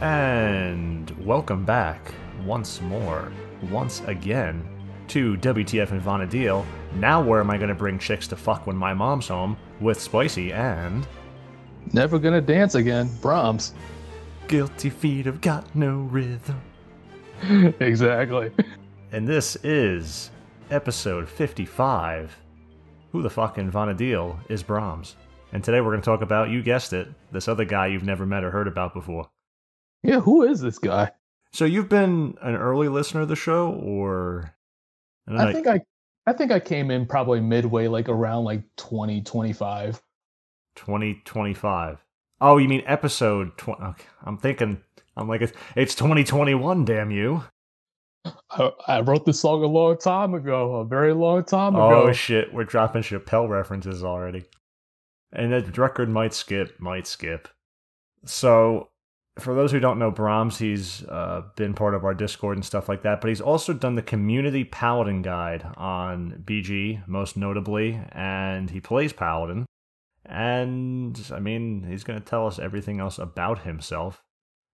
And welcome back once more, once again, to WTF and Vana'diel. Now, where am I going to bring chicks to fuck when my mom's home with Spicy and Never gonna dance again. Brahms. Guilty Feet Have Got No Rhythm? exactly. And this is episode 55. Who the fuck in Vana'diel is Brahms? And today we're going to talk about, you guessed it, this other guy you've never met or heard about before. Yeah, who is this guy? So you've been an early listener of the show, or then I think I I think I came in probably midway, like around like 2025. 2025. Oh, you mean episode 20? Okay. I'm thinking, I'm like, it's, it's 2021, damn you. I, I wrote this song a long time ago, a very long time ago. Oh shit, we're dropping Chappelle references already. And that record might skip, might skip. So, for those who don't know Brahms, he's uh, been part of our Discord and stuff like that, but he's also done the Community Paladin Guide on BG, most notably, and he plays Paladin. And, I mean, he's going to tell us everything else about himself,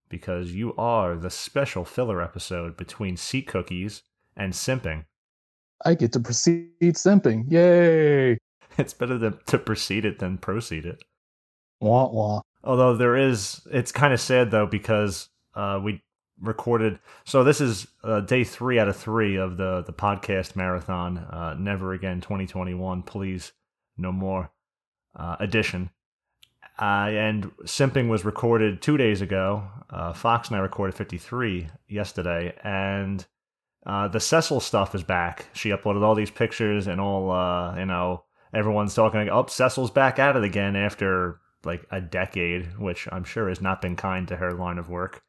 because you are the special filler episode between Seat Cookies and Simping. I get to proceed simping. Yay! It's better to, to precede it than proceed it. Wah wah. Although there is, it's kind of sad though because uh, we recorded. So this is uh, day three out of three of the the podcast marathon. Uh, Never again, 2021. Please, no more uh, edition. Uh, and simping was recorded two days ago. Uh, Fox and I recorded 53 yesterday, and the Cecil stuff is back. She uploaded all these pictures and all, you know, everyone's talking like, oh, Cecil's back at it again after like a decade, which I'm sure has not been kind to her line of work.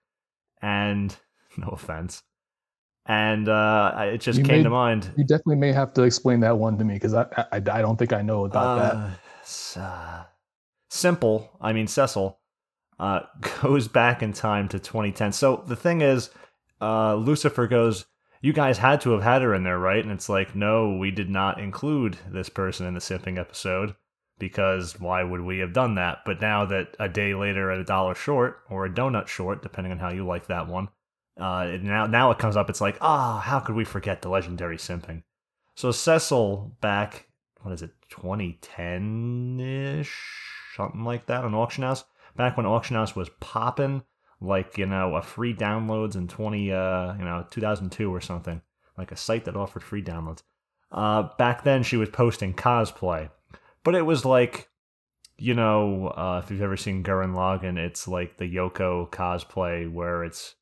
And no offense. And uh, it just You came made- to mind. You definitely may have to explain that one to me because I, I I don't think I know about that. Uh, s- uh, simple. I mean, Cecil uh, goes back in time to 2010. So the thing is, uh, Lucifer goes, "You guys had to have had her in there, right?" And it's like, "No, we did not include this person in the simping episode because why would we have done that?" But now that a day later, at a dollar short or a donut short, depending on how you like that one, uh, now now it comes up. It's like, ah, how could we forget the legendary simping? So Cecil back, what is it, 2010 ish, something like that on Auction House. Back when Auction House was popping, like you know, a free downloads in 20, uh, you know, 2002 or something, like a site that offered free downloads. Uh, back then she was posting cosplay, but it was like, you know, uh, if you've ever seen Gurren Lagann, it's like the Yoko cosplay where it's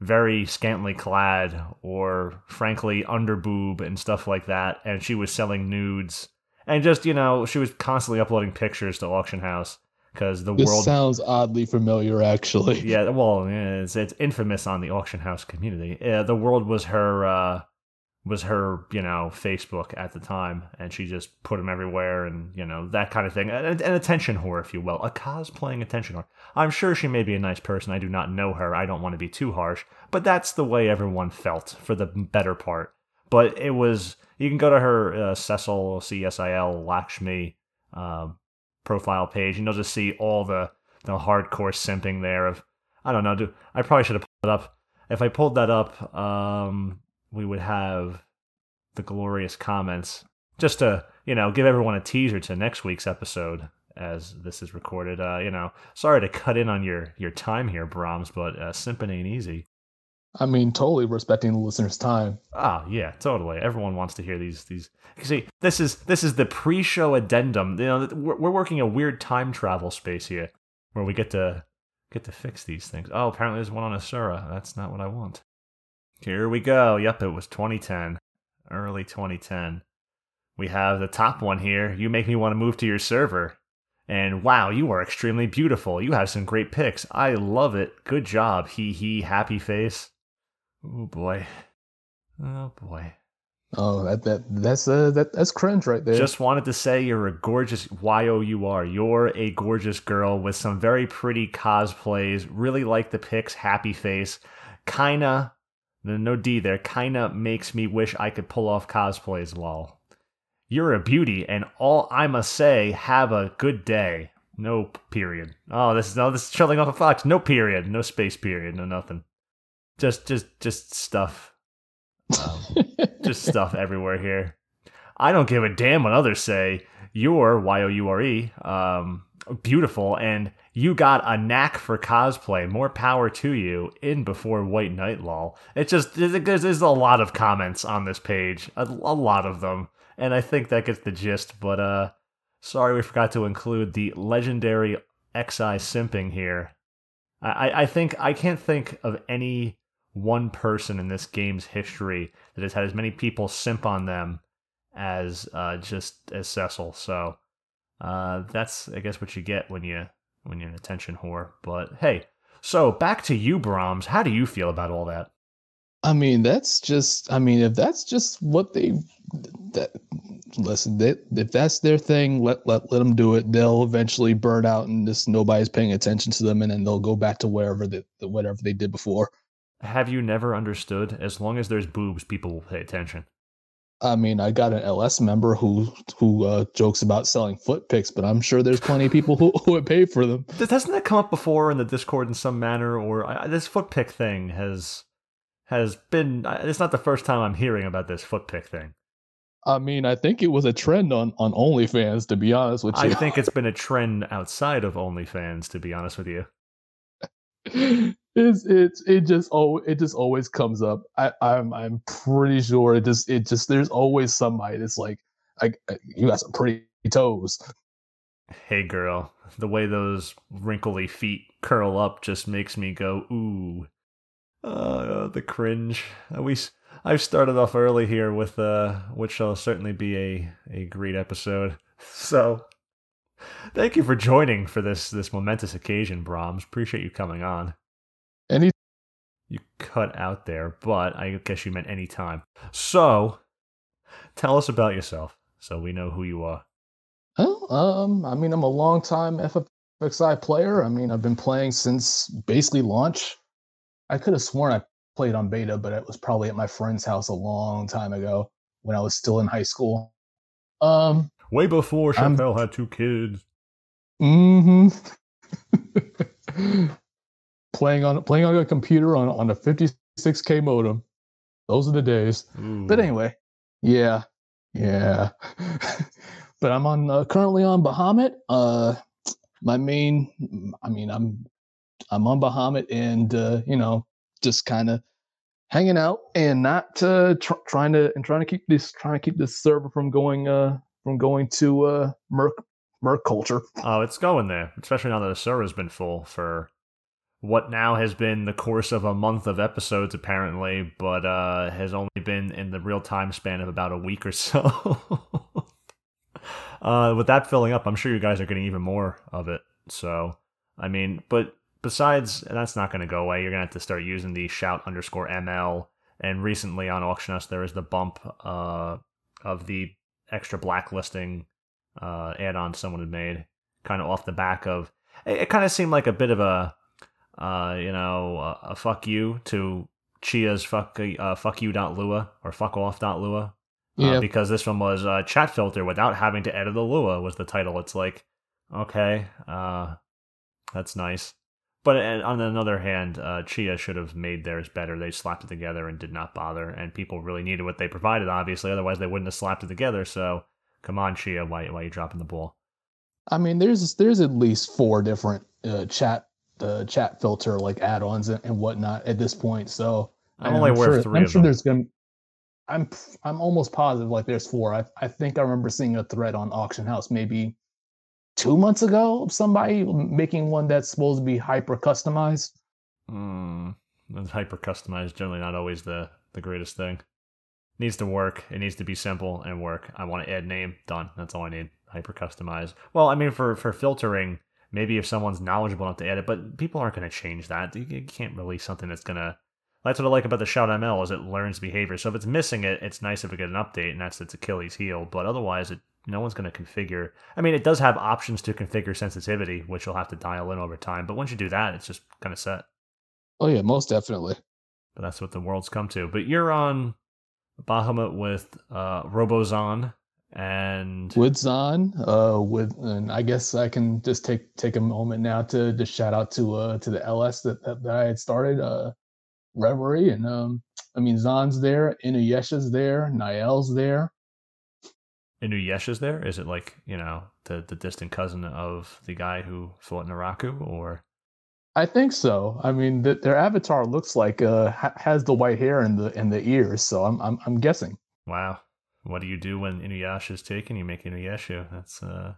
very scantily clad or frankly underboob and stuff like that. And she was selling nudes. And just you know she was constantly uploading pictures to auction house because the This world sounds oddly familiar, actually. yeah well it's, it's infamous on the auction house community. Yeah, the world was her uh was her you know facebook at the time and she just put them everywhere and you know that kind of thing. An, an attention whore if you will. A cosplaying attention whore. I'm sure she may be a nice person. I do not know her. I don't want to be too harsh. But that's the way everyone felt for the better part. But it was you can go to her uh, cecil c-s-i-l lakshmi uh, profile page and you'll just see all the the hardcore simping there of I don't know, do I probably should have pulled it up. If I pulled that up, um we would have the glorious comments just to, you know, give everyone a teaser to next week's episode as this is recorded. Uh, you know, sorry to cut in on your your time here, Brahms, but uh simping ain't easy. I mean, totally respecting the listener's time. Ah, yeah, totally. Everyone wants to hear these these. See, this is this is the pre-show addendum. You know, we're, we're working a weird time travel space here, where we get to get to fix these things. Oh, apparently there's one on Asura. That's not what I want. Here we go. Yep, it was 2010, early 2010. We have the top one here. You make me want to move to your server. And wow, you are extremely beautiful. You have some great pics. I love it. Good job. Hee hee, happy face. Oh boy. Oh boy. Oh, that that that's uh, that that's cringe right there. Just wanted to say you're a gorgeous Y O U R. You're a gorgeous girl with some very pretty cosplays. Really like the pics. Happy face. Kinda, no no D there. Kinda makes me wish I could pull off cosplays. Lol. You're a beauty, and all I must say, have a good day. No period. Oh, this is no. This is showing off a fox. No period. No space period. No nothing. Just, just, just stuff. Um, just stuff everywhere here. I don't give a damn what others say. You're Y O U R E, um, beautiful, and you got a knack for cosplay. More power to you. In before White Knight, lol. It's just there's, there's a lot of comments on this page, a, a lot of them, and I think that gets the gist. But uh, sorry we forgot to include the legendary XI simping here. I, I think I can't think of any one person in this game's history that has had as many people simp on them as uh, just as Cecil. So uh, that's I guess what you get when you when you're an attention whore. But hey, so back to you, Brahms. How do you feel about all that? I mean, that's just. I mean, if that's just what they that listen, they, if that's their thing, let let let them do it. They'll eventually burn out, and just nobody's paying attention to them, and then they'll go back to wherever they whatever they did before. Have you never understood? As long as there's boobs, people will pay attention. I mean, I got an LS member who who uh, jokes about selling foot pics, but I'm sure there's plenty of people who, who would pay for them. Doesn't that come up before in the Discord in some manner? Or I, this foot pic thing has has been. It's not the first time I'm hearing about this foot pic thing. I mean, I think it was a trend on on OnlyFans. To be honest with you, I think it's been a trend outside of OnlyFans. To be honest with you. it's it's it just oh it just always comes up. I I'm I'm pretty sure it just it just there's always somebody that's like I, you got some pretty toes. Hey girl, the way those wrinkly feet curl up just makes me go ooh. Uh, the cringe. We I've started off early here with uh, which shall certainly be a a great episode. So, thank you for joining for this this momentous occasion, Brahms. Appreciate you coming on. You cut out there, but I guess you meant any time. So, tell us about yourself so we know who you are. Well, um, I mean, I'm a long time FFXI player. I mean, I've been playing since basically launch. I could have sworn I played on beta, but it was probably at my friend's house a long time ago when I was still in high school. Um, way before Chappelle had two kids. Mm-hmm. playing on playing on a computer on on a 56k modem. Those are the days. Ooh. But anyway, yeah, yeah. but I'm on uh, currently on Bahamut. Uh, my main, I mean, I'm I'm on Bahamut, and uh, you know, just kind of hanging out and not uh, tr- trying to and trying to keep this trying to keep this server from going uh from going to uh merc merc culture. Oh, it's going there, especially now that the server's been full for what now has been the course of a month of episodes apparently, but uh, has only been in the real time span of about a week or so. uh, with that filling up, I'm sure you guys are getting even more of it. So, I mean, but besides, that's not going to go away. You're going to have to start using the shout underscore ML. And recently on Auctionus, there is the bump uh, of the extra blacklisting uh, add on someone had made, kind of off the back of. It, it kind of seemed like a bit of a uh, you know, uh, a fuck you to Chia's fuck uh, fuck you dot lua or fuck off dot lua. Uh, yeah. because this one was uh, chat filter without having to edit the lua was the title. It's like, okay, uh, that's nice. But on the other hand, uh, Chia should have made theirs better. They slapped it together and did not bother, and people really needed what they provided. Obviously, otherwise they wouldn't have slapped it together. So, come on, Chia, why why are you dropping the ball? I mean, there's there's at least four different uh, chat the chat filter like add-ons and, and whatnot at this point. So I'm only aware sure, of 3 I'm of sure them. there's gonna. I'm I'm almost positive like there's four. I I think I remember seeing a thread on Auction House maybe two months ago of somebody making one that's supposed to be hyper customized. Hmm. Hyper customized generally not always the the greatest thing. needs to work. It needs to be simple and work. I want to add name. Done. That's all I need. Hyper customized. Well, I mean for for filtering maybe if someone's knowledgeable enough to edit, but people aren't going to change that. You can't release something that's going to. That's what I like about the Shout ML is it learns behavior. So if it's missing it, it's nice if we get an update, and that's its Achilles heel. But otherwise, it no one's going to configure. I mean, it does have options to configure sensitivity, which you'll have to dial in over time. But once you do that, it's just kind of set. Oh yeah, most definitely. But that's what the world's come to. But you're on Bahamut with uh, Robozon and with Zahn, uh, with and I guess I can just take take a moment now to to shout out to uh to the LS that that, that I had started uh Reverie and um I mean Zahn's there, Inuyasha's there, Nael's there. And Inuyasha's there? Is it like you know the the distant cousin of the guy who fought Naraku, or? I think so. I mean, the, their avatar looks like uh ha- has the white hair and the and the ears, so I'm I'm I'm guessing. Wow, what do you do when Inuyasha is taken? You make Inuyasha. That's uh,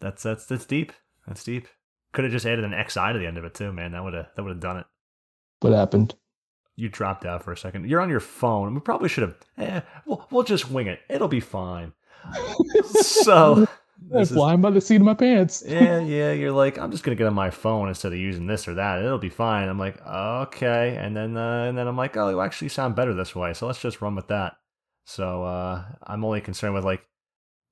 that's that's that's deep. That's deep. Could have just added an XI to the end of it too, man. That would have that would have done it. What happened? You dropped out for a second. You're on your phone. We probably should have. Eh, we'll we'll just wing it. It'll be fine. so I'm flying by the seat of my pants. yeah, yeah. You're like, I'm just gonna get on my phone instead of using this or that. It'll be fine. I'm like, okay, and then uh, and then I'm like, oh, you actually sound better this way. So let's just run with that. So uh, I'm only concerned with like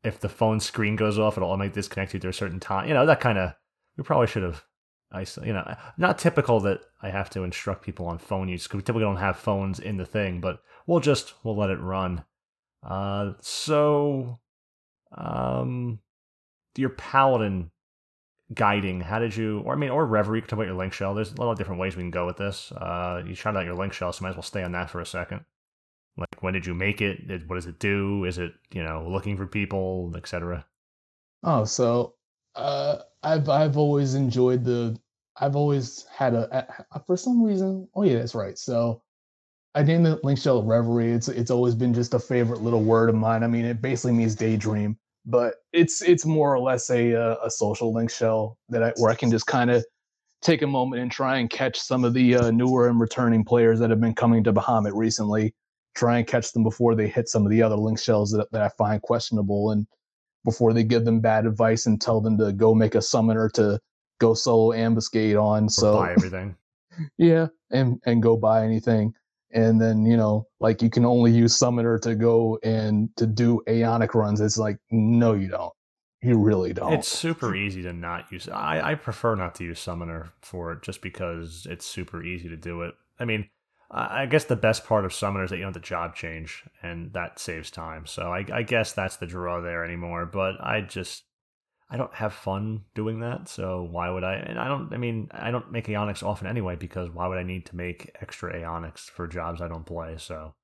if the phone screen goes off, it'll automatically disconnect you to a certain time. You know, that kind of. We probably should have. I you know not typical that I have to instruct people on phone use because we typically don't have phones in the thing, but we'll just we'll let it run. Uh, so um, your paladin guiding how did you or i mean or reverie you can talk about your link shell there's a lot of different ways we can go with this uh you shot out your link shell so might as well stay on that for a second like when did you make it what does it do is it you know looking for people etc oh so uh i've i've always enjoyed the i've always had a, a for some reason oh yeah that's right so I named the link shell reverie. It's it's always been just a favorite little word of mine. I mean, it basically means daydream but it's it's more or less a uh, a social link shell that I, where I can just kind of take a moment and try and catch some of the uh, newer and returning players that have been coming to Bahamut recently. Try and catch them before they hit some of the other link shells that, that I find questionable, and before they give them bad advice and tell them to go make a summoner to go solo ambuscade on. Or so buy everything. yeah, and and go buy anything and then you know like you can only use summoner to go and to do aeonic runs it's like no you don't you really don't it's super easy to not use i i prefer not to use summoner for it just because it's super easy to do it i mean i guess the best part of summoner is that you don't have the job change and that saves time so i, I guess that's the draw there anymore but i just I don't have fun doing that, so why would I? And I don't. I mean, I don't make Aeonics often anyway because why would I need to make extra Aeonics for jobs I don't play? So,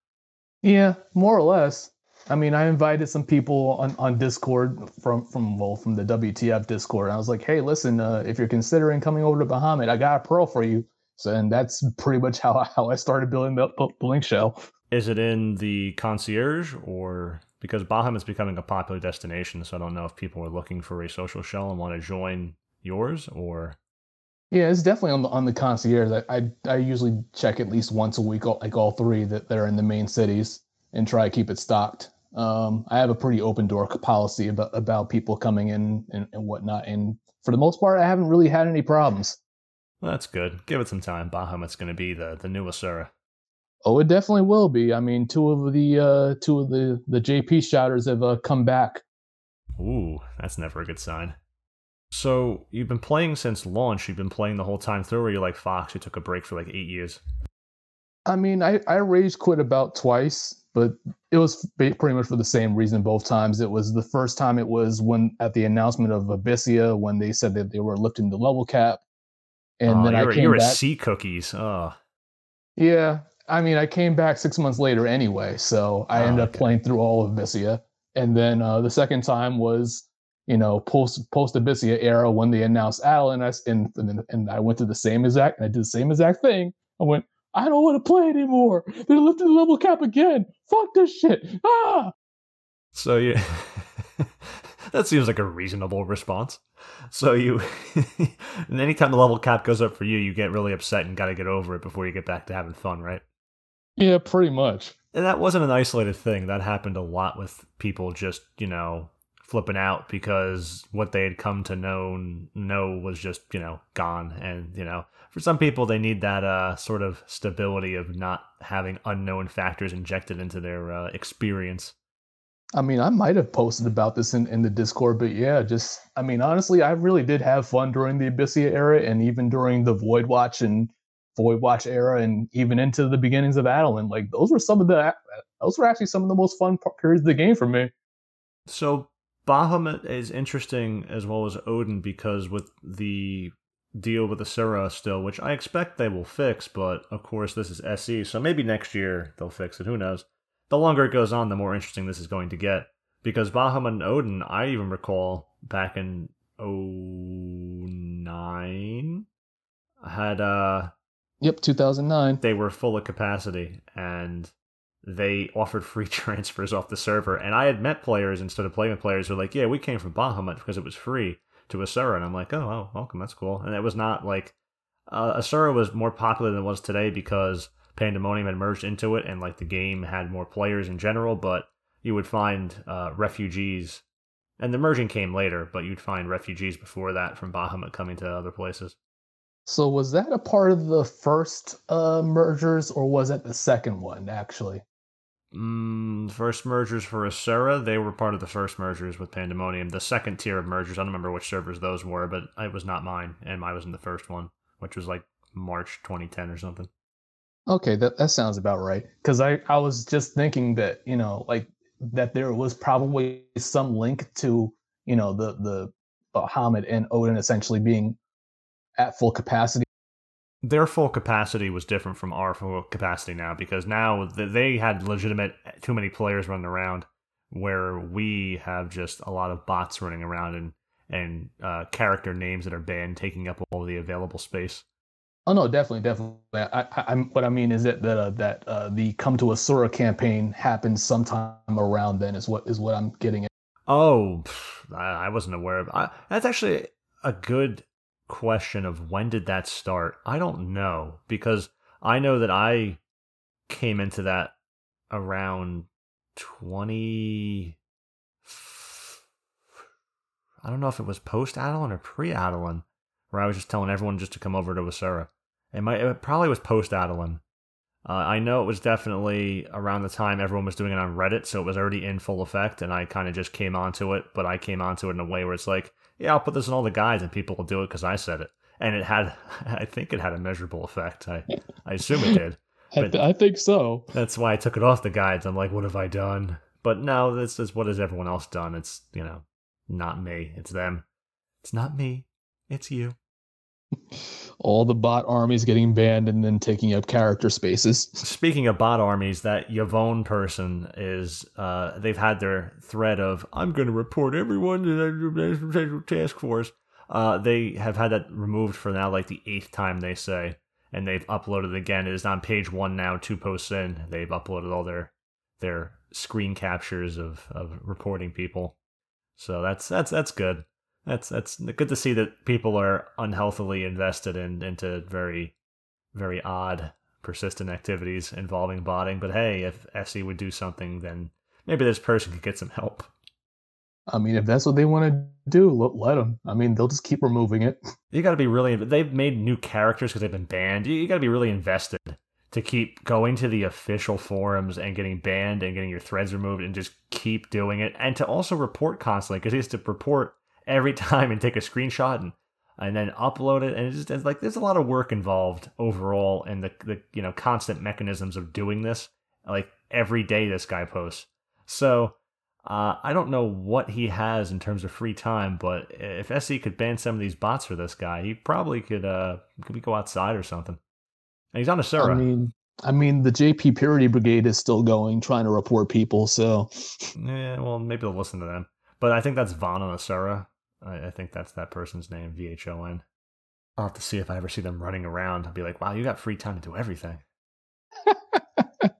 yeah, more or less. I mean, I invited some people on, on Discord from from well from the WTF Discord. I was like, hey, listen, uh, if you're considering coming over to Bahamut, I got a pearl for you. So, and that's pretty much how I, how I started building the, the link shell. Is it in the concierge or because Baham is becoming a popular destination. So I don't know if people are looking for a social shell and want to join yours or. Yeah, it's definitely on the on the concierge. I, I, I usually check at least once a week, like all three that, that are in the main cities, and try to keep it stocked. Um, I have a pretty open door policy about about people coming in and, and whatnot, and for the most part, I haven't really had any problems. That's good. Give it some time. Bahamut's going to be the the new Asura. Oh, it definitely will be. I mean, two of the uh, two of the the JP shouters have uh, come back. Ooh, that's never a good sign. So you've been playing since launch. You've been playing the whole time through, or you like Fox, who took a break for like eight years. I mean, I I rage quit about twice, but it was pretty much for the same reason both times. It was the first time it was when at the announcement of Abyssea when they said that they were lifting the level cap, and oh, then I came you're back. a sea cookies. Oh. Yeah, I mean, I came back six months later anyway, so I oh, ended up playing through all of Abyssea. And then uh, the second time was, you know, post post Abyssea era when they announced Adel, and I and, and, and I went to the same exact, and I did the same exact thing. I went, I don't want to play anymore. They're lifting the level cap again. Fuck this shit. Ah. So yeah, that seems like a reasonable response. So you, and anytime the level cap goes up for you, you get really upset and got to get over it before you get back to having fun, right? Yeah, pretty much. And that wasn't an isolated thing. That happened a lot with people just, you know, flipping out because what they had come to know know was just, you know, gone. And, you know, for some people they need that uh, sort of stability of not having unknown factors injected into their uh, experience. I mean, I might have posted about this in, in the Discord, but yeah, just I mean, honestly, I really did have fun during the Abyssea era and even during the Void Watch and Void Watch era and even into the beginnings of Adoulin. Like those were some of the those were actually some of the most fun periods of the game for me. So Bahamut is interesting as well as Odin because with the deal with Asura still, which I expect they will fix, but of course this is SE, so maybe next year they'll fix it. Who knows? The longer it goes on, the more interesting this is going to get. Because Bahamut and Odin, I even recall back in 09 had uh Yep, 2009. they were full of capacity and they offered free transfers off the server. And I had met players instead of playing with players who were like, yeah, we came from Bahamut because it was free to Asura. And I'm like, oh, oh welcome. That's cool. And it was not like uh, Asura was more popular than it was today because Pandemonium had merged into it and like the game had more players in general. But you would find uh, refugees, and the merging came later, but you'd find refugees before that from Bahamut coming to other places. So was that a part of the first uh, mergers, or was it the second one actually? Mm, first mergers for Asura, they were part of the first mergers with Pandemonium. The second tier of mergers, I don't remember which servers those were, but it was not mine, and I was in the first one, which was like March 2010 or something. Okay, that, that sounds about right. Because I, I was just thinking that, you know, like that there was probably some link to, you know, the, the Bahamut and Odin essentially being at full capacity. Their full capacity was different from our full capacity now because now they had legitimate too many players running around, where we have just a lot of bots running around and and uh, character names that are banned taking up all the available space. Oh no, definitely, definitely. I, I, what I mean is that that uh, that uh, the Come to Asura campaign happened sometime around then. Is what is what I'm getting at. Oh, I wasn't aware of. I, that's actually a good question of when did that start? I don't know because I know that I came into that around 20 I don't know if it was post Adoulin or pre Adoulin where I was just telling everyone just to come over to Asura. It might it probably was post Adoulin. Uh, I know it was definitely around the time everyone was doing it on Reddit, so it was already in full effect, and I kind of just came onto it. But I came onto it in a way where it's like, yeah, I'll put this in all the guides, and people will do it because I said it, and it had, I think it had a measurable effect. I, I assume it did. I, I think so. That's why I took it off the guides. I'm like, what have I done? But no, this is what has everyone else done. It's you know, not me. It's them. It's not me. It's you all the bot armies getting banned and then taking up character spaces. Speaking of bot armies, that Yvonne person is uh, they've had their threat of I'm going to report everyone to the task force. Uh, they have had that removed for now, like the eighth time they say, and they've uploaded again. It is on page one now, two posts in. They've uploaded all their their screen captures of of reporting people. So that's that's that's good that's that's good to see that people are unhealthily invested in into very very odd persistent activities involving botting but hey if se would do something then maybe this person could get some help. I mean if that's what they want to do let, let them i mean they'll just keep removing it. You got to be really they've made new characters because they've been banned. You, you got to be really invested to keep going to the official forums and getting banned and getting your threads removed and just keep doing it and to also report constantly because he has to report every time and take a screenshot and and then upload it and it's just it's like there's a lot of work involved overall in the the you know constant mechanisms of doing this like every day this guy posts so uh, I don't know what he has in terms of free time, but if SE could ban some of these bots for this guy, he probably could uh could go outside or something. And he's on Asura. I mean, I mean, the JP Purity Brigade is still going, trying to report people. So, yeah, well, maybe they'll listen to them. But I think that's Vaughn on Asura. I, I think that's that person's name, V H O N. I'll have to see if I ever see them running around. I'll be like, wow, you got free time to do everything.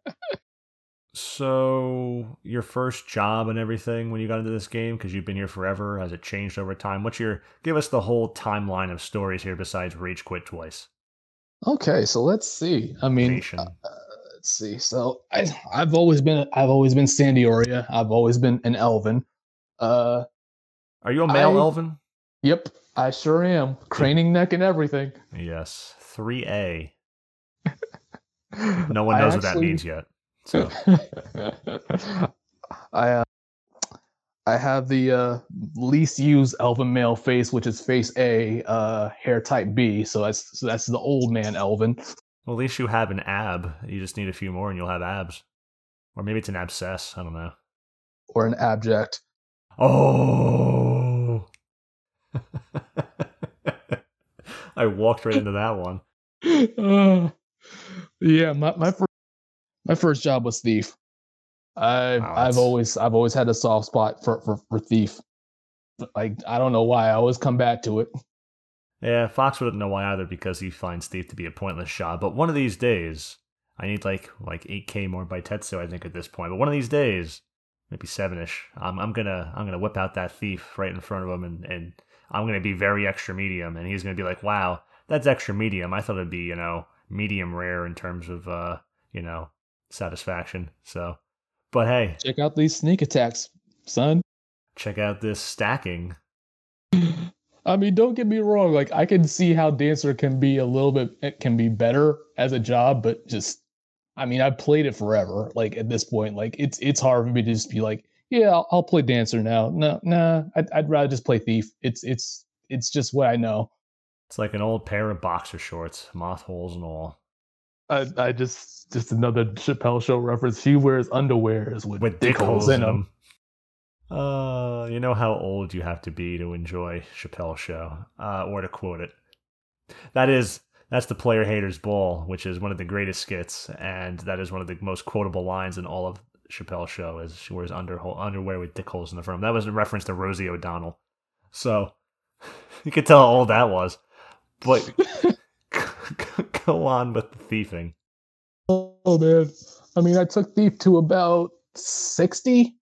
so, your first job and everything when you got into this game, because you've been here forever, has it changed over time? What's your give us the whole timeline of stories here besides Rage Quit twice? Okay, so let's see. I mean, uh, let's see. So I, I've always been I've always been San d'Oria. I've always been an Elvaan. Uh, are you a male I, Elvaan? Yep, I sure am. Craning neck and everything. Yes, three A. no one knows actually, what that means yet. So I uh, I have the uh, least used Elvaan male face, which is face A, uh, hair type B. So that's so that's the old man Elvaan. Well, at least you have an ab. You just need a few more, and you'll have abs. Or maybe it's an abscess. I don't know. Or an abject. Oh. I walked right into that one. Uh, yeah, my my first my first job was thief. I Wow, I've always I've always had a soft spot for for, for thief. Like I don't know why I always come back to it. Yeah, Fox wouldn't know why either because he finds Thief to be a pointless job. But one of these days, I need like like 8k more by Tetsu, I think, at this point. But one of these days, maybe seven-ish, I'm I'm gonna I'm gonna whip out that thief right in front of him, and and I'm gonna be very extra medium, and he's gonna be like, "Wow, that's extra medium. I thought it'd be you know medium rare in terms of uh you know satisfaction." So, but hey, Check out these sneak attacks, son. check out this stacking. I mean, don't get me wrong. Like, I can see how dancer can be a little bit it can be better as a job, but just, I mean, I've played it forever. Like at this point, like it's it's hard for me to just be like, yeah, I'll, I'll play dancer now. No, nah, I'd, I'd rather just play thief. It's it's it's just what I know. It's like an old pair of boxer shorts, moth holes and all. I I just just another Chappelle show reference. She wears underwears with, with dick holes in them. Uh, you know how old you have to be to enjoy Chappelle show, uh, or to quote it. That is that's the player haters ball, which is one of the greatest skits, and that is one of the most quotable lines in all of Chappelle's show. Is she wears under underwear with dick holes in the front. That was a reference to Rosie O'Donnell. So you could tell how old that was. But go on with the thieving. Oh man, I mean, I took thief to about sixty,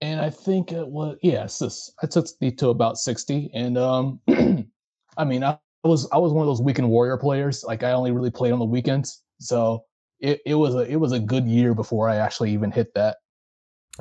and I think it was yeah, it's just- I took thief to about sixty, and um, I mean, I was I was one of those weekend warrior players. Like I only really played on the weekends, so it, it was a it was a good year before I actually even hit that.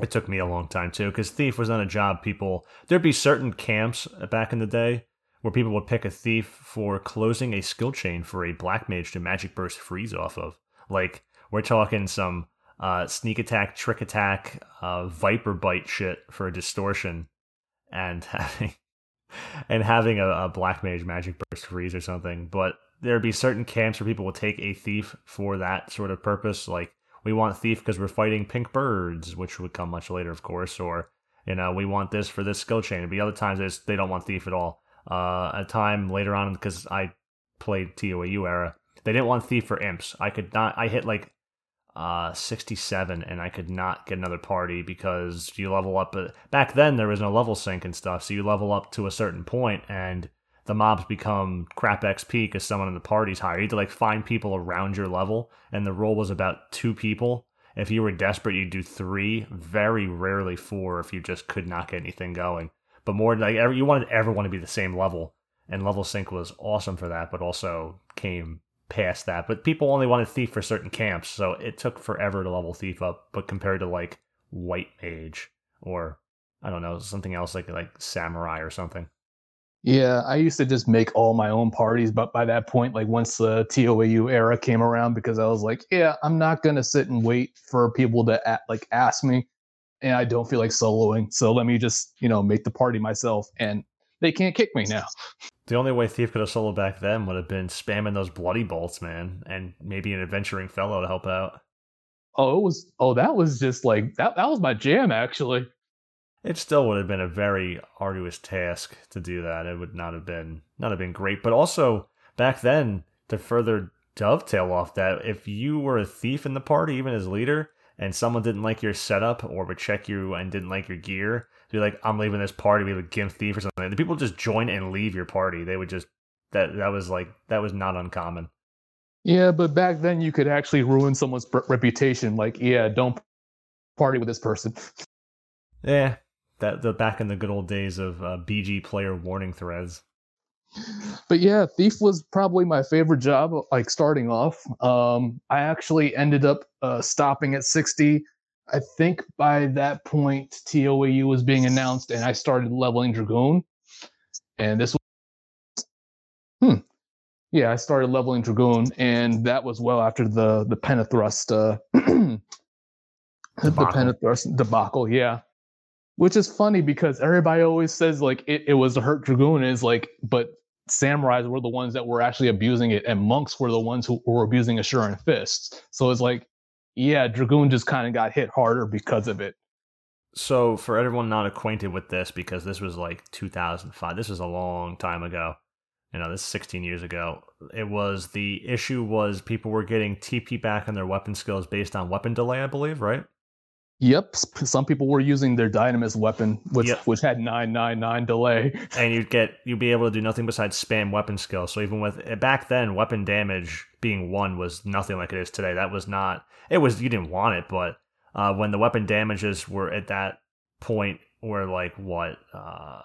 It took me a long time too, because thief was not a job people. There'd be certain camps back in the day where people would pick a thief for closing a skill chain for a black mage to magic burst freeze off of. Like we're talking some uh, sneak attack, trick attack, uh, viper bite shit for a distortion, and having and having a, a black mage magic burst freeze or something. But there'd be certain camps where people would take a thief for that sort of purpose, like we want thief because we're fighting pink birds, which would come much later, of course, or you know, we want this for this skill chain. But other times they don't want thief at all. Uh, a time later on, because I played TOAU era, they didn't want thief for imps. I could not. I hit like uh 67 and I could not get another party because you level up uh, back then there was no level sync and stuff so you level up to a certain point and the mobs become crap XP because someone in the party's higher. You had to like find people around your level, and the roll was about two people. If you were desperate, you'd do three. Very rarely four if you just could not get anything going. But more like every, you wanted everyone to be the same level, and level sync was awesome for that, but also came past that. But people only wanted thief for certain camps, so it took forever to level thief up. But compared to like white mage or I don't know something else like like samurai or something. Yeah, I used to just make all my own parties, but by that point, like once the TOAU era came around, because I was like, yeah, I'm not gonna sit and wait for people to a- like ask me, and I don't feel like soloing, so let me just you know make the party myself, and they can't kick me now. The only way Thief could have soloed back then would have been spamming those bloody bolts, man, and maybe an adventuring fellow to help out. Oh, it was oh that was just like that that was my jam actually. It still would have been a very arduous task to do that. It would not have been not have been great. But also back then, to further dovetail off that, if you were a thief in the party, even as leader, and someone didn't like your setup or would check you and didn't like your gear, be like, I'm leaving this party, be like Gimp Thief or something. The people just join and leave your party. They would just that that was like that was not uncommon. Yeah, but back then you could actually ruin someone's reputation. Like, yeah, don't party with this person. Yeah. That the back in the good old days of uh, BG player warning threads. but yeah, thief was probably my favorite job. Like starting off, um, I actually ended up uh, stopping at sixty. I think by that point, TOAU was being announced, and I started leveling dragoon. And this was, hmm, yeah, I started leveling dragoon, and that was well after the the Penta Thrust, uh, the Penta Thrust debacle. Yeah, which is funny because everybody always says like it, it was a hurt dragoon is like but samurais were the ones that were actually abusing it and monks were the ones who were abusing Asuran Fists so it's like yeah dragoon just kind of got hit harder because of it So, for everyone not acquainted with this, because this was like 2005, this was a long time ago. You know, this is 16 years ago. It was the issue was people were getting TP back on their weapon skills based on weapon delay, I believe, right? Yep. Some people were using their dynamis weapon, which yep. which had 999 delay. And you'd get you'd be able to do nothing besides spam weapon skill. So even with back then, weapon damage being one was nothing like it is today. That was not it was you didn't want it, but uh, when the weapon damages were at that point were like what uh,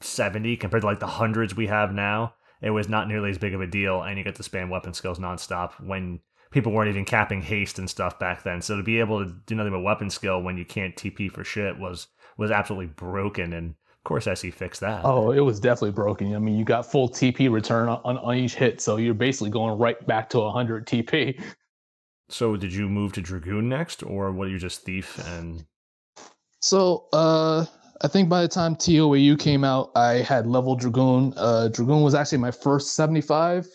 70 compared to like the hundreds we have now it was not nearly as big of a deal and you get to spam weapon skills nonstop when people weren't even capping haste and stuff back then so to be able to do nothing but weapon skill when you can't tp for shit was was absolutely broken and of course SE fixed that. Oh, it was definitely broken. I mean, you got full TP return on, on each hit, so you're basically going right back to 100 TP. So did you move to Dragoon next, or what? You just thief and? So uh, I think by the time TOAU came out, I had level Dragoon. Uh, Dragoon was actually my first 75,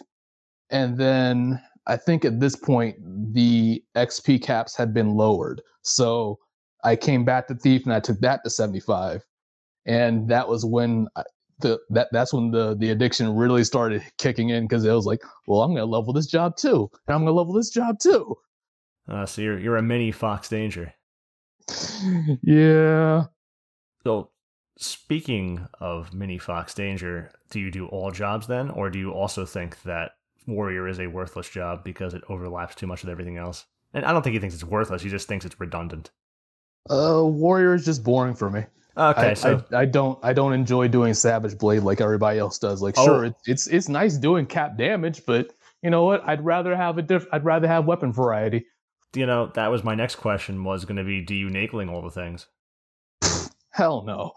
and then I think at this point the XP caps had been lowered. So I came back to Thief and I took that to 75, and that was when I, the that that's when the the addiction really started kicking in because it was like, well, I'm gonna level this job too, and I'm gonna level this job too. Uh, so you're you're a mini Fox Danger. yeah. So speaking of mini Fox Danger, do you do all jobs then, or do you also think that Warrior is a worthless job because it overlaps too much with everything else? And I don't think he thinks it's worthless. He just thinks it's redundant. Uh, Warrior is just boring for me. Okay, I, so I, I, don't I don't enjoy doing Savage Blade like everybody else does. Like, oh. sure, it, it's it's nice doing cap damage, but you know what? I'd rather have a diff. I'd rather have weapon variety you know, that was my next question was going to be do you Naegling all the things? Hell no.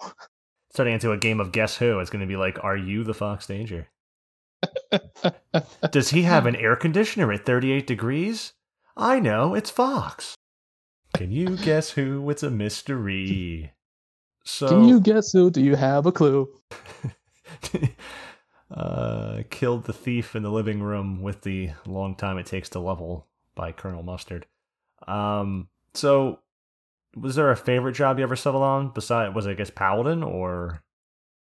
Starting into a game of guess who, it's going to be like, are you the Fox Danger? Does he have an air conditioner at 38 degrees? I know, it's Fox. Can you guess who? It's a mystery. So Can you guess who? Do you have a clue? uh, killed the thief in the living room with the long time it takes to level by Colonel Mustard. Um, so was there a favorite job you ever settled on? Besides, was it I guess Paladin or?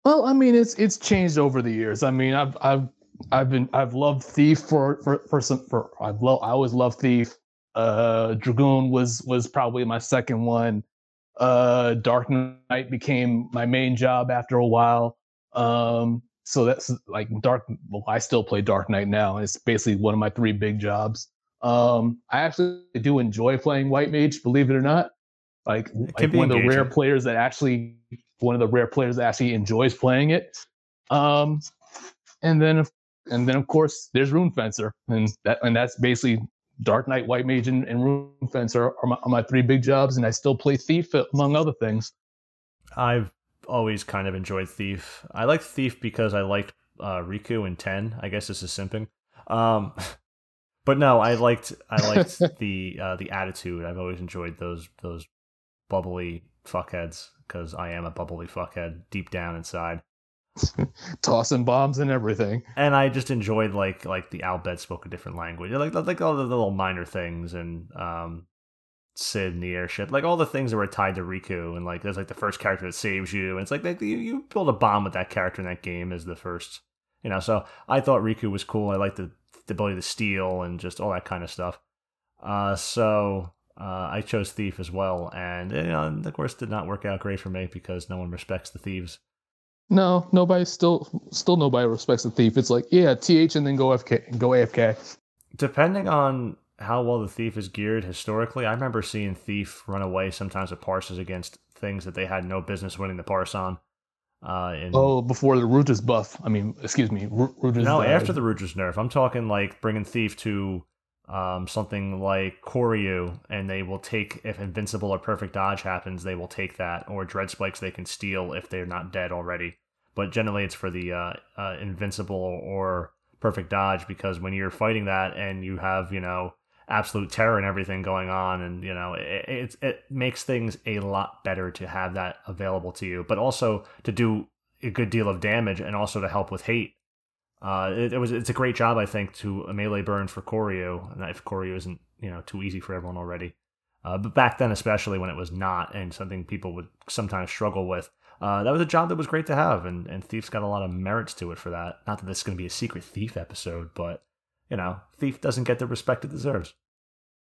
Well, I mean, it's it's changed over the years. I mean, I've I've I've been I've loved Thief for for for some for I've lo- I always loved Thief. Uh, Dragoon was was probably my second one. Uh, Dark Knight became my main job after a while. Um, so that's like Dark. Well, I still play Dark Knight now. It's basically one of my three big jobs. Um, I actually do enjoy playing White Mage, believe it or not. Like, like one of the rare players that actually, one of the rare players that actually enjoys playing it. Um, and then, and then of course, there's Rune Fencer, and that, and that's basically Dark Knight, White Mage, and, and Rune Fencer are my, are my three big jobs, and I still play Thief among other things. I've always kind of enjoyed Thief. I like Thief because I liked uh, Rikku in ten. I guess this is simping. Um, but no, I liked I liked the uh, the attitude. I've always enjoyed those those bubbly fuckheads because I am a bubbly fuckhead deep down inside. Tossing bombs and everything. And I just enjoyed like like the Al Bhed spoke a different language, like like all the little minor things and um Sid the airship, like all the things that were tied to Rikku, and like there's like the first character that saves you, and it's like you, you build a bond with that character in that game as the first, you know. So I thought Rikku was cool. I liked the the ability to steal and just all that kind of stuff. Uh, so uh, I chose Thief as well, and you of course, did not work out great for me because no one respects the thieves. No, nobody still still nobody respects the thief. It's like yeah, th and then go FK, go AFK. Depending on how well the thief is geared historically, I remember seeing thief run away sometimes with parses against things that they had no business winning the parse on. Uh, in, oh, before the Rudras buff. I mean, excuse me, Rudras. No, after the Rudras nerf. I'm talking like bringing Thief to um, something like Koryu, and they will take if Invincible or Perfect Dodge happens, they will take that, or Dread Spikes they can steal if they're not dead already. But generally, it's for the uh, uh, Invincible or Perfect Dodge because when you're fighting that and you have you know absolute terror and everything going on and you know it, it, it makes things a lot better to have that available to you but also to do a good deal of damage and also to help with hate uh, it, it was it's a great job I think to a melee burn for Koryu and if Koryu isn't you know too easy for everyone already Uh, but back then, especially when it was not, and something people would sometimes struggle with, uh, that was a job that was great to have, and, and Thief's got a lot of merits to it for that. Not that this is going to be a secret Thief episode, but, you know, Thief doesn't get the respect it deserves.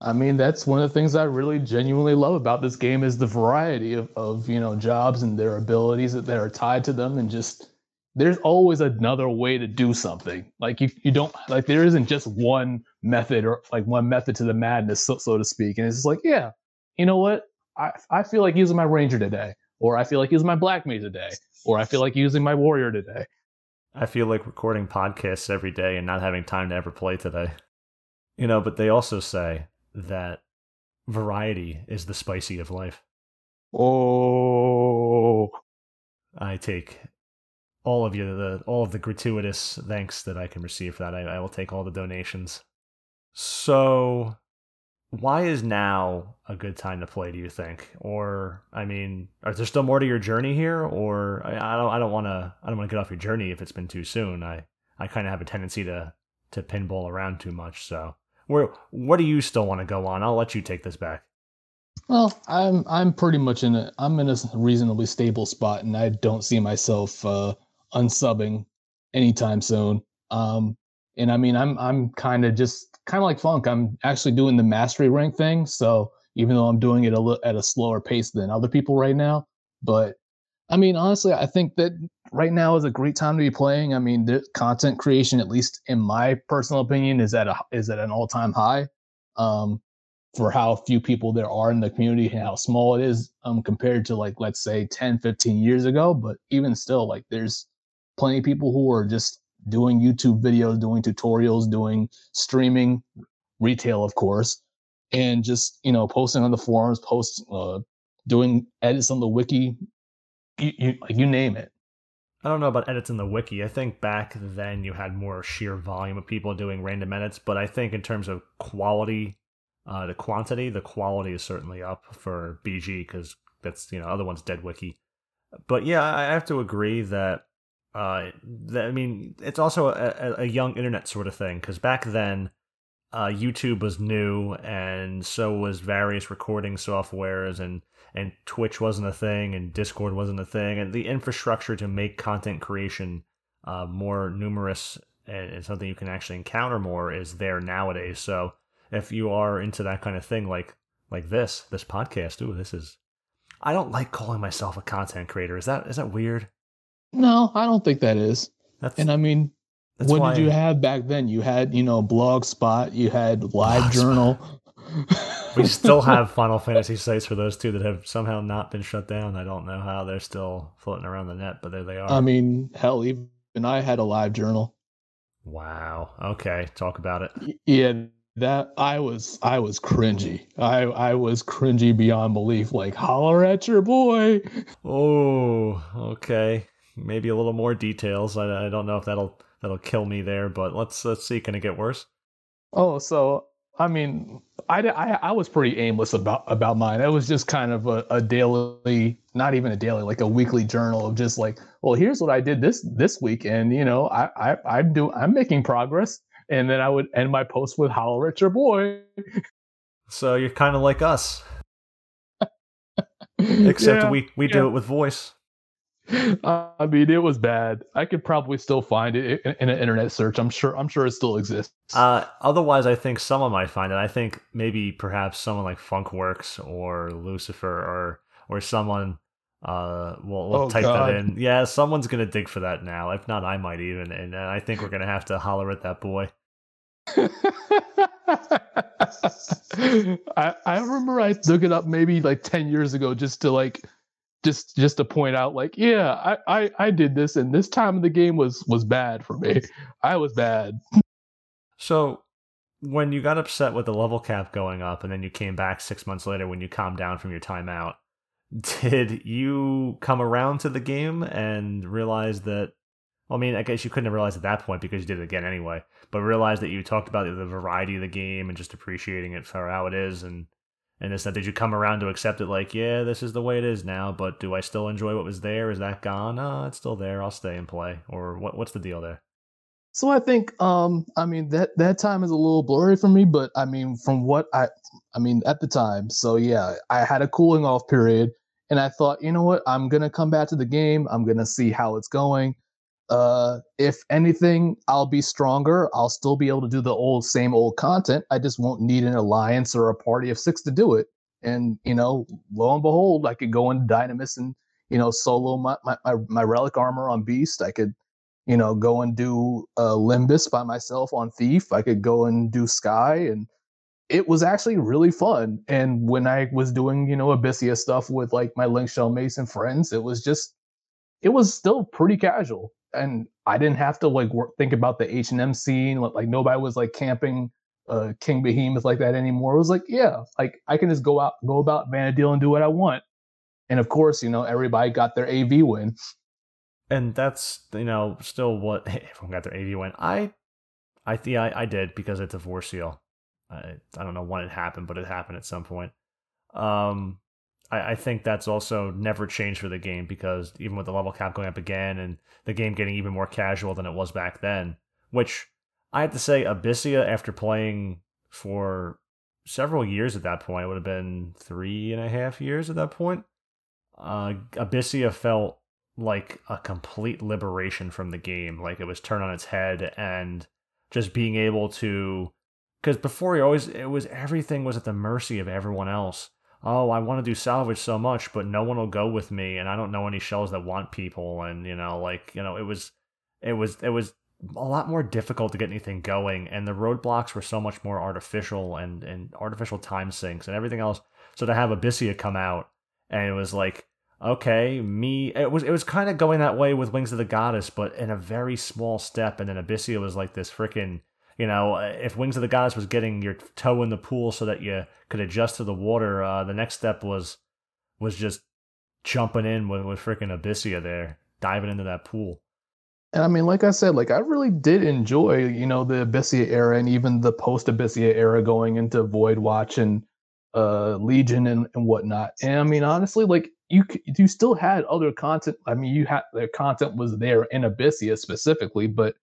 I mean, that's one of the things I really genuinely love about this game is the variety of, of you know jobs and their abilities that, that are tied to them, and just there's always another way to do something. Like you, you don't like there isn't just one method or like one method to the madness, so, so to speak. And it's just like, yeah, you know what? I I feel like using my ranger today, or I feel like using my black mage today, or I feel like using my warrior today. I feel like recording podcasts every day and not having time to ever play today. You know, but they also say that variety is the spicy of life. Oh, I take all of you the all of the gratuitous thanks that I can receive for that. I, I will take all the donations. So, why is now a good time to play? Do you think? Or I mean, are there still more to your journey here? Or I, I don't I don't want to I don't want to get off your journey if it's been too soon. I I kind of have a tendency to to pinball around too much. So where what do you still want to go on? I'll let you take this back. Well, I'm I'm pretty much in a I'm in a reasonably stable spot, and I don't see myself uh, unsubbing anytime soon. Um, and I mean, I'm I'm kind of just kind of like Funk. I'm actually doing the mastery rank thing, so even though I'm doing it a li- at a slower pace than other people right now, but I mean, honestly, I think that right now is a great time to be playing. I mean, the content creation, at least in my personal opinion, is at a is at an all time high. Um, for how few people there are in the community and how small it is um, compared to like let's say 10 15 years ago but even still like there's plenty of people who are just doing youtube videos doing tutorials doing streaming retail of course and just you know posting on the forums post uh, doing edits on the wiki you, you, you name it I don't know about edits in the wiki. I think back then you had more sheer volume of people doing random edits, but I think in terms of quality, uh, the quantity, the quality is certainly up for BG because that's you know other one's dead wiki. But yeah, I have to agree that. Uh, that, I mean, it's also a, a young internet sort of thing because back then, uh, YouTube was new, and so was various recording softwares, and and Twitch wasn't a thing, and Discord wasn't a thing, and the infrastructure to make content creation uh, more numerous and, and something you can actually encounter more is there nowadays. So if you are into that kind of thing, like like this, this podcast, ooh, this is. I don't like calling myself a content creator. Is that is that weird? No i don't think that is That's and i mean what why did you have back then you had you know blogspot you had live journal we still have Final Fantasy sites for those two that have somehow not been shut down. I don't know how they're still floating around the net, but there they are. I mean, hell, even I had a live journal. wow. Okay, talk about it. Yeah, that I was I was cringy. I I was cringy beyond belief. Like holler at your boy. Oh, okay. Maybe a little more details. I, I don't know if that'll that'll kill me there, but let's let's see. Can it get worse? Oh, so I mean, I, I I was pretty aimless about about mine. It was just kind of a, a daily, not even a daily, like a weekly journal of just like, well, here's what I did this this week, and you know, I I I'm do I'm making progress. And then I would end my post with "Holler at your boy." So you're kind of like us, except Yeah, we we yeah. do it with voice. I mean, it was bad. I could probably still find it in, in an internet search. I'm sure. I'm sure it still exists. Uh, otherwise, I think someone might find it. I think maybe perhaps someone like Funkworks or Lucifer or or someone uh will, will Oh, type God. that in. Yeah, someone's gonna dig for that now. If not, I might even. And I think we're gonna have to holler at that boy. I I remember I looked it up maybe like ten years ago just to like just just to point out like yeah I, I I did this and this time of the game was was bad for me. I was bad. So when you got upset with the level cap going up, and then you came back six months later when you calmed down from your timeout, did you come around to the game and realize that? Well, I mean, I guess you couldn't have realized at that point because you did it again anyway. But realize that you talked about the variety of the game and just appreciating it for how it is, and and this that did you come around to accept it? Like, yeah, this is the way it is now. But do I still enjoy what was there? Is that gone? Uh, it's still there. I'll stay and play. Or what? What's the deal there? So I think, um, I mean that that time is a little blurry for me, but I mean, from what I, I mean at the time. So yeah, I had a cooling off period, and I thought, you know what, I'm gonna come back to the game. I'm gonna see how it's going. Uh, if anything, I'll be stronger. I'll still be able to do the old same old content. I just won't need an alliance or a party of six to do it. And you know, lo and behold, I could go into Dynamis and you know solo my my, my, my relic armor on Beast. I could you know, go and do uh, Limbus by myself on Thief. I could go and do Sky, and it was actually really fun. And when I was doing, you know, Abyssea stuff with like my Link Shell Mason friends, it was just, it was still pretty casual, and I didn't have to like work, think about the H and M scene. Like nobody was like camping uh, King Behemoth like that anymore. It was like, yeah, like I can just go out, go about Vana'diel and do what I want. And of course, you know, everybody got their AV win and that's you know still what everyone got their AV win. I, I think I, I did because it's a divorce seal. I I don't know when it happened, but it happened at some point. Um, I, I think that's also never changed for the game because even with the level cap going up again and the game getting even more casual than it was back then, which I have to say, Abyssea, after playing for several years at that point, it would have been three and a half years at that point. Uh, Abyssea felt like a complete liberation from the game. Like it was turned on its head and just being able to because before you always it was everything was at the mercy of everyone else. Oh, I want to do salvage so much, but no one will go with me, and I don't know any shells that want people, and you know, like you know, it was, it was, it was a lot more difficult to get anything going, and the roadblocks were so much more artificial and and artificial time sinks and everything else. So to have Abyssea come out, and it was like okay, me. It was it was kind of going that way with Wings of the Goddess, but in a very small step. And then Abyssea was like this freaking, you know, if Wings of the Goddess was getting your toe in the pool so that you could adjust to the water, uh, the next step was was just jumping in with with freaking Abyssea there, diving into that pool. And I mean, like I said, like I really did enjoy, you know, the Abyssea era and even the post Abyssea era going into Void Watch and uh Legion and, and whatnot. And I mean, honestly, like you you still had other content. I mean, you had the content was there in Abyssea specifically, but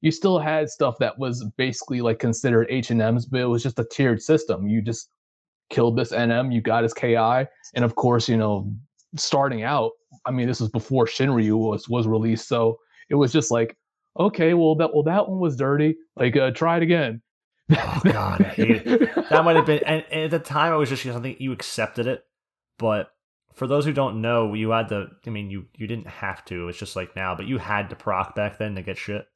you still had stuff that was basically like considered H and M's, but it was just a tiered system. You just killed this NM, you got his KI, and of course, you know, starting out, I mean, this was before Shinryu was was released, so it was just like, okay, well that well that one was dirty. Like, uh, try it again. oh God, I. That might have been, and, and at the time, it was just something you accepted it, but for those who don't know, you had to. I mean, you you didn't have to. It's just like now, but you had to proc back then to get shit,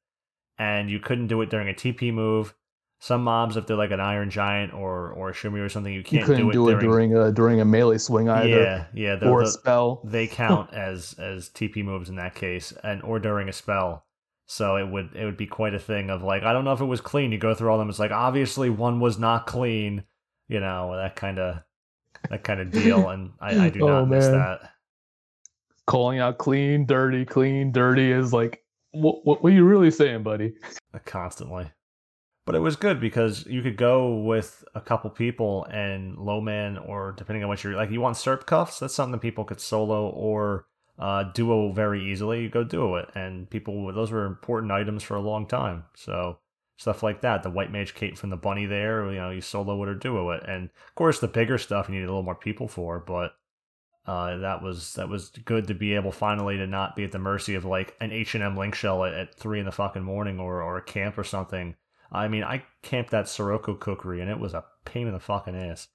and you couldn't do it during a TP move. Some mobs, if they're like an Iron Giant or or a Shimmy or something, you can't you couldn't do it, do it during, during a during a melee swing either. Yeah, yeah, the, or a spell. They count as as TP moves in that case, and or during a spell. So it would it would be quite a thing of like I don't know if it was clean. You go through all them. It's like obviously one was not clean. You know that kind of that kind of deal, and I, I do oh, not miss that. Calling out clean, dirty, clean, dirty is like, what, what, are you really saying, buddy? Constantly. But it was good because you could go with a couple people and low man, or depending on what you're like, you want SERP cuffs. That's something that people could solo or uh, duo very easily. You go duo it, and people those were important items for a long time. So stuff like that. The white mage cape from the bunny there, you know, you solo it or duo it. And of course the bigger stuff you need a little more people for, but uh, that was that was good to be able finally to not be at the mercy of like an H and M link shell at, at, three in the fucking morning or or a camp or something. I mean, I camped that Sirocco kukri and it was a pain in the fucking ass.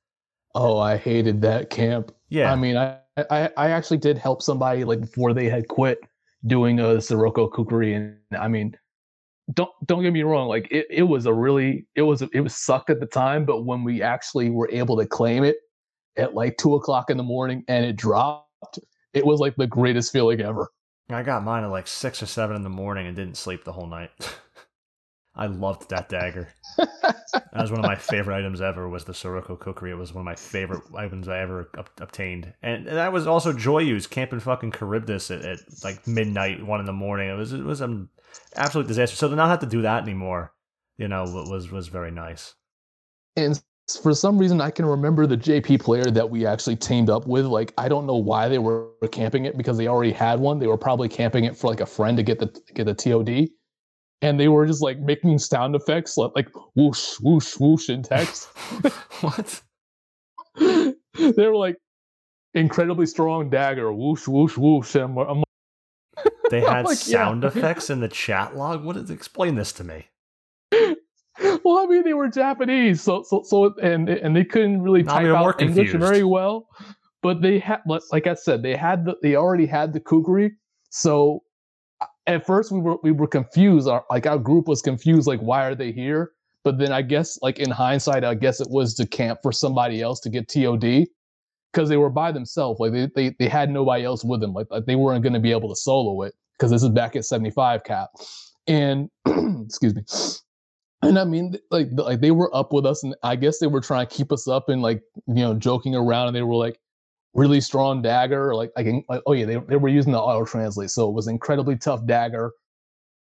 Oh, I hated that camp. Yeah, I mean, I I, I actually did help somebody like before they had quit doing a Sirocco kukri, and I mean, don't don't get me wrong like it, it was a really it was it was sucked at the time but when we actually were able to claim it at like two o'clock in the morning and it dropped. It was like the greatest feeling ever. I got mine at like six or seven in the morning and didn't sleep the whole night. I loved that dagger. That was one of my favorite items ever was the Sirocco kukri. It was one of my favorite items i ever ob- obtained. And that was also Joyous camping fucking charybdis at, at like midnight one in the morning. It was it was um absolute disaster. So to not have to do that anymore, you know, was was very nice. And for some reason, I can remember the JP player that we actually teamed up with. Like, I don't know why they were camping it because they already had one. They were probably camping it for like a friend to get the get the TOD. and they were just like making sound effects like, like whoosh, whoosh, whoosh in text. what? they were like incredibly strong dagger, whoosh, whoosh, whoosh. And I'm, I'm They had like, sound yeah. effects in the chat log. What is? Explain this to me. Well, I mean, they were Japanese, so so so, and and they couldn't really type out English confused. very well. But they had, like I said, they had the, they already had the kukri. So uh, at first we were we were confused. Our like our group was confused. Like, why are they here? But then I guess, like in hindsight, I guess it was to camp for somebody else to get TOD because they were by themselves. Like they, they they had nobody else with them. Like, like they weren't going to be able to solo it because this is back at 75 cap. And excuse me. And I mean, like like they were up with us, and I guess they were trying to keep us up and like you know joking around, and they were like really strong dagger, like like, like oh yeah, they they were using the auto translate, so it was incredibly tough dagger,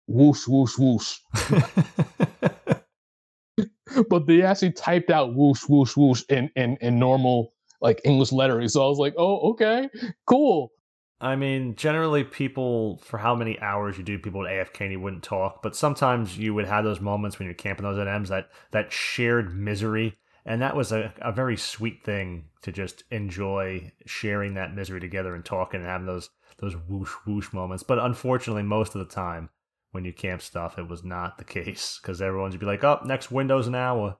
whoosh whoosh whoosh. But they actually typed out whoosh whoosh whoosh in in in normal like English lettering, so I was like, oh okay, cool. I mean, generally, people for how many hours you do, people would AFK and you wouldn't talk. But sometimes you would have those moments when you're camping those NMs that that shared misery, and that was a, a very sweet thing to just enjoy sharing that misery together and talking and having those those whoosh whoosh moments. But unfortunately, most of the time when you camp stuff, it was not the case because everyone's be like, "Oh, next window's an hour."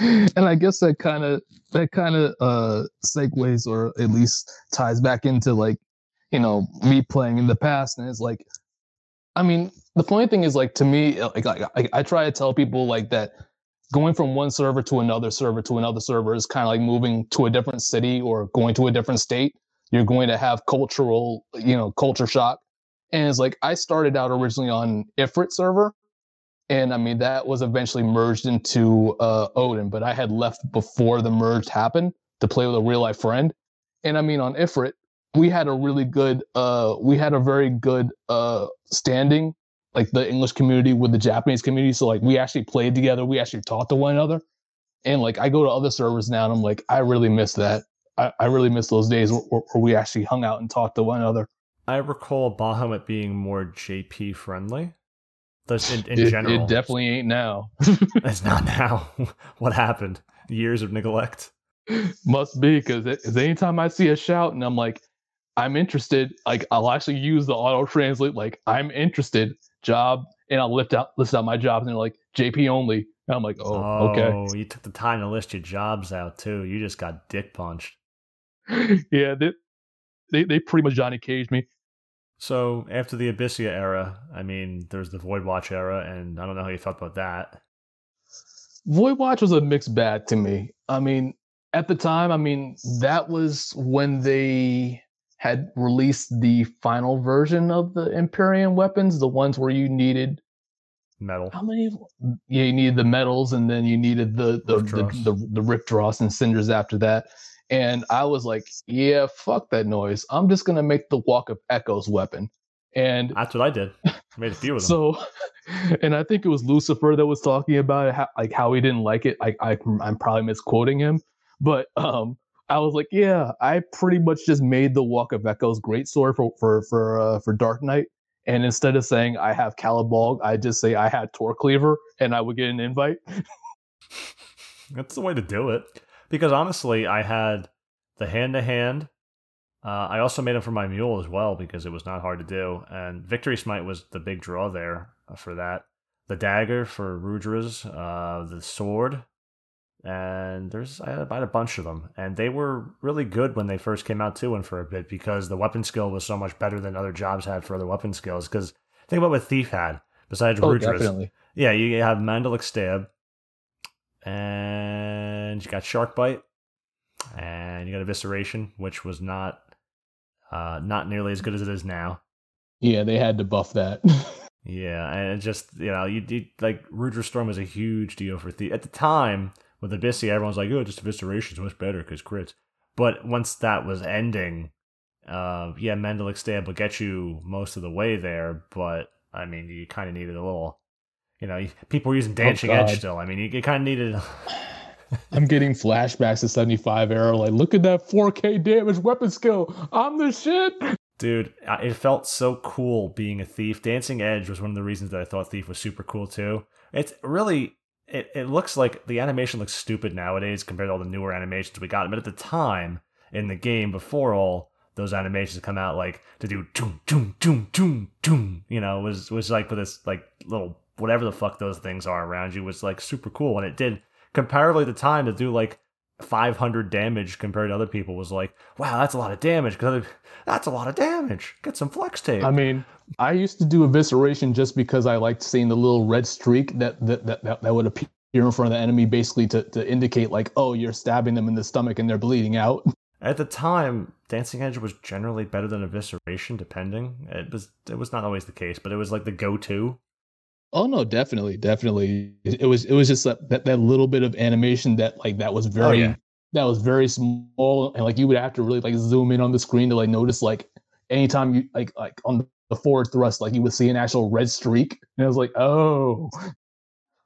and I guess that kind of that kind of uh segues or at least ties back into like you know me playing in the past and it's like I mean the funny thing is like to me like I, I, I try to tell people like that going from one server to another server to another server is kind of like moving to a different city or going to a different state. You're going to have cultural you know culture shock. And it's like I started out originally on Ifrit server and I mean that was eventually merged into uh, Odin, but I had left before the merge happened to play with a real life friend. And I mean on Ifrit, we had a really good, uh, we had a very good uh, standing, like the English community with the Japanese community. So like we actually played together, we actually talked to one another. And like I go to other servers now, and I'm like, I really miss that. I, I really miss those days where, where we actually hung out and talked to one another. I recall Bahamut being more JP friendly. In, in it, general, it definitely ain't now. It's not now. what happened? Years of neglect. Must be because anytime I see a shout and I'm like, I'm interested, like I'll actually use the auto translate, like I'm interested, job, and I'll lift out list out my jobs and they're like JP only. And I'm like, oh, okay. Oh, you took the time to list your jobs out too. You just got dick punched. yeah, they, they they pretty much Johnny caged me. So after the Abyssea era, I mean, there's the Void Watch era, and I don't know how you felt about that. Void Watch was a mixed bag to me. I mean, at the time, I mean, that was when they had released the final version of the Imperium weapons, the ones where you needed Metal. how many? Yeah, you needed the metals, and then you needed the the the, the, the Riftdross and cinders after that. And I was like, yeah, fuck that noise. I'm just gonna make the Walk of Echoes weapon. And That's what I did. I made a few of them. so, and I think it was Lucifer that was talking about it, how, like how he didn't like it. Like I, I'm probably misquoting him, but um, I was like, yeah, I pretty much just made the Walk of Echoes great sword for for for uh, for Dark Knight. And instead of saying I have Caladbolg, I just say I had Tor Cleaver, and I would get an invite. That's the way to do it. Because honestly, I had the hand to hand. I also made them for my mule as well because it was not hard to do. And Victory Smite was the big draw there uh, for that. The dagger for Rudra's, uh, the sword, and there's I had, about a bunch of them, and they were really good when they first came out too, and for a bit because the weapon skill was so much better than other jobs had for other weapon skills. Because think about what Thief had besides Oh, Rudra's. definitely. Yeah, you have Mandalic Stab, and you got Shark Bite, and you got Evisceration, which was not uh, not nearly as good as it is now. Yeah, they had to buff that. Yeah, and it just you know you, you like Rudra Storm was a huge deal for the at the time with Abyssea, everyone's like, oh, just Evisceration is much better because crits. But once that was ending, uh, yeah, Mandalic Stab will get you most of the way there, but I mean, you kind of needed a little. You know, people were using oh, Dancing God. Edge still. I mean, you, you kind of needed. I'm getting flashbacks to 75 era. Like, look at that 4K damage weapon skill. I'm the shit. Dude, it felt so cool being a thief. Dancing Edge was one of the reasons that I thought Thief was super cool too. It's really it, it looks like the animation looks stupid nowadays compared to all the newer animations we got. But at the time in the game, before all those animations come out, like to do doom doom doom doom doom, you know, was was like for this like little whatever the fuck those things are around you was like super cool, and it did comparatively the time to do like 500 damage compared to other people was like, wow, that's a lot of damage. Because that's a lot of damage. Get some flex tape. I mean, I used to do evisceration just because I liked seeing the little red streak that that that, that, that would appear in front of the enemy, basically to, to indicate like, oh, you're stabbing them in the stomach and they're bleeding out. At the time, Dancing Edge was generally better than evisceration, depending. It was it was not always the case, but it was like the go-to. Oh no, definitely, definitely. It, was it was just that, that, that little bit of animation that like that was very oh, yeah. that was very small and like you would have to really like zoom in on the screen to like notice like anytime you like like on the forward thrust like you would see an actual red streak and I was like oh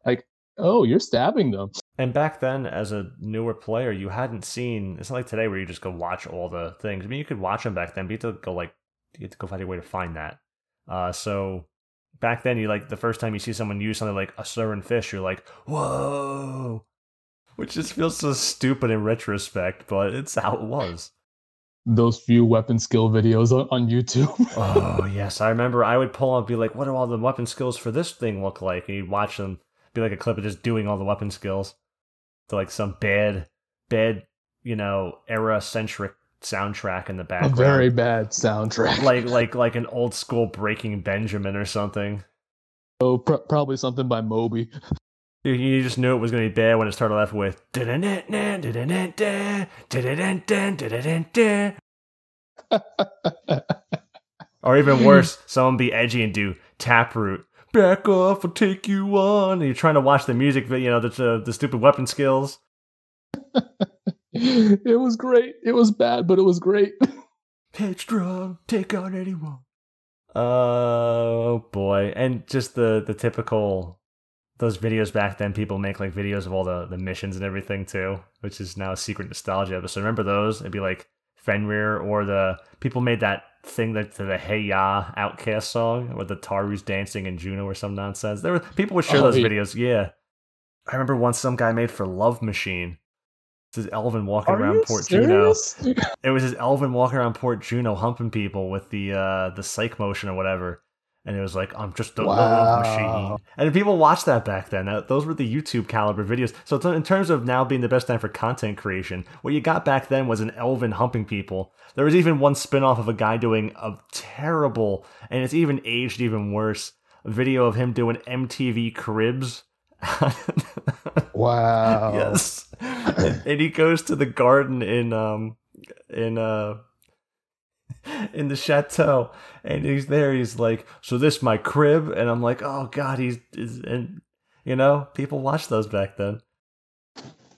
like oh you're stabbing them. And back then, as a newer player, you hadn't seen. It's not like today where you just go watch all the things. I mean, you could watch them back then, but you had to go like you had to go find a way to find that. Uh, so back then you like the first time you see someone use something like a southern fish, you're like, whoa. Which just feels so stupid in retrospect, but it's how it was. Those few weapon skill videos on, on YouTube. oh yes. I remember I would pull up be like, what do all the weapon skills for this thing look like? And you'd watch them be like a clip of just doing all the weapon skills. To like some bad bad, you know, era centric soundtrack in the background. A very bad soundtrack. like like like an old school Breaking Benjamin or something. Oh, pr- probably something by Moby. You just knew it was going to be bad when it started off with. or even worse, someone be edgy and do Taproot. Back off, I'll take you on. And you're trying to watch the music video, you know, the, uh, the stupid weapon skills. it was great. It was bad, but it was great. Headstrong, take on anyone. Oh boy, and just the the typical those videos back then. People make like videos of all the the missions and everything too, which is now a secret nostalgia episode. Remember those? It'd be like Fenrir or the people made that thing that to the Hey Ya OutKast song with the Taru's dancing and Jeuno or some nonsense. There were people would share oh, those yeah. videos. Yeah, I remember once some guy made for Love Machine his Elvaan walking Are around Port serious? Jeuno. it was his Elvaan walking around Port Jeuno humping people with the uh the psych motion or whatever. And it was like, I'm just a wow. machine. And people watched that back then. those were the YouTube caliber videos. So, in terms of now being the best time for content creation, what you got back then was an Elvaan humping people. There was even one spin off of a guy doing a terrible, and it's even aged even worse, video of him doing MTV Cribs wow. yes. and he goes to the garden in um in uh in the chateau and he's there he's like so this my crib and i'm like oh god he's, he's and you know people watched those back then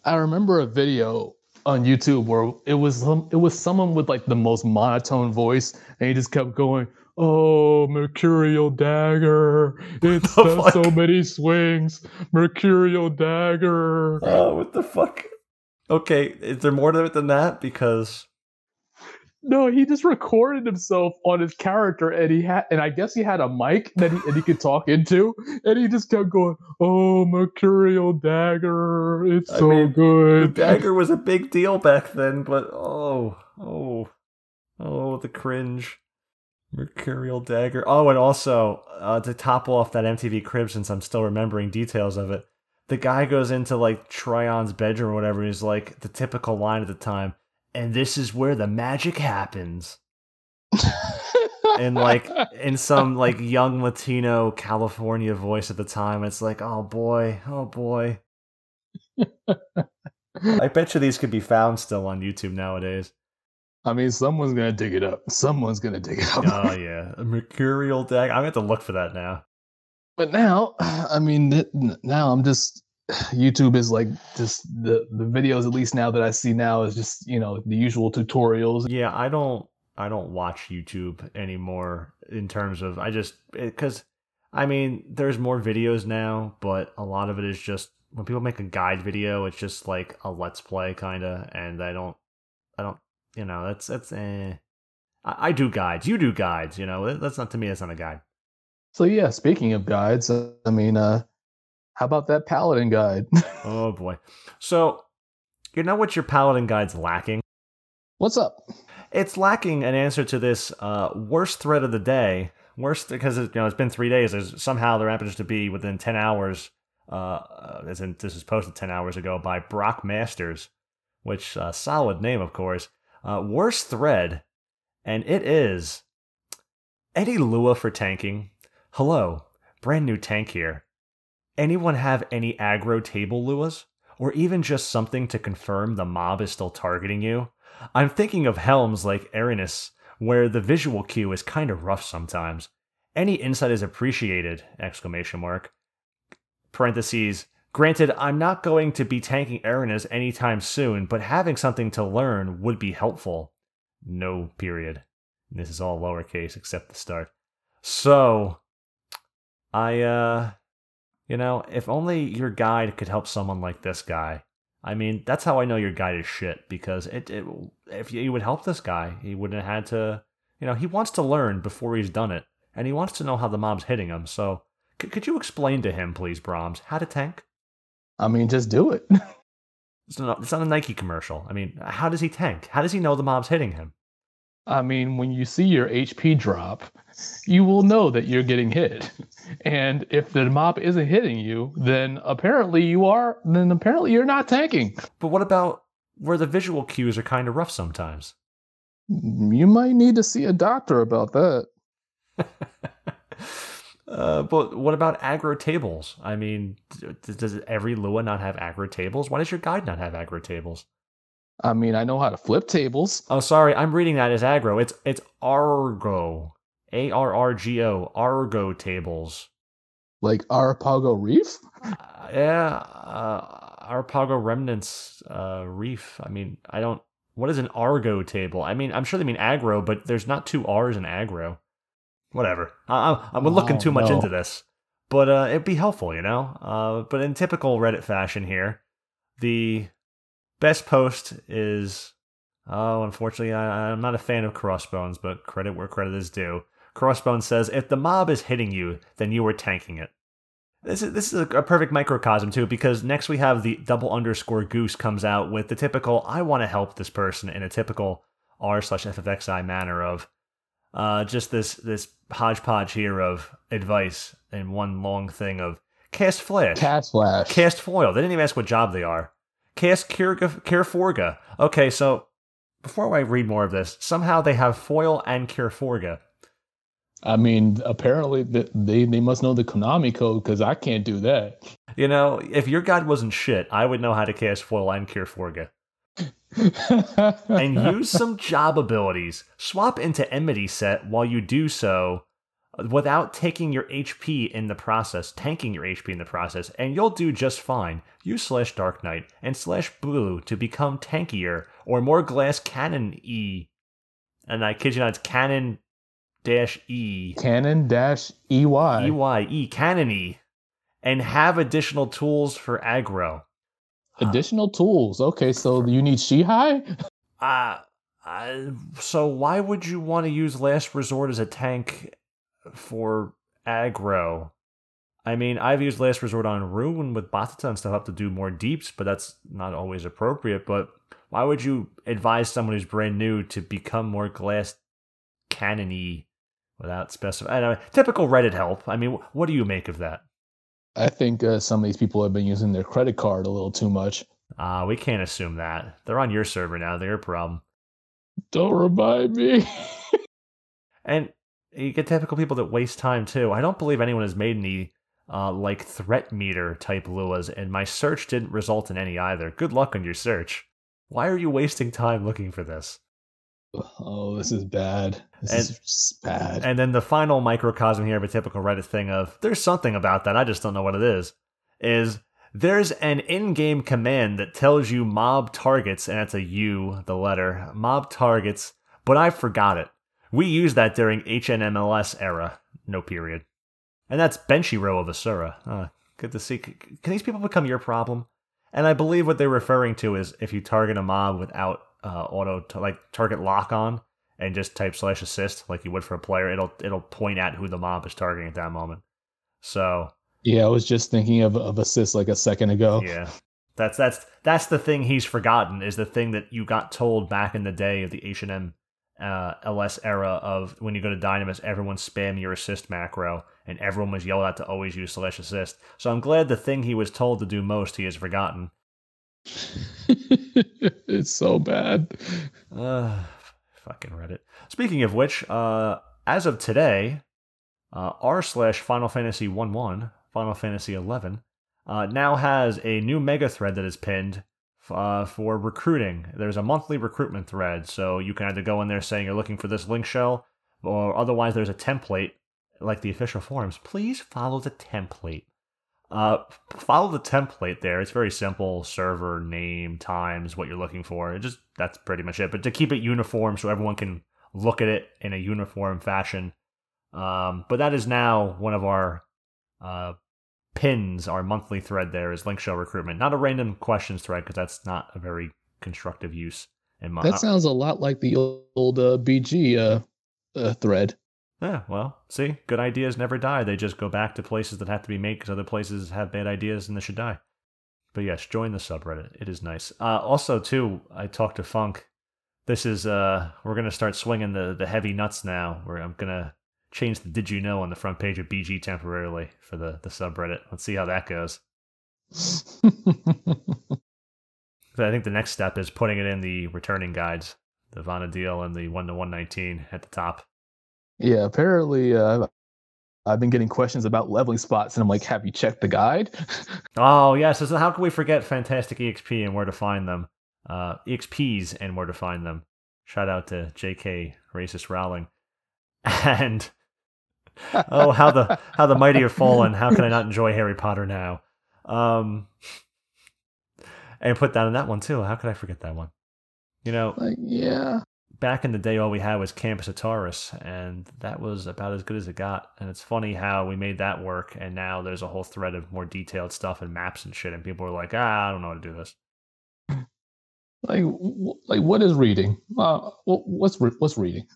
i remember a video on youtube where it was it was someone with like the most monotone voice and he just kept going Oh, Mercurial Dagger. It's done so many swings. Mercurial Dagger. Oh, what the fuck? Okay, is there more to it than that? Because no, he just recorded himself on his character, and he had, and I guess he had a mic that he and he could talk into, and he just kept going, "Oh, Mercurial Dagger, it's I so mean, good." The dagger was a big deal back then, but oh, oh, oh, the cringe. Mercurial dagger. Oh, and also uh, to top off that MTV crib, since I'm still remembering details of it, the guy goes into like Trion's bedroom or whatever. He's like the typical line at the time, and this is where the magic happens. and like in some like young Latino California voice at the time, it's like, oh boy, oh boy. I bet you these could be found still on YouTube nowadays. I mean, someone's gonna dig it up. Someone's gonna dig it up. oh yeah, a mercurial dag. I'm gonna have to look for that now. But now, I mean, now I'm just YouTube is like just the the videos. At least now that I see now is just you know the usual tutorials. Yeah, I don't I don't watch YouTube anymore in terms of I just because I mean there's more videos now, but a lot of it is just when people make a guide video, it's just like a let's play kind of, and I I don't you know, that's that's eh. I, I do guides. You do guides. You know, that's not to me. That's not a guide. So yeah, speaking of guides, uh, I mean, uh, how about that paladin guide? oh boy. So, you know what your paladin guide's lacking? What's up? It's lacking an answer to this uh, worst threat of the day. Worst because it, you know it's been three days. There's somehow there happens to be within ten hours. Uh, as in this is posted ten hours ago by Brock Masters, which uh, solid name of course. Uh, worst thread, and it is Eddie Lua for tanking. Hello, brand new tank here. Anyone have any aggro table Luas? Or even just something to confirm the mob is still targeting you? I'm thinking of helms like Aranus, where the visual cue is kind of rough sometimes. Any insight is appreciated! Exclamation mark. Parentheses. Granted, I'm not going to be tanking Aranus anytime soon, but having something to learn would be helpful. No period. This is all lowercase except the start. So, I, uh, you know, if only your guide could help someone like this guy. I mean, that's how I know your guide is shit because it, it if you would help this guy, he wouldn't have had to, you know, he wants to learn before he's done it, and he wants to know how the mob's hitting him. So, could you explain to him, please, Brahms, how to tank? I mean, just do it. It's not, it's not a Nike commercial. I mean, how does he tank? How does he know the mob's hitting him? I mean, when you see your HP drop, you will know that you're getting hit. And if the mob isn't hitting you, then apparently you are, then apparently you're not tanking. But what about where the visual cues are kind of rough sometimes? You might need to see a doctor about that. uh, but what about aggro tables? I mean, does every Lua not have aggro tables? Why does your guide not have aggro tables? I mean, I know how to flip tables. Oh, sorry, I'm reading that as aggro. It's it's Argo, A R R G O, Argo tables. Like Arapago Reef? Uh, yeah, uh, Arapago Remnants uh, Reef. I mean, I don't. What is an Argo table? I mean, I'm sure they mean aggro, but there's not two R's in aggro. Whatever. I, I'm looking Oh, too much no. into this, but uh, it'd be helpful, you know. Uh, but in typical Reddit fashion here, the best post is oh, unfortunately, I, I'm not a fan of Crossbones, but credit where credit is due. Crossbones says, if the mob is hitting you, then you are tanking it. This is this is a, a perfect microcosm too, because next we have the double underscore goose comes out with the typical I want to help this person in a typical r slash ffxi manner of uh, just this this hodgepodge here of advice and one long thing of cast flash, Cast Flash. cast foil. They didn't even ask what job they are. Cast Kirga, Kirforga. Okay, so before I read more of this, somehow they have foil and Kirforga. I mean, apparently they, they must know the Konami code because I can't do that. You know, if your guide wasn't shit, I would know how to cast foil and Kirforga. and use some job abilities. Swap into Enmity set while you do so without taking your HP in the process, tanking your HP in the process, and you'll do just fine. Use slash Dark Knight and slash Blue to become tankier or more glass cannon E. And I kid you not, it's cannon dash E. Canon dash EY. EY, E, cannon E. And have additional tools for aggro. Additional tools. Okay, so you need Shihai? Uh, so why would you want to use Last Resort as a tank for aggro? I mean, I've used Last Resort on Ruin with Batata and stuff up to do more deeps, but that's not always appropriate. But why would you advise someone who's brand new to become more glass cannony without specifying? Typical Reddit help. I mean, what do you make of that? I think uh, some of these people have been using their credit card a little too much. Uh, we can't assume that. They're on your server now. They're your problem. Don't remind me. And you get typical people that waste time too. I don't believe anyone has made any uh, like threat meter type Luas, and my search didn't result in any either. Good luck on your search. Why are you wasting time looking for this? Oh, this is bad. This And- is bad. And then the final microcosm here of a typical Reddit thing of there's something about that, I just don't know what it is, is there's an in-game command that tells you mob targets, and that's a U, the letter, mob targets, but I forgot it. We used that during HNMLS era, no period. And that's Benshiro of Asura. Uh, good to see. Can these people become your problem? And I believe what they're referring to is if you target a mob without uh, auto, t- like target lock on, and just type slash assist like you would for a player, it'll it'll point at who the mob is targeting at that moment. So yeah, I was just thinking of of assist like a second ago. Yeah, that's that's that's the thing he's forgotten is the thing that you got told back in the day of the H and M uh, LS era of when you go to Dynamis, everyone spam your assist macro, and everyone was yelled at to always use slash assist. So I'm glad the thing he was told to do most he has forgotten. it's so bad. Uh, fucking Reddit. Speaking of which, uh, as of today, uh, r slash Final Fantasy 1 1, Final Fantasy 11, uh, now has a new mega thread that is pinned uh, for recruiting. There's a monthly recruitment thread, so you can either go in there saying you're looking for this link shell, or otherwise there's a template like the official forums. Please follow the template. Uh, follow the template there. It's very simple: server name, times, what you're looking for. It just that's pretty much it. But to keep it uniform, so everyone can look at it in a uniform fashion. Um, but that is now one of our uh, pins, our monthly thread there is link shell recruitment, not a random questions thread because that's not a very constructive use. In my, that sounds a lot like the old uh, BG uh, uh, thread. Yeah, well, see, good ideas never die. They just go back to places that have to be made because other places have bad ideas and they should die. But yes, join the subreddit. It is nice. Uh, also, too, I talked to Funk. This is uh, we're gonna start swinging the the heavy nuts now. Where I'm gonna change the did you know on the front page of BG temporarily for the the subreddit. Let's see how that goes. I think the next step is putting it in the returning guides, the Vana'diel and the one to one nineteen at the top. Yeah, apparently uh, I've been getting questions about leveling spots, and I'm like, have you checked the guide? oh yes, so how can we forget Fantastic EXP and where to find them? Uh, EXPs and where to find them. Shout out to J.K. Racist Rowling, and oh how the how the mighty have fallen. How can I not enjoy Harry Potter now? Um, and put that in that one too. How could I forget that one? You know, like, yeah back in the day, all we had was Campus Ataris, and that was about as good as it got. And it's funny how we made that work, and now there's a whole thread of more detailed stuff and maps and shit, and people are like, ah, I don't know how to do this. Like, like what is reading? Uh, what's what's reading?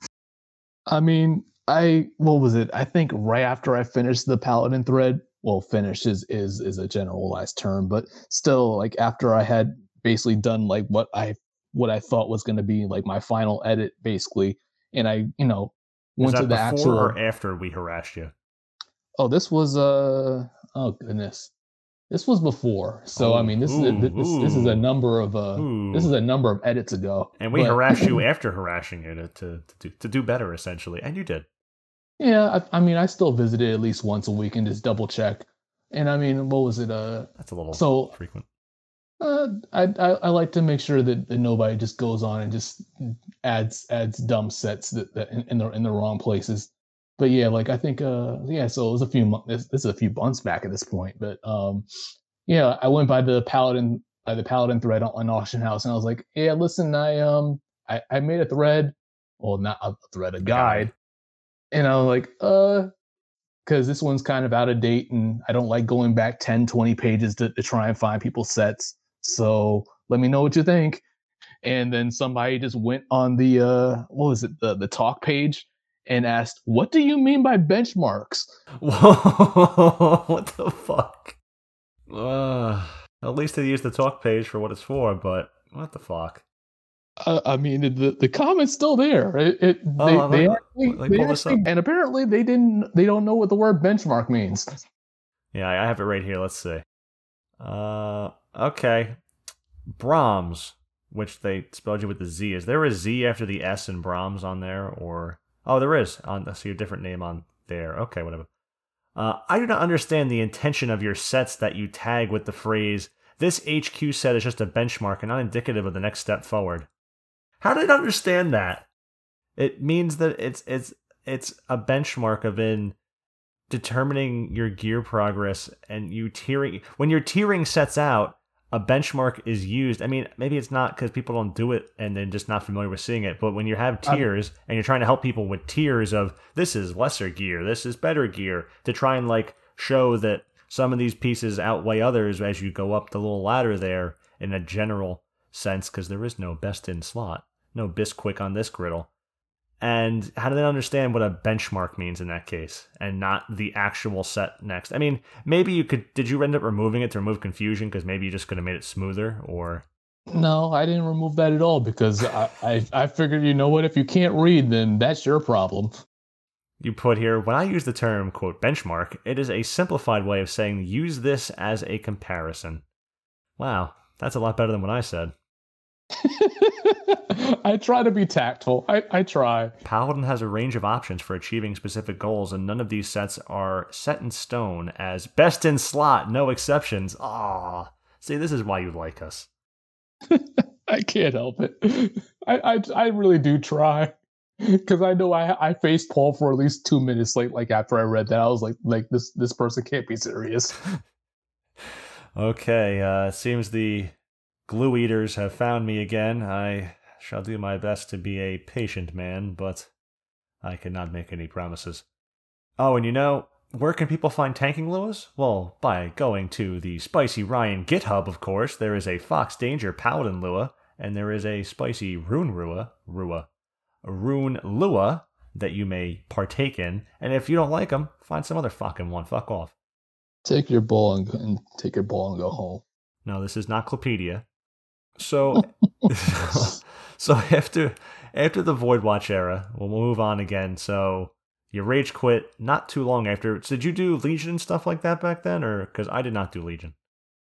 I mean, I what was it? I think right after I finished the Paladin thread. Well, finish is is is a generalized term, but still, like after I had basically done like what I what I thought was going to be like my final edit, basically. And I, you know, went to the actual. Or after we harassed you? Oh, this was uh oh goodness, this was before. So oh, I mean, this ooh, is a, this, this is a number of uh ooh. this is a number of edits ago. And we but, harassed you after harassing you to, to to do, to do better, essentially, and you did. Yeah, I, I mean, I still visited at least once a week and just double check. And I mean, what was it? Uh, that's a little so frequent. Uh, I, I, I like to make sure that, that nobody just goes on and just adds adds dumb sets that, that in, in the in the wrong places. But yeah, like I think uh yeah, so it was a few months. This, this is a few months back at this point, but um yeah, I went by the paladin by the paladin thread on, on Auction House, and I was like, yeah, listen, I um I, I made a thread, well not a thread, a guide, and I was like, uh because this one's kind of out of date and I don't like going back 10, 20 pages to, to try and find people's sets. So let me know what you think. And then somebody just went on the uh what was it, the the talk page and asked, What do you mean by benchmarks? what the fuck? Uh, at least they used the talk page for what it's for, but what the fuck? Uh, I mean, the the comment's still there. It, it oh, they, they, actually, they actually and apparently they didn't they don't know what the word benchmark means. Yeah, I have it right here. Let's see. Uh, okay. Brahms, which they spelled you with the Z. Is there a Z after the S in Brahms on there, or oh, there is. On I see a different name on there. Okay, whatever. Uh, I do not understand the intention of your sets that you tag with the phrase "This HQ set is just a benchmark and not indicative of the next step forward." How did I understand that? It means that it's it's it's a benchmark of in determining your gear progress and you tiering when your tiering sets out a benchmark is used. I mean maybe it's not because people don't do it and they're just not familiar with seeing it but when you have uh, tiers and you're trying to help people with tiers of this is lesser gear this is better gear to try and like show that some of these pieces outweigh others as you go up the little ladder there in a general sense because there is no best in slot no bisquick on this griddle And how do they understand what a benchmark means in that case and not the actual set next? I mean, maybe you could. Did you end up removing it to remove confusion because maybe you just could have made it smoother or? No, I didn't remove that at all because I, I, I figured, you know what, if you can't read, then that's your problem. You put here, when I use the term, quote, benchmark, it is a simplified way of saying use this as a comparison. Wow, that's a lot better than what I said. I try to be tactful. I, I try. Paladin has a range of options for achieving specific goals, and none of these sets are set in stone as best in slot, no exceptions. Ah, see, this is why you like us. I can't help it. I, I, I really do try because I know I I faced Paul for at least two minutes late. Like after I read that, I was like, like this this person can't be serious. okay, uh, seems the glue eaters have found me again. I shall do my best to be a patient man, but I cannot make any promises. Oh, and you know, where can people find tanking Luas? Well, by going to the Spicy Ryan GitHub, of course. There is a Fox Danger Paladin Lua, and there is a Spicy Rune Rua, Rua, Rune Lua that you may partake in. And if you don't like them, find some other fucking one. Fuck off. Take your ball and, and take your ball and go home. No, this is not Clopedia. So, so after after the Voidwatch era, we'll move on again. So you rage quit not too long after. Did you do Legion and stuff like that back then, or because I did not do Legion?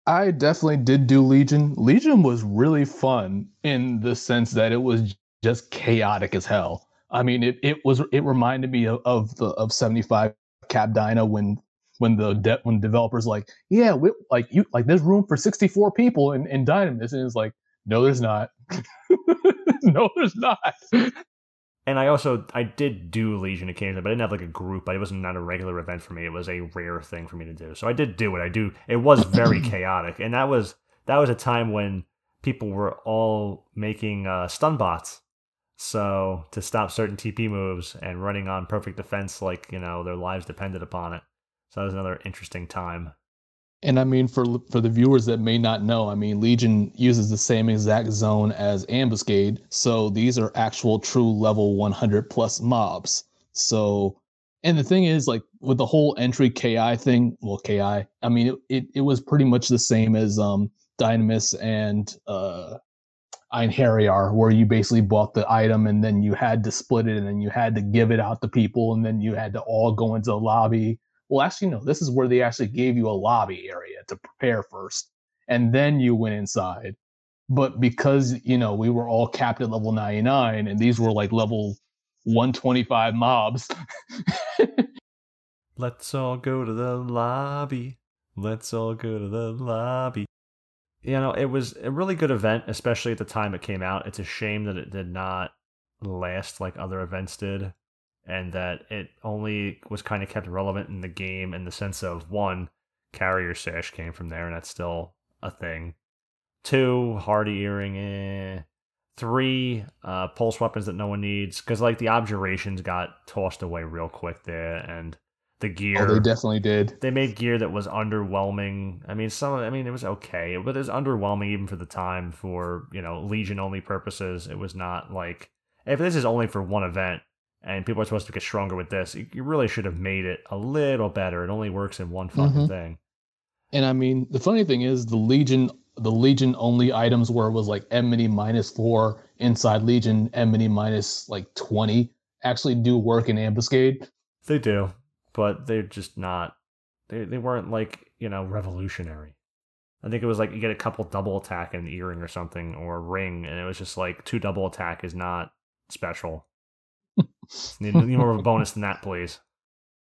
I definitely did do Legion. Legion was really fun in the sense that it was just chaotic as hell. I mean, it, it was it reminded me of, of the of 75 cap Dyna when when the de- when developers like, yeah, we, like you like there's room for 64 people in, in Dynamis, and it's like, no, there's not. no, there's not. And I also I did do Legion occasionally, but I didn't have like a group. But it wasn't not a regular event for me. It was a rare thing for me to do. So I did do it. I do. It was very chaotic, and that was that was a time when people were all making uh, stun bots. So to stop certain TP moves and running on perfect defense, like you know their lives depended upon it. So that was another interesting time. And I mean, for for the viewers that may not know, I mean, Legion uses the same exact zone as Ambuscade, so these are actual true level 100 plus mobs. So, and the thing is, like with the whole entry KI thing, well, KI, I mean, it it, it was pretty much the same as um Dynamis and uh Einherjar, where you basically bought the item and then you had to split it and then you had to give it out to people and then you had to all go into the lobby well, actually, no, this is where they actually gave you a lobby area to prepare first, and then you went inside. But because, you know, we were all capped at level 99 and these were like level 125 mobs. Let's all go to the lobby. Let's all go to the lobby. You know, it was a really good event, especially at the time it came out. It's a shame that it did not last like other events did and that it only was kind of kept relevant in the game in the sense of one, carrier sash came from there, and that's still a thing. Two, Hearty Earring, eh. Three, uh, pulse weapons that no one needs, because like the abjurations got tossed away real quick there, and the gear. Oh, they definitely did. They made gear that was underwhelming. I mean, some. I mean, it was okay, but it was underwhelming even for the time for you know Legion only purposes. It was not like if this is only for one event, and people are supposed to get stronger with this. You really should have made it a little better. It only works in one fucking mm-hmm. thing. And I mean, the funny thing is, the Legion, the Legion only items where it was like enmity minus four inside Legion, enmity minus like twenty, actually do work in Ambuscade. They do, but they're just not. They they weren't like you know revolutionary. I think it was like you get a couple double attack in the earring or something or ring, and it was just like two double attack is not special. need, need more of a bonus than that, please.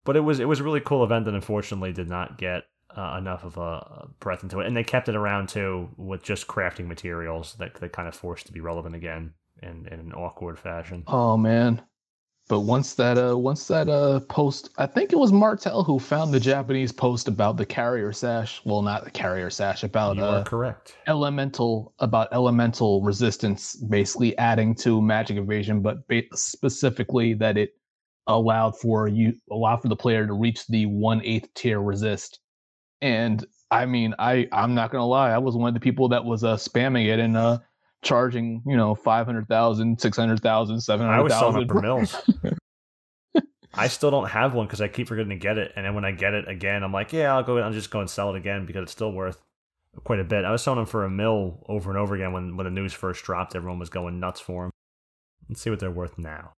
But it was it was a really cool event that unfortunately did not get uh, enough of a breath into it, and they kept it around too with just crafting materials that they kind of forced to be relevant again in, in an awkward fashion. Oh man, but once that uh once that uh post, I think it was Martel who found the Japanese post about the carrier sash. Well, not the carrier sash about you uh, correct elemental about elemental resistance, basically adding to magic evasion, but ba- specifically that it allowed for you allow for the player to reach the one eighth tier resist. And I mean, I I'm not gonna lie, I was one of the people that was uh spamming it and uh charging, you know, 500,000, 600,000, 700,000. I was selling for mills. I still don't have one because I keep forgetting to get it. And then when I get it again, I'm like, yeah, I'll go. I'll just go and sell it again because it's still worth quite a bit. I was selling them for a mill over and over again when when the news first dropped. Everyone was going nuts for them. Let's see what they're worth now.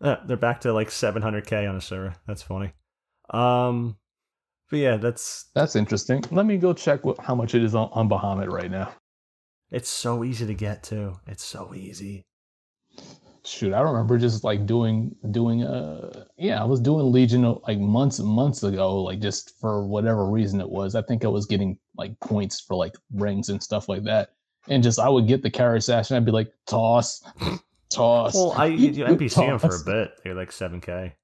Uh, they're back to like 700k on a server. That's funny. Um, but yeah, that's that's interesting. Let me go check what, how much it is on, on Bahamut right now. It's so easy to get to. It's so easy shoot, I remember just like doing doing uh yeah, I was doing Legion like months and months ago, like just for whatever reason it was. I think I was getting like points for like rings and stuff like that. And just I would get the carry sash and I'd be like, toss, toss. Well, I you NPC them for a bit. They're like seven K.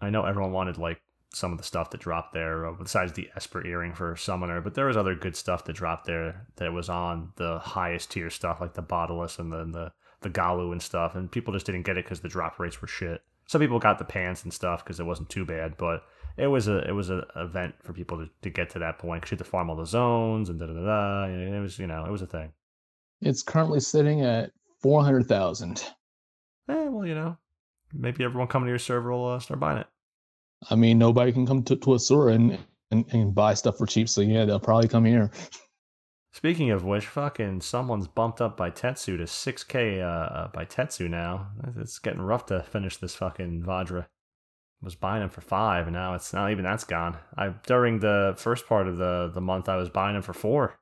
I know everyone wanted like some of the stuff that dropped there, uh, besides the Esper earring for Summoner, but there was other good stuff that dropped there that was on the highest tier stuff, like the Bottleless and then the the Galu and stuff, and people just didn't get it because the drop rates were shit. Some people got the pants and stuff because it wasn't too bad, but it was a it was an event for people to, to get to that point because you had to farm all the zones and da da da da. It was you know it was a thing. It's currently sitting at four hundred thousand. Eh, well, you know, maybe everyone coming to your server will uh, start buying it. I mean, nobody can come to, to Asura and, and, and buy stuff for cheap, so yeah, they'll probably come here. Speaking of which, fucking someone's bumped up Beitetsu to 6k uh, uh, Beitetsu now. It's getting rough to finish this fucking Vajra. Was buying them for five, and now it's not even that's gone. I during the first part of the the month, I was buying them for four.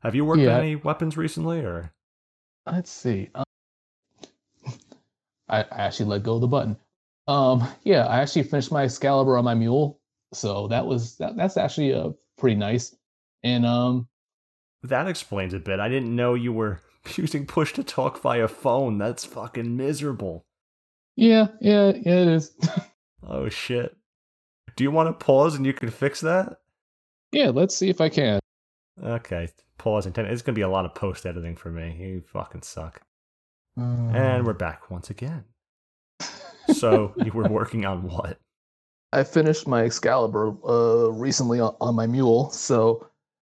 Have you worked yeah. any weapons recently, or? Let's see. Um, I, I actually let go of the button. Um, yeah, I actually finished my Excalibur on my mule, so that was that, that's actually uh, pretty nice. And um, that explains a bit. I didn't know you were using push to talk via phone. That's fucking miserable. Yeah, yeah, yeah, it is. oh shit. Do you want to pause and you can fix that? Yeah, let's see if I can. Okay, pause and ten. It's gonna be a lot of post editing for me. You fucking suck. Um... And we're back once again. So you were working on what? I finished my Excalibur uh, recently on, on my mule, so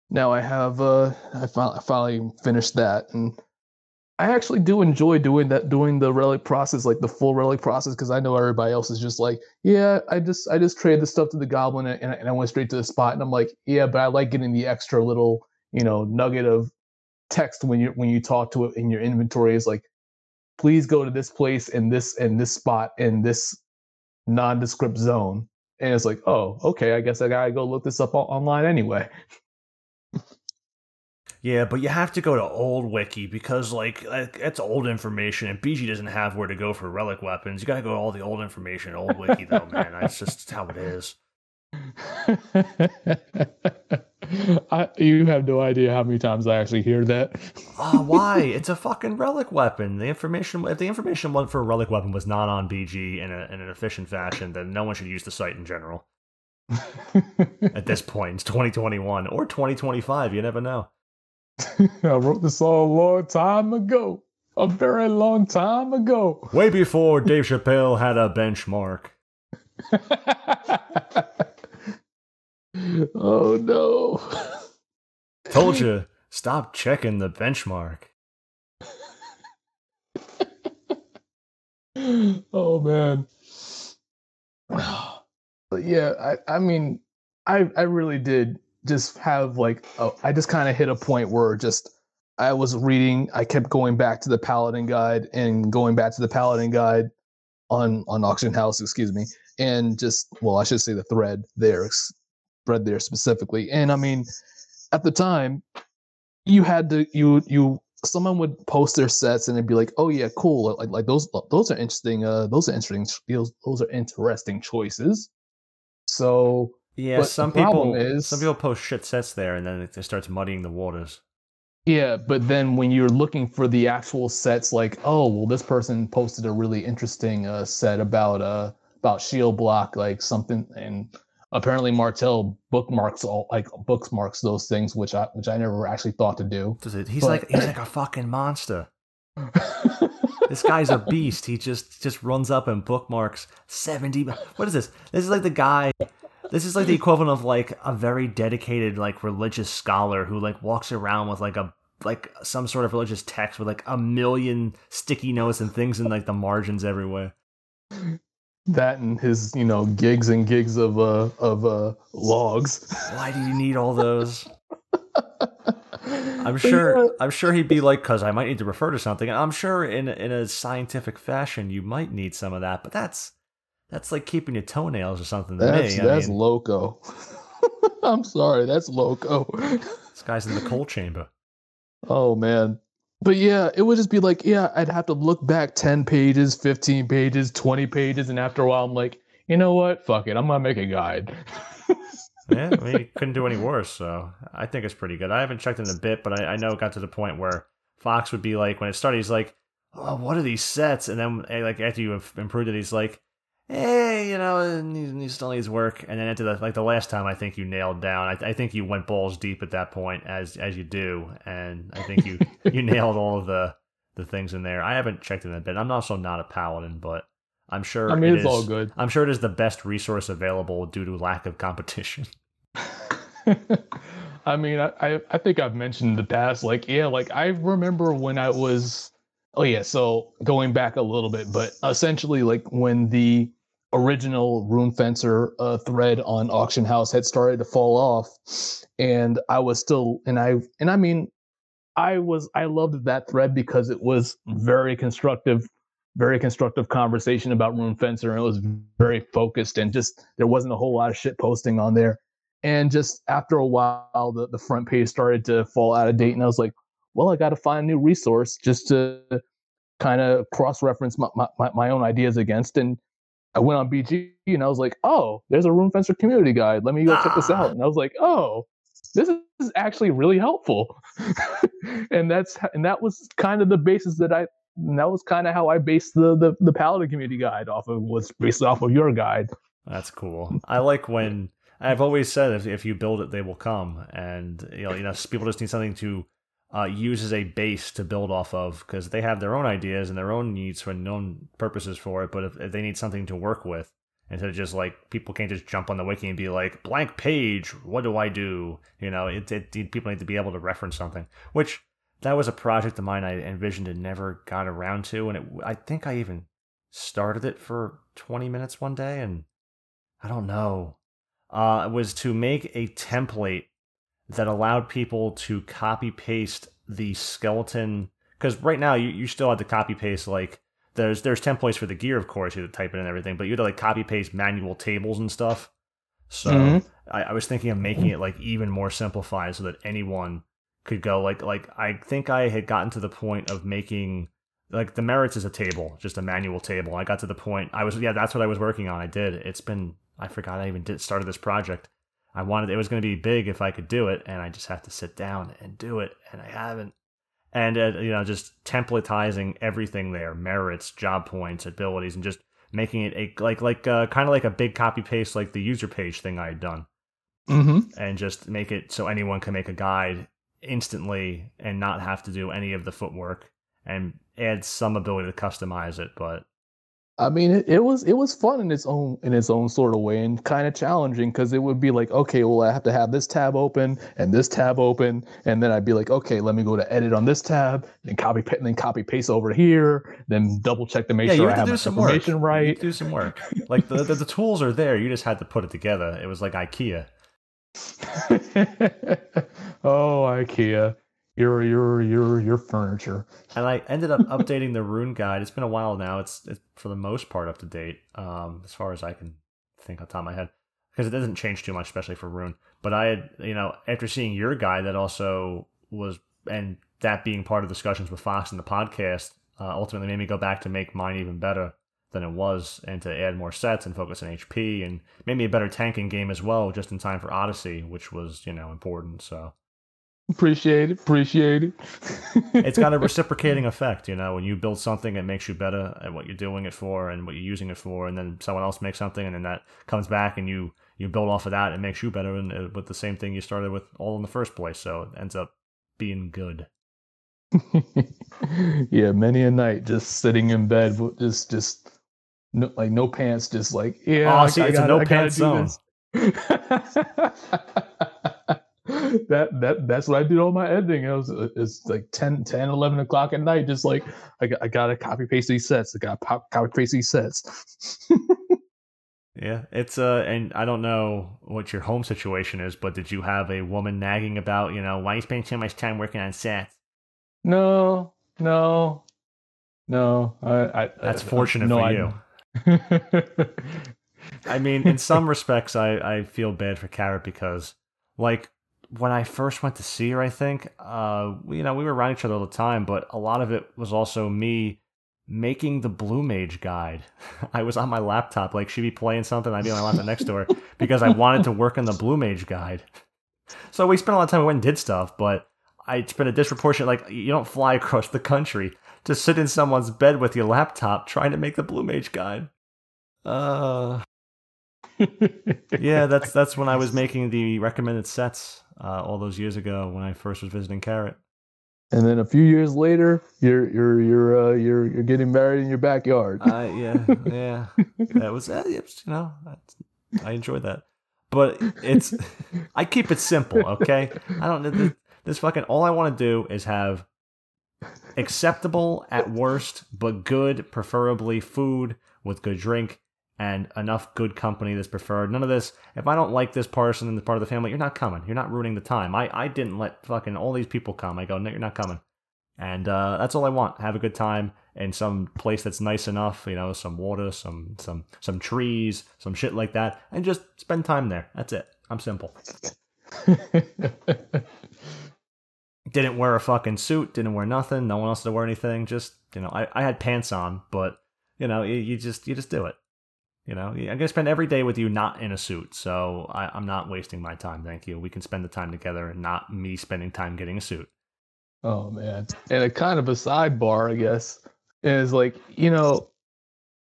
now I have uh, I finally finished that, and I actually do enjoy doing that, doing the relic process, like the full relic process, because I know everybody else is just like, yeah, I just I just traded the stuff to the goblin and, and I went straight to the spot, and I'm like, yeah, but I like getting the extra little, you know, nugget of text when you when you talk to it in your inventory is like, please go to this place in this in this spot in this nondescript zone, and it's like, oh, okay, I guess I gotta go look this up online anyway. Yeah, but you have to go to old wiki because like that's old information, and BG doesn't have where to go for relic weapons. You gotta go to all the old information, old wiki though, man. That's just how it is. I, you have no idea how many times I actually hear that. uh, why? It's a fucking relic weapon. The information, if the information for a relic weapon was not on BG in, a, in an efficient fashion, then no one should use the site in general. At this point, it's 2021 or 2025. You never know. I wrote this song a long time ago. A very long time ago. Way before Dave Chappelle had a benchmark. Oh no. Told you, stop checking the benchmark. oh man. But yeah, I, I mean, I I really did just have like oh, I just kind of hit a point where just I was reading. I kept going back to the Paladin guide and going back to the Paladin guide on on auction house, excuse me, and just well, I should say the thread there, thread there specifically. And I mean, at the time, you had to you you someone would post their sets and it'd be like, oh yeah, cool, like like those those are interesting. Uh, those are interesting. Those those are interesting choices. So yeah, some people is, some people post shit sets there, and then it starts muddying the waters. Yeah, but then when you're looking for the actual sets, like, oh, well, this person posted a really interesting uh, set about uh about shield block, like something, and apparently Martel bookmarks all like bookmarks those things, which I which I never actually thought to do. Does it? He's but, like he's like a fucking monster. this guy's a beast. He just just runs up and bookmarks seventy. What is this? This is like the guy this is like the equivalent of like a very dedicated like religious scholar who like walks around with like a like some sort of religious text with like a million sticky notes and things in like the margins everywhere. That and his, you know, gigs and gigs of uh of uh logs. Why do you need all those? I'm sure. I'm sure he'd be like, because I might need to refer to something. And I'm sure in in a scientific fashion, you might need some of that. But that's that's like keeping your toenails or something to that's, me. That's mean, loco. I'm sorry, that's loco. this guy's in the coal chamber. Oh man. But yeah, it would just be like, yeah, I'd have to look back 10 pages, 15 pages, 20 pages, and after a while I'm like, you know what? Fuck it. I'm gonna make a guide. yeah, I mean, couldn't do any worse. So I think it's pretty good. I haven't checked in a bit, but I, I know it got to the point where Fox would be like, when it started, he's like, "Oh, what are these sets?" And then, eh, like after you improved it, he's like, "Hey, you know, he still needs work." And then after the like the last time, I think you nailed down. I, I think you went balls deep at that point, as as you do, and I think you you nailed all of the the things in there. I haven't checked in a bit. I'm also not a paladin, but I'm sure. I mean, it it's is, all good. I'm sure it is the best resource available due to lack of competition. I mean, I, I think I've mentioned in the past, like, yeah, like I remember when I was, oh yeah, so going back a little bit, but essentially, like when the original Rune Fencer uh, thread on Auction House had started to fall off, and I was still, and I, and I mean, I was, I loved that thread because it was very constructive very constructive conversation about Rune Fencer and it was very focused and just there wasn't a whole lot of shit posting on there. And just after a while, the, the front page started to fall out of date. And I was like, well, I got to find a new resource just to kind of cross reference my, my, my, own ideas against. And I went on BG and I was like, oh, there's a Rune Fencer community guide. Let me go ah. check this out. Ah. And I was like, oh, this is actually really helpful. and that's and that was kind of the basis that I that was kind of how I based the, the the Paladin community guide off of was based off of your guide. That's cool. I like when I've always said if, if you build it, they will come, and you know, you know, people just need something to uh, use as a base to build off of because they have their own ideas and their own needs for their own purposes for it. But if, if, they need something to work with, instead of just like people can't just jump on the wiki and be like blank page, what do I do? You know, it, it people need to be able to reference something, which that was a project of mine I envisioned and never got around to, and it, I think I even started it for 20 minutes one day, and I don't know uh, was to make a template that allowed people to copy paste the skeleton. Because right now you, you still had to copy paste like there's there's templates for the gear, of course, you have to type it and everything, but you had to like copy paste manual tables and stuff. So mm-hmm. I, I was thinking of making it like even more simplified so that anyone could go like like I think I had gotten to the point of making like the merits is a table, just a manual table. I got to the point I was yeah, that's what I was working on. I did. It's been I forgot I even did started this project. I wanted it was going to be big if I could do it, and I just have to sit down and do it, and I haven't. And uh, you know, just templatizing everything there, merits, job points, abilities, and just making it a like like uh, kind of like a big copy paste, like the user page thing I had done, mm-hmm. and just make it so anyone can make a guide instantly and not have to do any of the footwork, and add some ability to customize it, but I mean, it, it, was it was fun in its own in its own sort of way, and kind of challenging because it would be like, okay, well, I have to have this tab open and this tab open, and then I'd be like, okay, let me go to edit on this tab, then copy and then copy paste over here, then double check to make yeah, sure I have my information work. right. do some work. Like the, the the tools are there, you just had to put it together. It was like IKEA. oh, IKEA your your your your furniture. And I ended up updating the rune guide. It's been a while now. It's, it's for the most part up to date, um, as far as I can think on top of my head, because it doesn't change too much, especially for rune. But I had, you know, after seeing your guide, that also was, and that being part of discussions with Fox and the podcast, uh, ultimately made me go back to make mine even better than it was, and to add more sets and focus on HP, and made me a better tanking game as well, just in time for Odyssey, which was you know important. So Appreciate it. Appreciate it. it's got a reciprocating effect, you know. When you build something, it makes you better at what you're doing it for and what you're using it for, and then someone else makes something, and then that comes back, and you you build off of that. It makes you better, and uh, with the same thing you started with all in the first place. So it ends up being good. yeah, many a night just sitting in bed, just just no, like no pants, just like yeah. Oh, see, I, it's I gotta, a no pants zone. that that that's what I did all my editing. It was it's like 10, 10, 11 o'clock at night. Just like I got, I got to copy paste these sets. I got to copy paste these sets. yeah, it's uh, and I don't know what your home situation is, but did you have a woman nagging about, you know, why you spend so much time working on sets? No, no, no. I, I that's fortunate no, for you. I mean, in some respects, I, I feel bad for Carrot because, like, when I first went to see her, I think, uh, you know, we were around each other all the time, but a lot of it was also me making the Blue Mage guide. I was on my laptop, like, she'd be playing something, I'd be on my laptop next to her because I wanted to work on the Blue Mage guide. So we spent a lot of time, we went and did stuff, but I spent a disproportionate, like, you don't fly across the country to sit in someone's bed with your laptop trying to make the Blue Mage guide. Uh, yeah, that's that's when I was making the recommended sets uh, all those years ago when I first was visiting Carrot. And then a few years later, you're you're you're uh, you're you're getting married in your backyard. uh, yeah, yeah, that was, uh, you know, I enjoyed that. But it's I keep it simple, okay? I don't this, this fucking all I want to do is have acceptable at worst, but good, preferably food with good drink and enough good company that's preferred. None of this. If I don't like this person and the part of the family, you're not coming. You're not ruining the time. I, I didn't let fucking all these people come. I go, no, you're not coming. And uh, that's all I want. Have a good time in some place that's nice enough. You know, some water, some some some trees, some shit like that, and just spend time there. That's it. I'm simple. didn't wear a fucking suit. Didn't wear nothing. No one else to wear anything. Just you know, I, I had pants on, but you know, you, you just you just do it. You know, I'm going to spend every day with you not in a suit. So I, am not wasting my time. Thank you. We can spend the time together and not me spending time getting a suit. Oh, man. And a kind of a sidebar, I guess, is like, you know,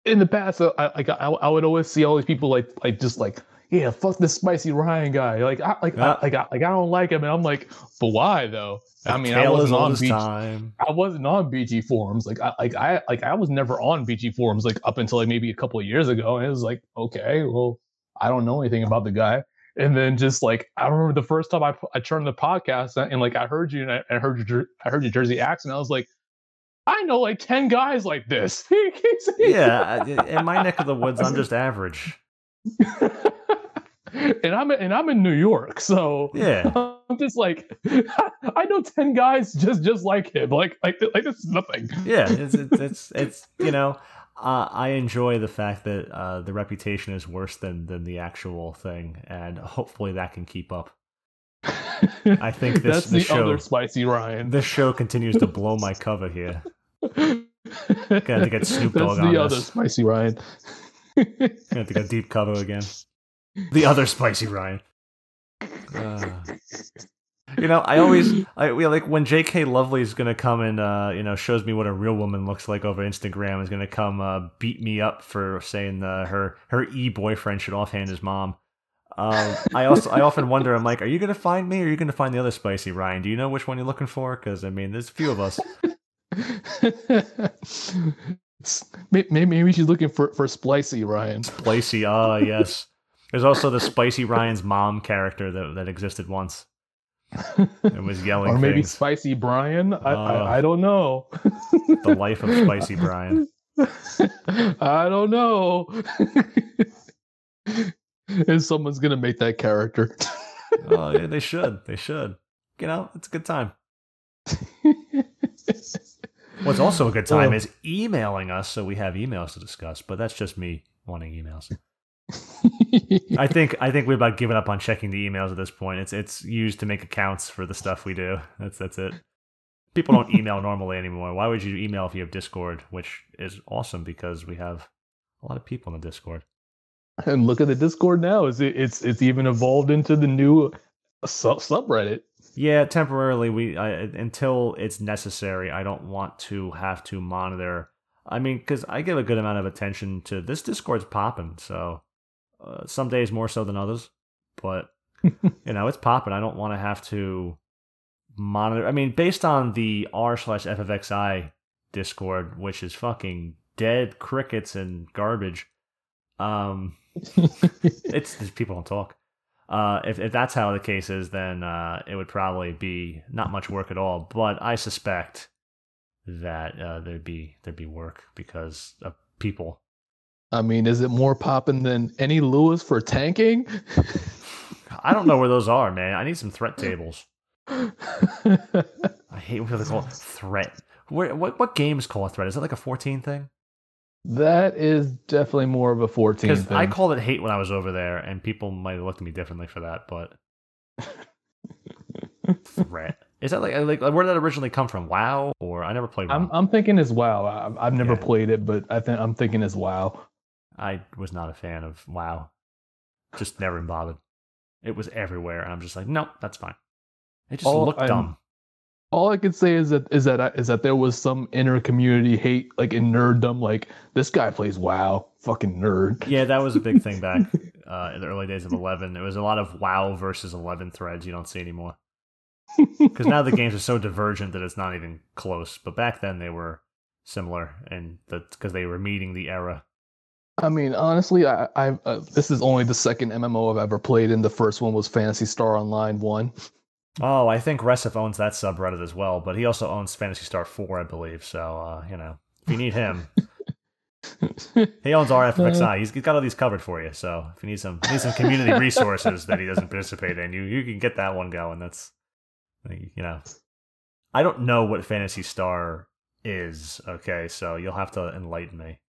in the past, I, like, I, I would always see all these people like, like, just like, yeah, fuck this spicy Ryan guy. Like, I, like, yeah. I, like, I, like, I don't like him, and I'm like, but why though? I mean, I wasn't on BG, time. I wasn't on BG forums. Like, I, like, I, like, I was never on BG forums like up until like maybe a couple of years ago, and it was like, okay, well, I don't know anything about the guy. And then just like I remember the first time I I turned the podcast and, and like I heard you and I, I heard your I heard your Jersey accent. I was like, I know like ten guys like this. yeah, in my neck of the woods, I'm just average. and I'm and I'm in New York, so yeah, I'm just like I know ten guys just just like him, like like like this is nothing. Yeah, it's it's it's, it's you know. Uh, I enjoy the fact that uh, the reputation is worse than than the actual thing, and hopefully that can keep up. I think this, That's this the show, other spicy Ryan. This show continues to blow my cover here. Got to get Snoop Dogg That's on the other spicy Ryan. Got to get deep cover again. The other spicy Ryan. Uh, you know, I always, I we, like when J.K. Lovely is gonna come and uh, you know shows me what a real woman looks like over Instagram is gonna come uh, beat me up for saying uh, her her e boyfriend should offhand his mom. Um, I also I often wonder I'm like, are you gonna find me or are you gonna find the other spicy Ryan? Do you know which one you're looking for? Because I mean, there's a few of us. maybe, maybe she's looking for for spicy Ryan. Spicy, ah yes. There's also the Spicy Ryan's mom character that that existed once. It was yelling. or maybe things. Spicy Brian. I, uh, I, I don't know. the life of Spicy Brian. I don't know. and someone's gonna make that character. oh yeah, they should. They should. You know, it's a good time. What's also a good time is emailing us, so we have emails to discuss. But that's just me wanting emails. I think I think we're about giving up on checking the emails at this point. It's it's used to make accounts for the stuff we do. That's that's it. People don't email normally anymore. Why would you email if you have Discord, which is awesome because we have a lot of people in the Discord. And look at the Discord now. Is it, it's it's even evolved into the new sub- subreddit. Yeah, temporarily we I, until it's necessary. I don't want to have to monitor. I mean, because I give a good amount of attention to this Discord's popping, so uh, some days more so than others, but you know it's popping. I don't want to have to monitor. I mean, based on the r slash ffxi Discord, which is fucking dead crickets and garbage. Um, it's people don't talk. uh, if if that's how the case is, then uh, it would probably be not much work at all. But I suspect that uh, there'd be there'd be work because of people. I mean, is it more popping than any Luas for tanking? I don't know where those are, man. I need some threat tables. I hate what they call it threat. Where, what what games call a threat? Is it like a fourteen thing? That is definitely more of a 14 Because. I called it hate when I was over there, and people might have looked at me differently for that. But threat is that like like where did that originally come from? WoW or I never played WoW. I'm I'm thinking as WoW. I've, I've never Yeah. played it, but I think I'm thinking as WoW. I was not a fan of WoW. Just never been bothered. It was everywhere, and I'm just like, nope, that's fine. It just Oh, looked I'm- dumb. All I could say is that is that I- is that there was some inner community hate, like in nerddom, like this guy plays WoW, fucking nerd. Yeah, that was a big thing back uh, in the early days of 11. There was a lot of WoW versus 11 threads you don't see anymore. Because now the games are so divergent that it's not even close. But back then they were similar, and that's because they were meeting the era. I mean, honestly, I, I uh, this is only the second MMO I've ever played, and the first one was Phantasy Star Online One. Oh, I think Resif owns that subreddit as well, but he also owns Phantasy Star 4, I believe. So, uh, you know, if you need him, he owns RFXI. He's got all these covered for you. So, if you need some need some community resources that he doesn't participate in, you you can get that one going. That's you know, I don't know what Phantasy Star is. Okay, so you'll have to enlighten me.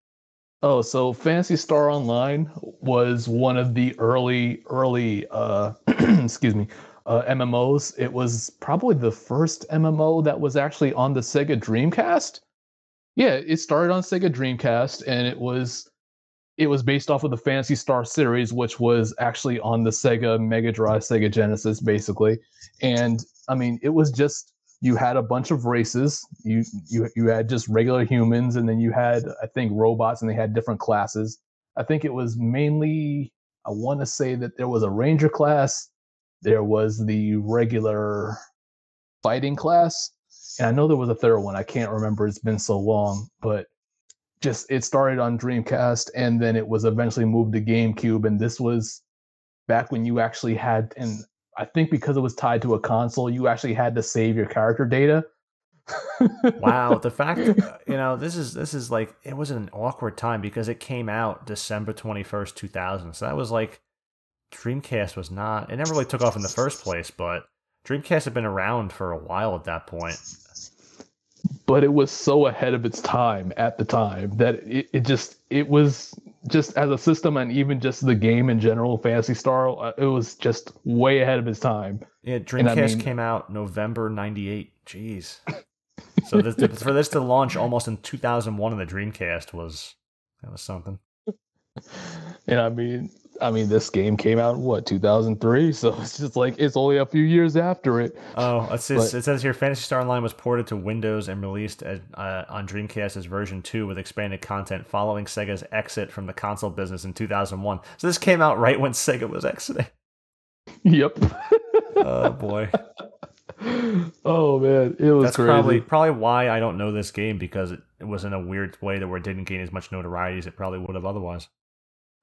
Oh, so Phantasy Star Online was one of the early, early, uh, excuse me, uh, MMOs. It was probably the first MMO that was actually on the Sega Dreamcast. Yeah, it started on Sega Dreamcast, and it was it was based off of the Phantasy Star series, which was actually on the Sega Mega Drive, Sega Genesis, basically. And I mean, it was just you had a bunch of races. You you you had just regular humans, and then you had I think robots, and they had different classes. I think it was mainly I want to say that there was a ranger class, there was the regular fighting class, and I know there was a third one. I can't remember. It's been so long, but just it started on Dreamcast, and then it was eventually moved to GameCube, and this was back when you actually had and I think because it was tied to a console, you actually had to save your character data. Wow, the fact uh, you know this is this is like it was an awkward time because it came out December twenty first, two thousand. So that was like Dreamcast was not. It never really took off in the first place, but Dreamcast had been around for a while at that point. but it was so ahead of its time at the time that it, it just it was just as a system and even just the game in general phantasy star uh, it was just way ahead of its time Yeah, Dreamcast I mean- came out November '98. Jeez. So this, for this to launch almost in 2001 in the Dreamcast was that was something. and i mean i mean this game came out in what 2003 so it's just like it's only a few years after it Oh, it says, But- it says here Phantasy Star Online was ported to Windows and released as, uh, on Dreamcast as version 2 with expanded content following Sega's exit from the console business in 2001. So this came out right when Sega was exiting. yep Oh boy. oh man it was That's crazy probably probably why I don't know this game because it, it was in a weird way that where it didn't gain as much notoriety as it probably would have otherwise.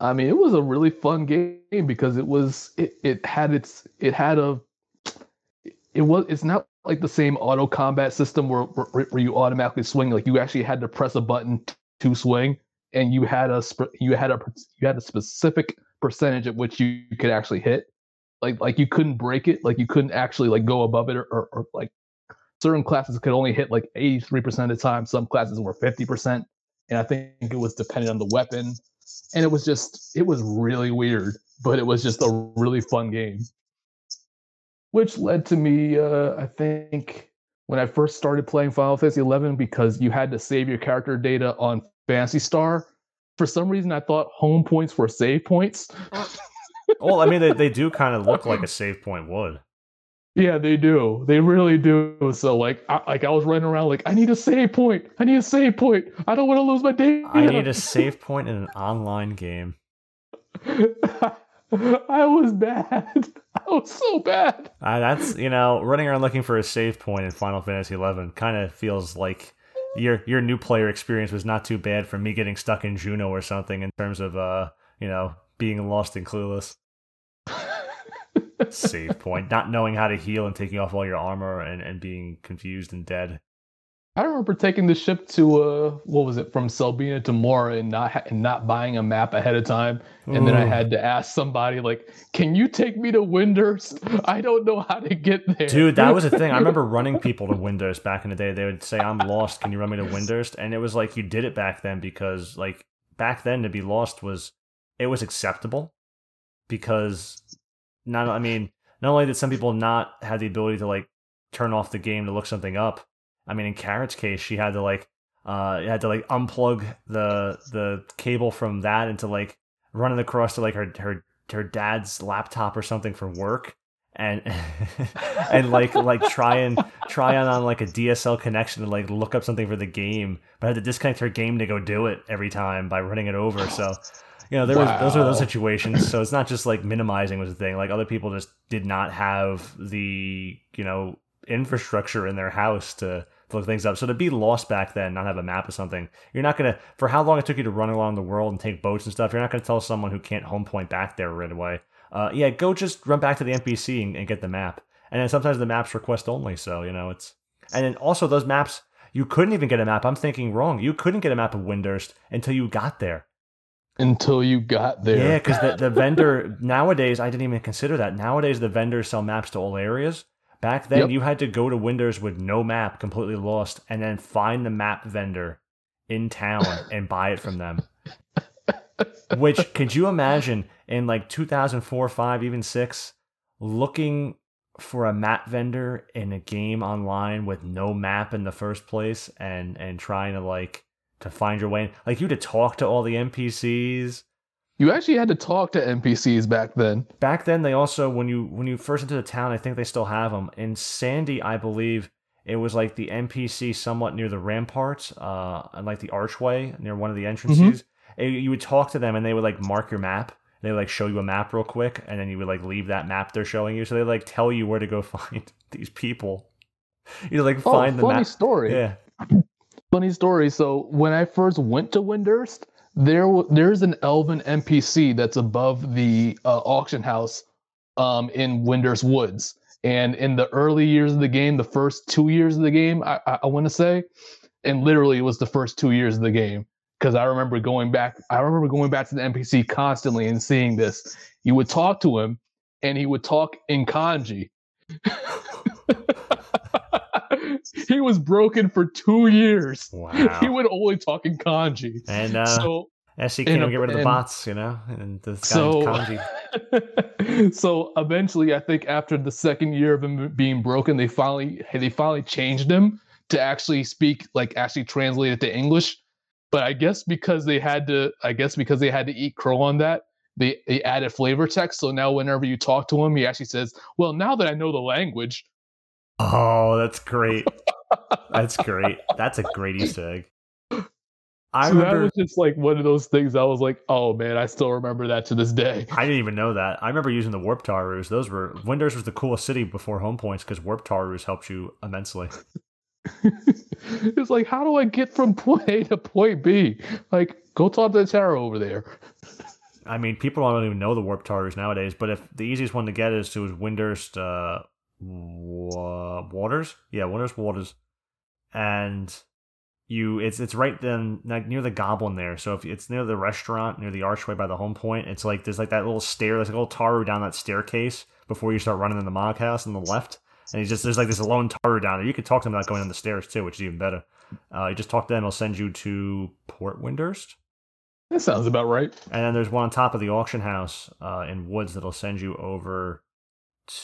I mean, it was a really fun game because it was it, it had its it had a it was it's not like the same auto combat system where, where where you automatically swing. Like you actually had to press a button to swing and you had a you had a you had a specific percentage at which you could actually hit. Like like you couldn't break it. Like you couldn't actually like go above it or, or, or like certain classes could only hit like 83% of the time. Some classes were 50% and i think it was dependent on the weapon and it was just it was really weird but it was just a really fun game. Which led to me uh i think when i first started playing final fantasy 11 because you had to save your character data on phantasy star for some reason i thought home points were save points. Well, I mean they, they do kind of look like a save point would. Yeah they do they really do so like I, like i was running around like i need a save point i need a save point i don't want to lose my data I need a save point in an online game. I was bad. I was so bad. Uh, that's you know running around looking for a save point in Final Fantasy XI kind of feels like your your new player experience was not too bad from me getting stuck in Jeuno or something in terms of uh you know being lost and clueless. Save point. Not knowing how to heal and taking off all your armor and, and being confused and dead. I remember taking the ship to uh, what was it from Selbina to Mhaura and not ha- and not buying a map ahead of time, and then I had to ask somebody like, "Can you take me to Windurst? I don't know how to get there." Dude, that was a thing. I remember running people to Windurst back in the day. They would say, "I'm lost. Can you run me to Windurst?" And it was like you did it back then because like back then to be lost was it was acceptable because not I mean not only did some people not have the ability to like turn off the game to look something up I mean, in Carrot's case, she had to like uh had to like unplug the the cable from that into like running across to like her her her dad's laptop or something for work and and like like try and try on on like a DSL connection to like look up something for the game, but I had to disconnect her game to go do it every time by running it over. So you know, there wow. was those are those situations. So it's not just like minimizing was the thing. Like other people just did not have the you know infrastructure in their house to look things up. So to be lost back then, not have a map or something, you're not gonna for how long it took you to run along the world and take boats and stuff. You're not gonna tell someone who can't home point back there right away. Uh, yeah, go just run back to the NPC and, and get the map. And then sometimes the maps request only, so you know it's. And then also those maps, you couldn't even get a map. I'm thinking wrong. You couldn't get a map of Windurst until you got there. Until you got there. Yeah, because the, the vendor nowadays, I didn't even consider that. Nowadays, the vendors sell maps to all areas. Back then, yep. you had to go to Windurst with no map, completely lost, and then find the map vendor in town and buy it from them. Which could you imagine in like 2004, 5, even 6, looking for a map vendor in a game online with no map in the first place and and trying to like to find your way like you had to talk to all the npcs you actually had to talk to NPCs back then. Back then, they also when you when you first into the town, I think they still have them. In Sandy, I believe it was like the NPC somewhat near the ramparts, uh, and like the archway near one of the entrances. Mm-hmm. You would talk to them, and they would like mark your map. They would like show you a map real quick, and then you would like leave that map they're showing you. So they like tell you where to go find these people. You like oh, find the funny map. story. Yeah. Funny story. So when I first went to Windurst, there there's an elven NPC that's above the uh, auction house um, in Windurst Woods. And in the early years of the game, the first two years of the game, I, I, I want to say, and literally it was the first two years of the game because I remember going back. I remember going back to the NPC constantly and seeing this. You would talk to him, and he would talk in kanji. he was broken for two years. Wow. He would only talk in kanji. And uh, so SC can't get rid of the bots, you know, and the so, kanji. so eventually, I think after the second year of him being broken, they finally they finally changed him to actually speak like actually translate it to English. But I guess because they had to, I guess because they had to eat crow on that, they, they added flavor text. So now whenever you talk to him, he actually says, "Well, now that I know the language, Oh, that's great. that's great. That's a great Easter egg. I so remember, that was just like one of those things. I was like, "Oh man, I still remember that to this day." I didn't even know that. I remember using the warp Tarus. Those were Windurst was the coolest city before home points because warp Tarus helped you immensely. it's like, how do I get from point A to point B? Like, go talk to the Taru over there. I mean, people don't even know the warp Tarus nowadays. But if the easiest one to get is to Windurst, uh, Waters. Yeah, Waters Waters, and you it's it's right then like near the Goblin there. So if it's near the restaurant, near the archway by the home point, it's like there's like that little stair, there's like a little Taru down that staircase before you start running in the Mog House on the left. And he's just there's like this lone Taru down there. You could talk to him without going down the stairs too, which is even better. Uh, you just talk to them, he'll send you to Port Windurst. That sounds about right. And then there's one on top of the auction house uh, in Woods that'll send you over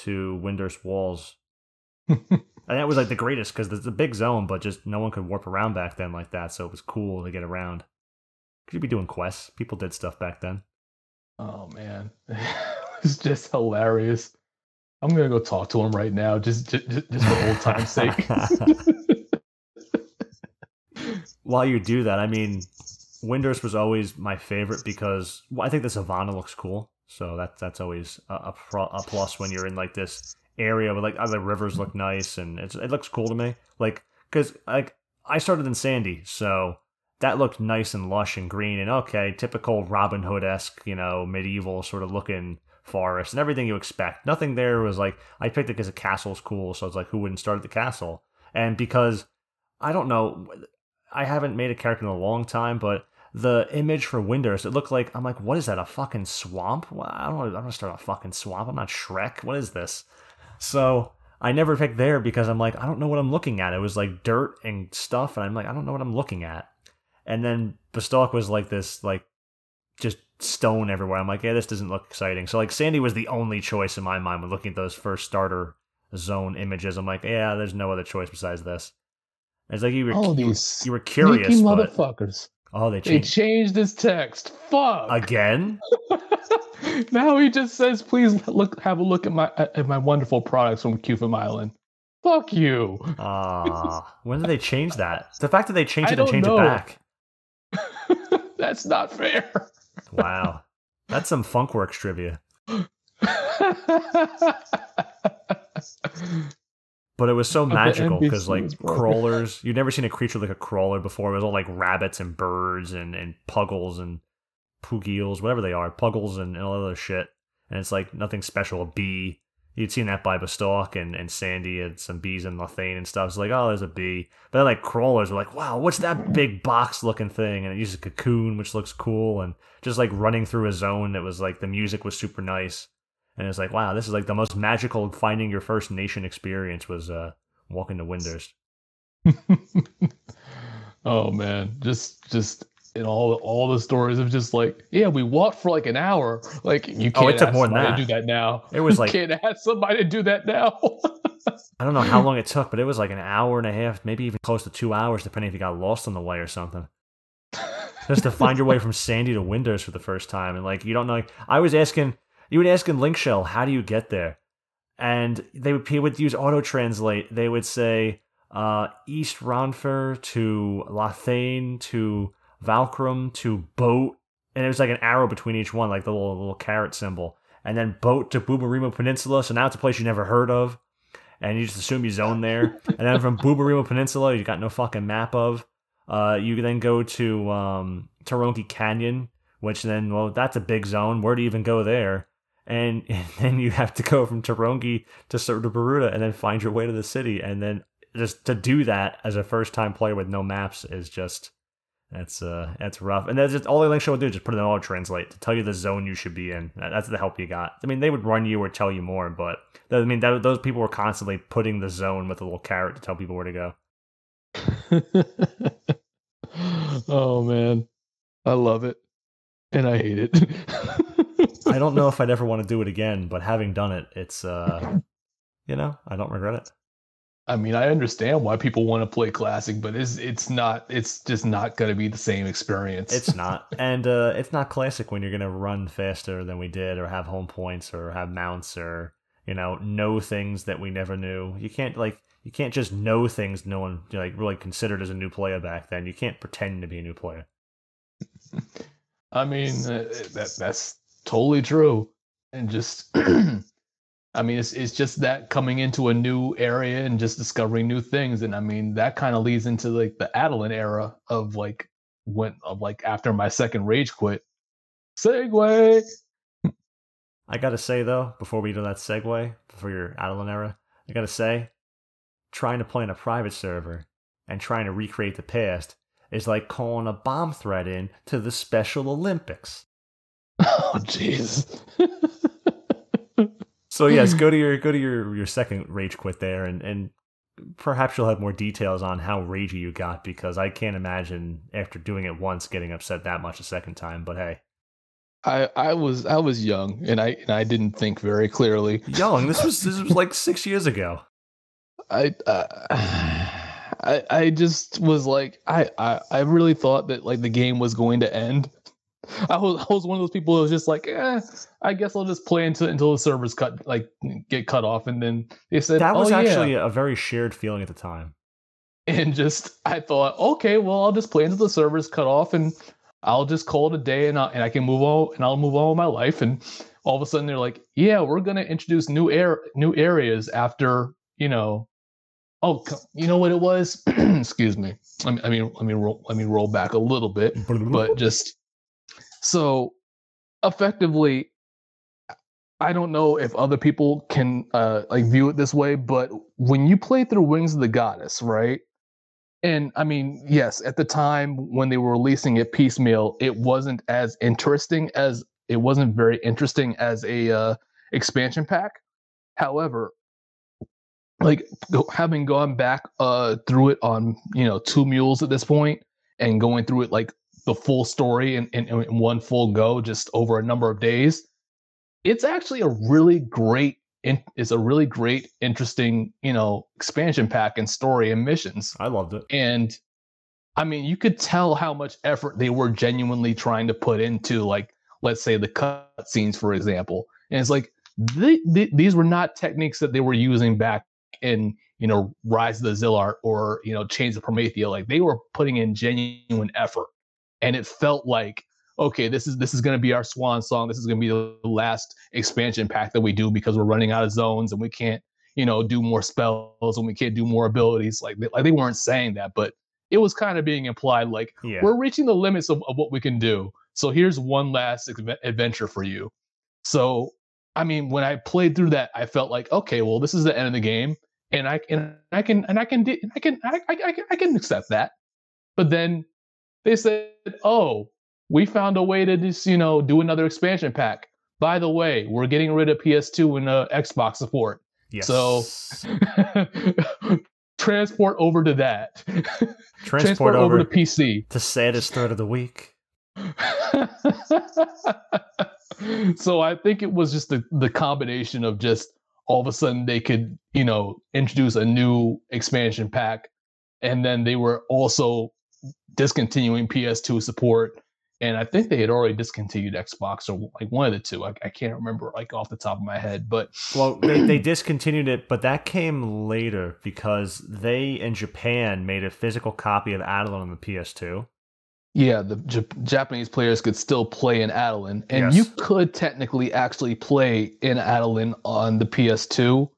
to Windurst walls. and that was like the greatest because it's a big zone, but just no one could warp around back then like that. So it was cool to get around. Could you be doing quests? People did stuff back then. Oh man, it's just hilarious. I'm gonna go talk to him right now, just just, just for old time's sake. While you do that, I mean, Windurst was always my favorite because well, I think the Savannah looks cool. So that's that's always a, a, pro, a plus when you're in like this area where like other rivers look nice and it's, it looks cool to me. Like because like I started in Sandy, so that looked nice and lush and green and okay, typical Robin Hood esque, you know, medieval sort of looking forest and everything you expect. Nothing there was like I picked it because the castle's cool, so it's like who wouldn't start at the castle? And because I don't know, I haven't made a character in a long time, but the image for Windurst, it looked like I'm like, what is that? A fucking swamp? Well, I don't. I don't want to start a fucking swamp. I'm not Shrek. What is this? So I never picked there because I'm like, I don't know what I'm looking at. It was like dirt and stuff, and I'm like, I don't know what I'm looking at. And then Bastok was like this, like just stone everywhere. I'm like, yeah, this doesn't look exciting. So like Sandy was the only choice in my mind when looking at those first starter zone images. I'm like, yeah, there's no other choice besides this. It's like you were, All you, were- these you were curious, motherfuckers. Oh, they changed. They changed this text. Fuck. again. now he just says, "Please look, have a look at my at my wonderful products from Qufim Island." Fuck you. Ah, when did they change that? The fact that they changed it and changed know. it back. That's not fair. Wow, that's some Funkworks trivia. But it was so magical because like crawlers, you'd never seen a creature like a crawler before. It was all like rabbits and birds and and puggles and poogiels, whatever they are, puggles and, and all other shit. And it's like nothing special. A bee, you'd seen that by Bastok and and Sandy and some bees and La Theine and stuff. It's like oh, there's a bee. But then, like crawlers were like, wow, what's that big box looking thing? And it uses a cocoon, which looks cool, and just like running through a zone that was like the music was super nice. And it's like, wow, this is like the most magical finding your first nation experience was uh walking to Windurst. oh man, just just in all all the stories of just like, yeah, we walked for like an hour. Like you can't Oh, it took ask more than that. to do that now. It was You like can't ask somebody to do that now. I don't know how long it took, but it was like an hour and a half, maybe even close to two hours, depending if you got lost on the way or something. Just to find your way from Sandy to Windurst for the first time, and like you don't know. Like, I was asking, you would ask in Link Shell, how do you get there? And they would he would use auto translate. They would say uh, East Ronfaure to La Theine to Valkurm to Boat, and it was like an arrow between each one, like the little little caret symbol, and then Boat to Buburimu Peninsula. So now it's a place you never heard of, and you just assume you zone there. and then from Buburimu Peninsula, you got no fucking map of. Uh, you then go to um, Tahrongi Canyon, which then well, that's a big zone. Where do you even go there? And, and then you have to go from Tahrongi to to Baruda, and then find your way to the city, and then just to do that as a first time player with no maps is just that's uh that's rough. And that's just all the link show would do just put it in auto translate to tell you the zone you should be in. That's the help you got. I mean, they would run you or tell you more, but I mean, that, those people were constantly putting the zone with a little caret to tell people where to go. oh man, I love it, and I hate it. I don't know if I'd ever want to do it again, but having done it, it's uh, you know, I don't regret it. I mean, I understand why people want to play classic, but it's it's not. It's just not going to be the same experience. It's not, and uh, it's not classic when you're gonna run faster than we did, or have home points, or have mounts, or you know, know things that we never knew. You can't like you can't just know things no one like really considered as a new player back then. You can't pretend to be a new player. I mean, uh, that that's totally true, and just. I mean, it's it's just that coming into a new area and just discovering new things, and I mean that kind of leads into like the Adoulin era of like when of like after my second rage quit. Segue. I gotta say though, before we do that segue for your Adoulin era, I gotta say, trying to play in a private server and trying to recreate the past is like calling a bomb threat in to the Special Olympics. Oh, jeez. So yes, go to your go to your your second rage quit there, and and perhaps you'll have more details on how ragey you got because I can't imagine after doing it once getting upset that much a second time. But hey, I I was I was young and I and I didn't think very clearly. young, this was this was like six years ago. I uh, I I just was like I, I I really thought that like the game was going to end. I was I was one of those people who was just like, eh, I guess I'll just play until until the servers cut like get cut off, and then they said That was "Oh, yeah." actually a very shared feeling at the time. and just I thought, okay, well I'll just play until the servers cut off, and I'll just call it a day, and I, and I can move on, and I'll move on with my life. And all of a sudden they're like, yeah, we're gonna introduce new air new areas after you know. Oh, you know what it was? Excuse me. I mean, I mean, let me roll, let me roll back a little bit but just so effectively I don't know if other people can uh, like view it this way, but when you play through Wings of the Goddess, right? And I mean, yes, at the time when they were releasing it piecemeal, it wasn't as interesting as it wasn't very interesting as a uh, expansion pack. However, like having gone back uh, through it on you know two mules at this point and going through it like the full story in, in, in one full go, just over a number of days, it's actually a really great it's a really great interesting you know expansion pack and story and missions. I loved it. And i mean you could tell how much effort they were genuinely trying to put into like let's say the cut scenes for example. And it's like they, they, these were not techniques that they were using back in you know rise of the zilart or you know change of promethea like they were putting in genuine effort and it felt like okay, this is this is going to be our swan song. This is going to be the last expansion pack that we do because we're running out of zones and we can't, you know, do more spells and we can't do more abilities. Like they, like they weren't saying that, but it was kind of being implied like yeah. we're reaching the limits of, of what we can do. So here's one last adventure for you. So I mean, when I played through that, I felt like, okay, well, this is the end of the game, and I and I can and I can I can I, I, I can accept that. But then they said, oh, we found a way to just, you know, do another expansion pack. By the way, we're getting rid of PS2 and uh, Xbox support. Yes. So transport over to that. Transport, transport over, over to PC. The saddest threat of the week. so I think it was just the, the combination of just all of a sudden they could, you know, introduce a new expansion pack. And then they were also discontinuing PS2 support and I think they had already discontinued Xbox or like one of the two. I, I can't remember like off the top of my head, but well, they, they discontinued it, but that came later because they in Japan made a physical copy of Adoulin on the PS2. Yeah, the J- Japanese players could still play in Adoulin, and yes. you could technically actually play in Adoulin on the PS2.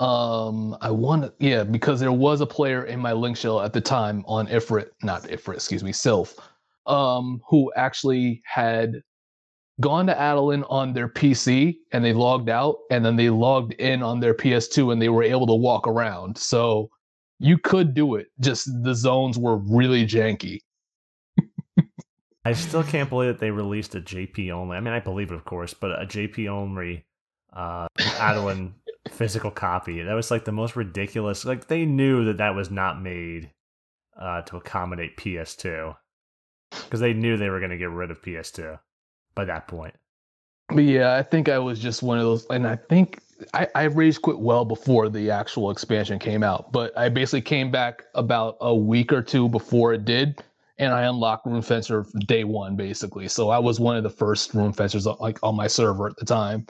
Um, I want yeah, because there was a player in my link shell at the time on Ifrit, not Ifrit, excuse me, Sylph um, who actually had gone to Adoulin on their PC and they logged out and then they logged in on their PS2 and they were able to walk around. So you could do it. Just the zones were really janky. I still can't believe that they released a JP only. I mean, I believe it, of course, but a JP only uh, Adoulin physical copy. That was like the most ridiculous. Like they knew that that was not made uh, to accommodate PS2 because they knew they were going to get rid of PS2 by that point. But yeah, I think I was just one of those, and I think I, I rage quit well before the actual expansion came out. But I basically came back about a week or two before it did, and I unlocked Rune Fencer day one, basically. So I was one of the first Rune Fencers like on my server at the time.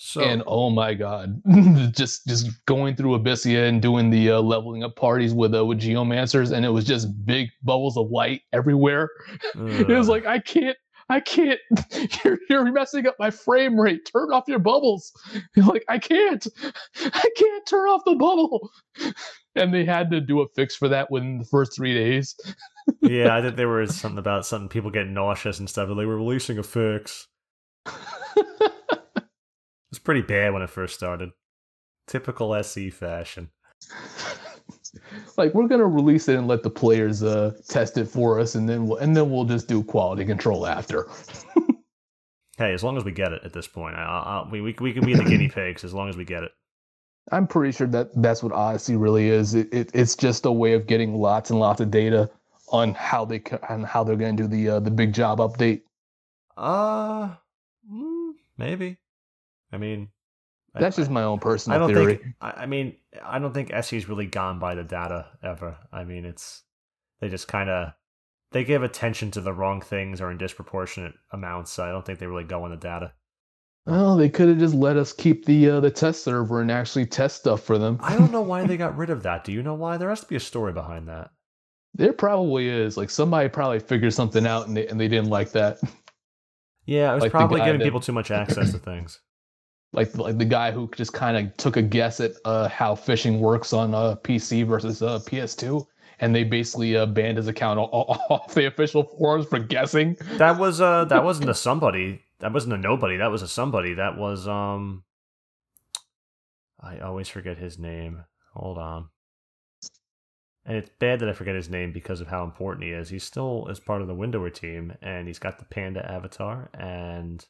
So, and oh my god, just just going through Abyssea and doing the uh, leveling up parties with uh, with geomancers, and it was just big bubbles of light everywhere. it was like I can't, I can't. You're you're messing up my frame rate. Turn off your bubbles. You're like I can't, I can't turn off the bubble. And they had to do a fix for that within the first three days. yeah, I think there was something about something people getting nauseous and stuff. And they were releasing a fix. Was pretty bad when it first started. Typical SE fashion. like we're gonna release it and let the players uh, test it for us, and then we'll and then we'll just do quality control after. hey, as long as we get it at this point, I, I, we we we can be the guinea pigs as long as we get it. I'm pretty sure that that's what Odyssey really is. It, it, it's just a way of getting lots and lots of data on how they on how they're going to do the uh, the big job update. Uh, mm, maybe. I mean, that's I, just my own personal I don't theory. Think, I mean, I don't think SE's really gone by the data ever. I mean, it's they just kind of they give attention to the wrong things or in disproportionate amounts. So I don't think they really go on the data. Well, they could have just let us keep the uh, the test server and actually test stuff for them. I don't know why they got rid of that. Do you know why? There has to be a story behind that. There probably is. Like somebody probably figured something out and they, and they didn't like that. Yeah, it was like probably giving that, people too much access to things like like the guy who just kind of took a guess at uh, how fishing works on a uh, PC versus uh, PS2, and they basically uh, banned his account off the official forums for guessing. That was uh that wasn't a somebody that wasn't a nobody. That was a somebody. That was um. I always forget his name. Hold on. And it's bad that I forget his name because of how important he is. He's still as part of the Windower team, and he's got the panda avatar, and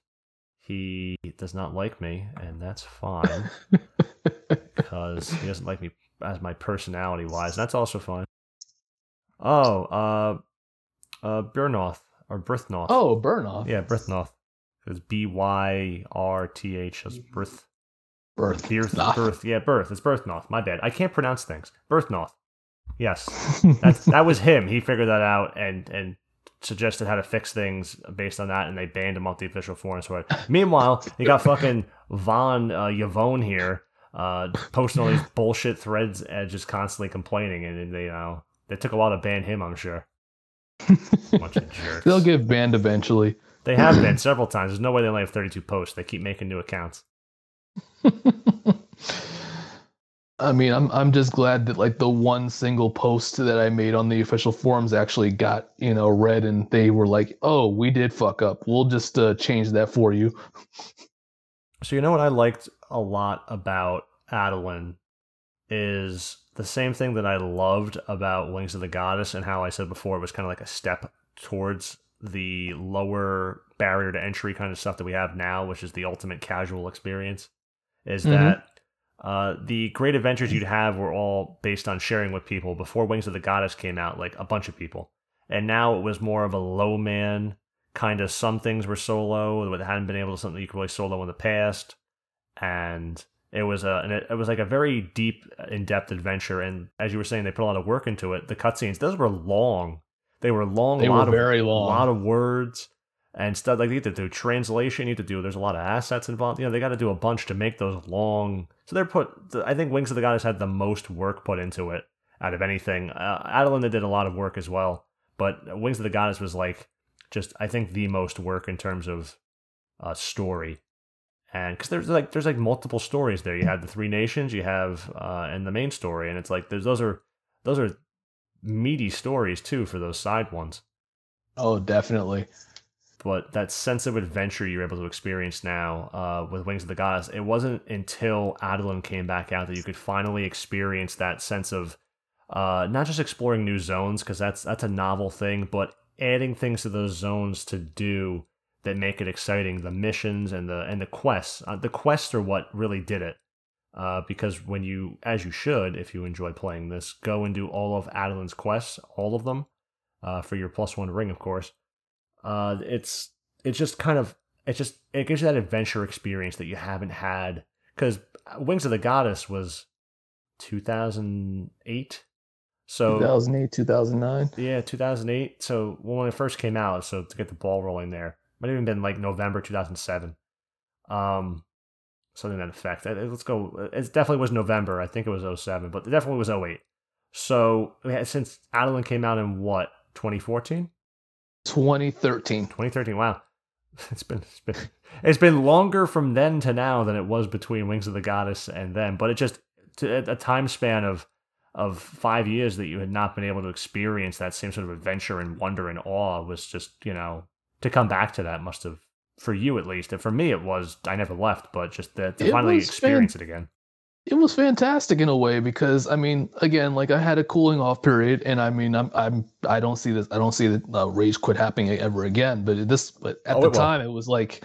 he does not like me, and that's fine because he doesn't like me as my personality wise. That's also fine. Oh, uh, uh, Burnoth or Brithnoth. Oh, Burnoth. Yeah, Brithnoth. It's B Y R T H as Birth. Birth. Birth. Birth. Yeah, Birth. It's Byrthnoth. My bad. I can't pronounce things. Byrthnoth. Yes, that's that was him. He figured that out and and suggested how to fix things based on that, and they banned him off the official forums for it. Meanwhile, you got fucking Von uh, Yavone here uh, posting all these bullshit threads and just constantly complaining, and they you know they took a while to ban him. I'm sure. Bunch of jerks. They'll get banned eventually. They have been several times. There's no way they only have 32 posts. They keep making new accounts. I mean, I'm I'm just glad that like the one single post that I made on the official forums actually got you know read, and they were like, "Oh, we did fuck up. We'll just uh, change that for you." So you know what I liked a lot about Adoulin is the same thing that I loved about Wings of the Goddess and how I said before it was kind of like a step towards the lower barrier to entry kind of stuff that we have now, which is the ultimate casual experience. Is Mhm. that uh, the great adventures you'd have were all based on sharing with people. Before Wings of the Goddess came out, like a bunch of people, and now it was more of a low man kind of. Some things were solo that hadn't been able to something you could really solo in the past, and it was a and it, it was like a very deep, in depth adventure. And as you were saying, they put a lot of work into it. The cutscenes, those were long. They were long. They a were lot of very a lot of words and stuff like you have to do translation. You have to do. There's a lot of assets involved. You know, they got to do a bunch to make those long. So they're put. I think Wings of the Goddess had the most work put into it out of anything. Uh, Adelinda did a lot of work as well, but Wings of the Goddess was like just I think the most work in terms of uh, story. And because there's like there's like multiple stories there. You have the three nations, you have uh, and the main story, and it's like there's those are those are meaty stories too for those side ones Oh, definitely. But that sense of adventure you're able to experience now uh, with Wings of the Goddess, it wasn't until Adoulin came back out that you could finally experience that sense of uh, not just exploring new zones because that's that's a novel thing, but adding things to those zones to do that make it exciting. The missions and the and the quests. Uh, the quests are what really did it. Uh, because when you, as you should, if you enjoy playing this, go and do all of Adoulin's quests, all of them, uh, for your plus one ring, of course uh, it's it's just kind of it's just it gives you that adventure experience that you haven't had because Wings of the Goddess was 2008, so 2008, 2009. yeah, 2008. So when it first came out, so to get the ball rolling there, might have even been like November 2007. Um, something that effect. Uh, Let's go. It definitely was November. I think it was 07, but it definitely was 08. So since Adoulin came out in what 2014. 2013. 2013. Wow, it's been it's been it's been longer from then to now than it was between Wings of the Goddess and then. But it just to a time span of of five years that you had not been able to experience that same sort of adventure and wonder and awe was just you know to come back to that must have for you at least. And for me, it was I never left, but just to, to finally experience it again. It was fantastic in a way because I mean, again, like I had a cooling off period, and I mean, I'm I'm I don't see this. I don't see the uh, rage quit happening ever again. But this, but at Oh, the it time, it was like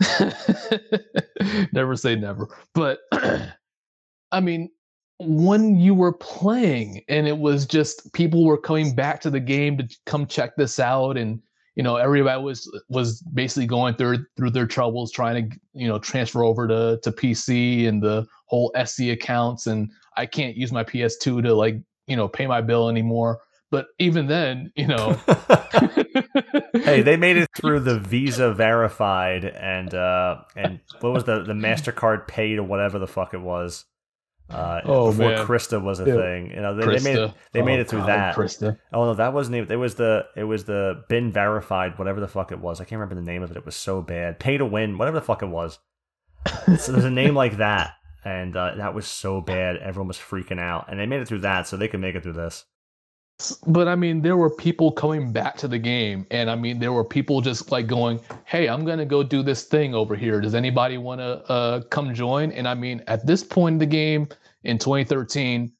never say never. But I mean, when you were playing, and it was just people were coming back to the game to come check this out, and you know everybody was was basically going through through their troubles trying to you know transfer over to to PC and the whole SC accounts and I can't use my PS2 to like you know pay my bill anymore. But even then, you know, hey, they made it through the Visa verified and uh and what was the the Mastercard paid or whatever the fuck it was. Uh, Oh, before man. Crysta was a Yeah. thing, you know, they, they made it, Crysta. they made Oh, it through God, that. Crysta. Oh no, that wasn't even. It was the it was the bin verified whatever the fuck it was. I can't remember the name of it. It was so bad. Pay to win, whatever the fuck it was. so there's a name like that, and uh, that was so bad. Everyone was freaking out, and they made it through that, so they could make it through this. But I mean, there were people coming back to the game, and I mean, there were people just like going, "Hey, I'm gonna go do this thing over here. Does anybody want to uh, come join?" And I mean, at this point in the game in 2013,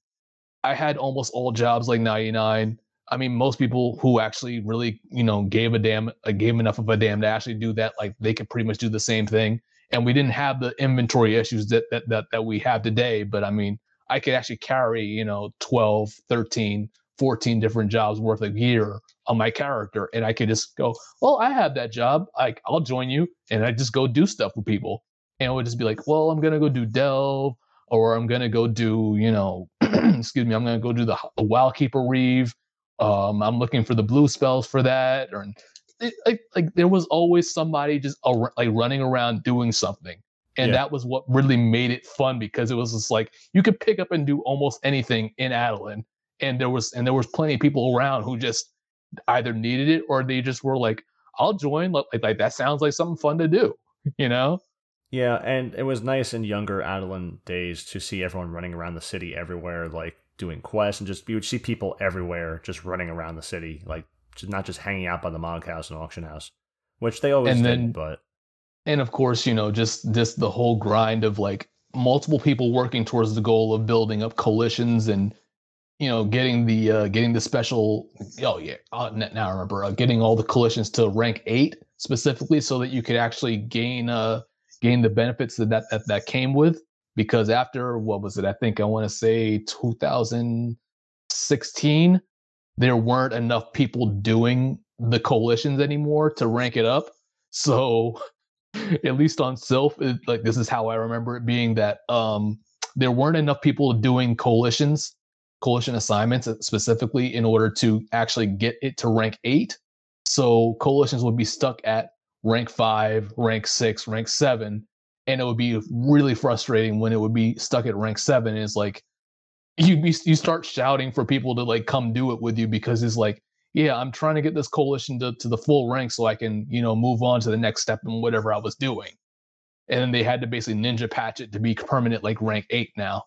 I had almost all jobs like 99. I mean, most people who actually really, you know, gave a damn, uh, gave enough of a damn to actually do that, like they could pretty much do the same thing. And we didn't have the inventory issues that that that, that we have today. But I mean, I could actually carry, you know, 12, 13 14 different jobs worth of gear on my character and I could just go, well, I have that job. Like I'll join you and I just go do stuff with people. And it would just be like, well, I'm gonna go do delve or I'm gonna go do, you know, excuse me, I'm gonna go do the, the Wildkeeper Reeve. Um, I'm looking for the blue spells for that. Or it, like, like there was always somebody just ar- like running around doing something. And yeah. that was what really made it fun because it was just like you could pick up and do almost anything in Adoulin and there was and there was plenty of people around who just either needed it or they just were like, "I'll join." Like, like that sounds like something fun to do, you know? Yeah, and it was nice in younger Adoulin days to see everyone running around the city everywhere, like doing quests, and just you would see people everywhere just running around the city, like just not just hanging out by the Mog House and Auction House, which they always and did. Then, but and of course, you know, just this the whole grind of like multiple people working towards the goal of building up coalitions and you know, getting the uh, getting the special. Oh yeah, uh, now I remember uh, getting all the coalitions to rank eight specifically, so that you could actually gain uh gain the benefits that that that, that came with. Because after what was it? I think I want to say 2016, there weren't enough people doing the coalitions anymore to rank it up. So at least on self, it, like this is how I remember it being that um there weren't enough people doing coalitions coalition assignments specifically in order to actually get it to rank eight. So coalitions would be stuck at rank five, rank six, rank seven. And it would be really frustrating when it would be stuck at rank seven. It's like you you start shouting for people to like come do it with you because it's like, yeah, I'm trying to get this coalition to, to the full rank so I can, you know, move on to the next step in whatever I was doing. And then they had to basically ninja patch it to be permanent like rank eight now.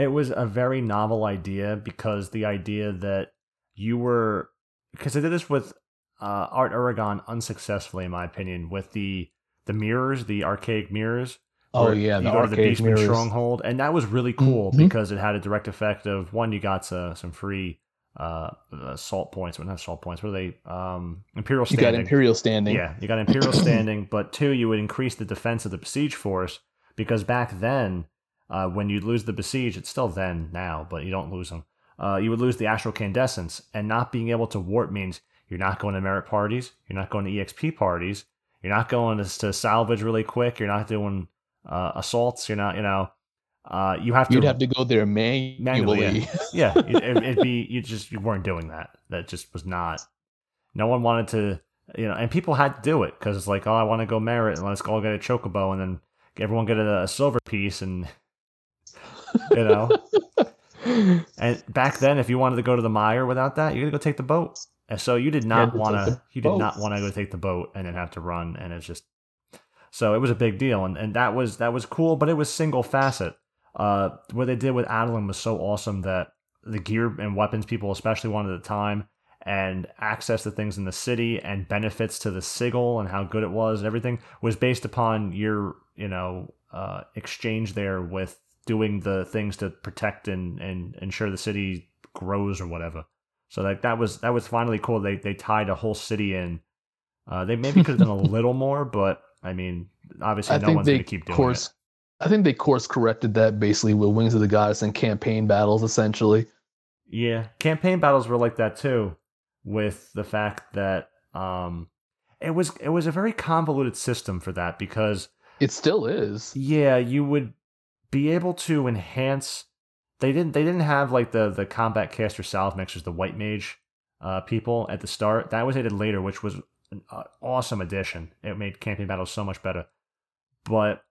It was a very novel idea because the idea that you were because I did this with uh, Aht Urhgan unsuccessfully, in my opinion, with the the mirrors, the archaic mirrors. Oh yeah, the you go to the Beastman Stronghold, and that was really cool mm-hmm. because it had a direct effect of one, you got uh, some free uh, assault points, but not assault points. What are they? Um, Imperial standing. You got Imperial standing. Yeah, you got Imperial standing, but two, you would increase the defense of the besiege force because back then uh, when you lose the besiege, it's still then now, but you don't lose them. Uh, you would lose the astral candescence, and not being able to warp means you're not going to merit parties, you're not going to exp parties, you're not going to, to salvage really quick, you're not doing uh, assaults, you're not, you know, uh, you have to. You'd have to go there manually. manually yeah, yeah it, it'd be you just you weren't doing that. That just was not. No one wanted to, you know, and people had to do it because it's like, oh, I want to go merit, and let's go get a chocobo, and then everyone get a, a silver piece, and you know. and back then, if you wanted to go to the mire without that, you're gonna go take the boat. And so you did not want to. You did not want to go take the boat and then have to run, and it's just. So it was a big deal, and, and that was that was cool, but it was single facet. Uh, what they did with Adoulin was so awesome that the gear and weapons people especially wanted at the time, and access to things in the city and benefits to the sigil and how good it was and everything was based upon your you know uh, exchange there with doing the things to protect and, and ensure the city grows or whatever. So like that was that was finally cool. They they tied a whole city in. Uh, they maybe could have done a little more, but I mean, obviously, I no one's going to keep doing course, it. I think they course corrected that basically with Wings of the Goddess and campaign battles, essentially. Yeah, campaign battles were like that too, with the fact that um, it was it was a very convoluted system for that because it still is. Yeah, you would be able to enhance. They didn't. They didn't have like the the combat caster salve mixers, the white mage uh, people at the start. That was added later, which was an uh, awesome addition. It made campaign battles so much better. But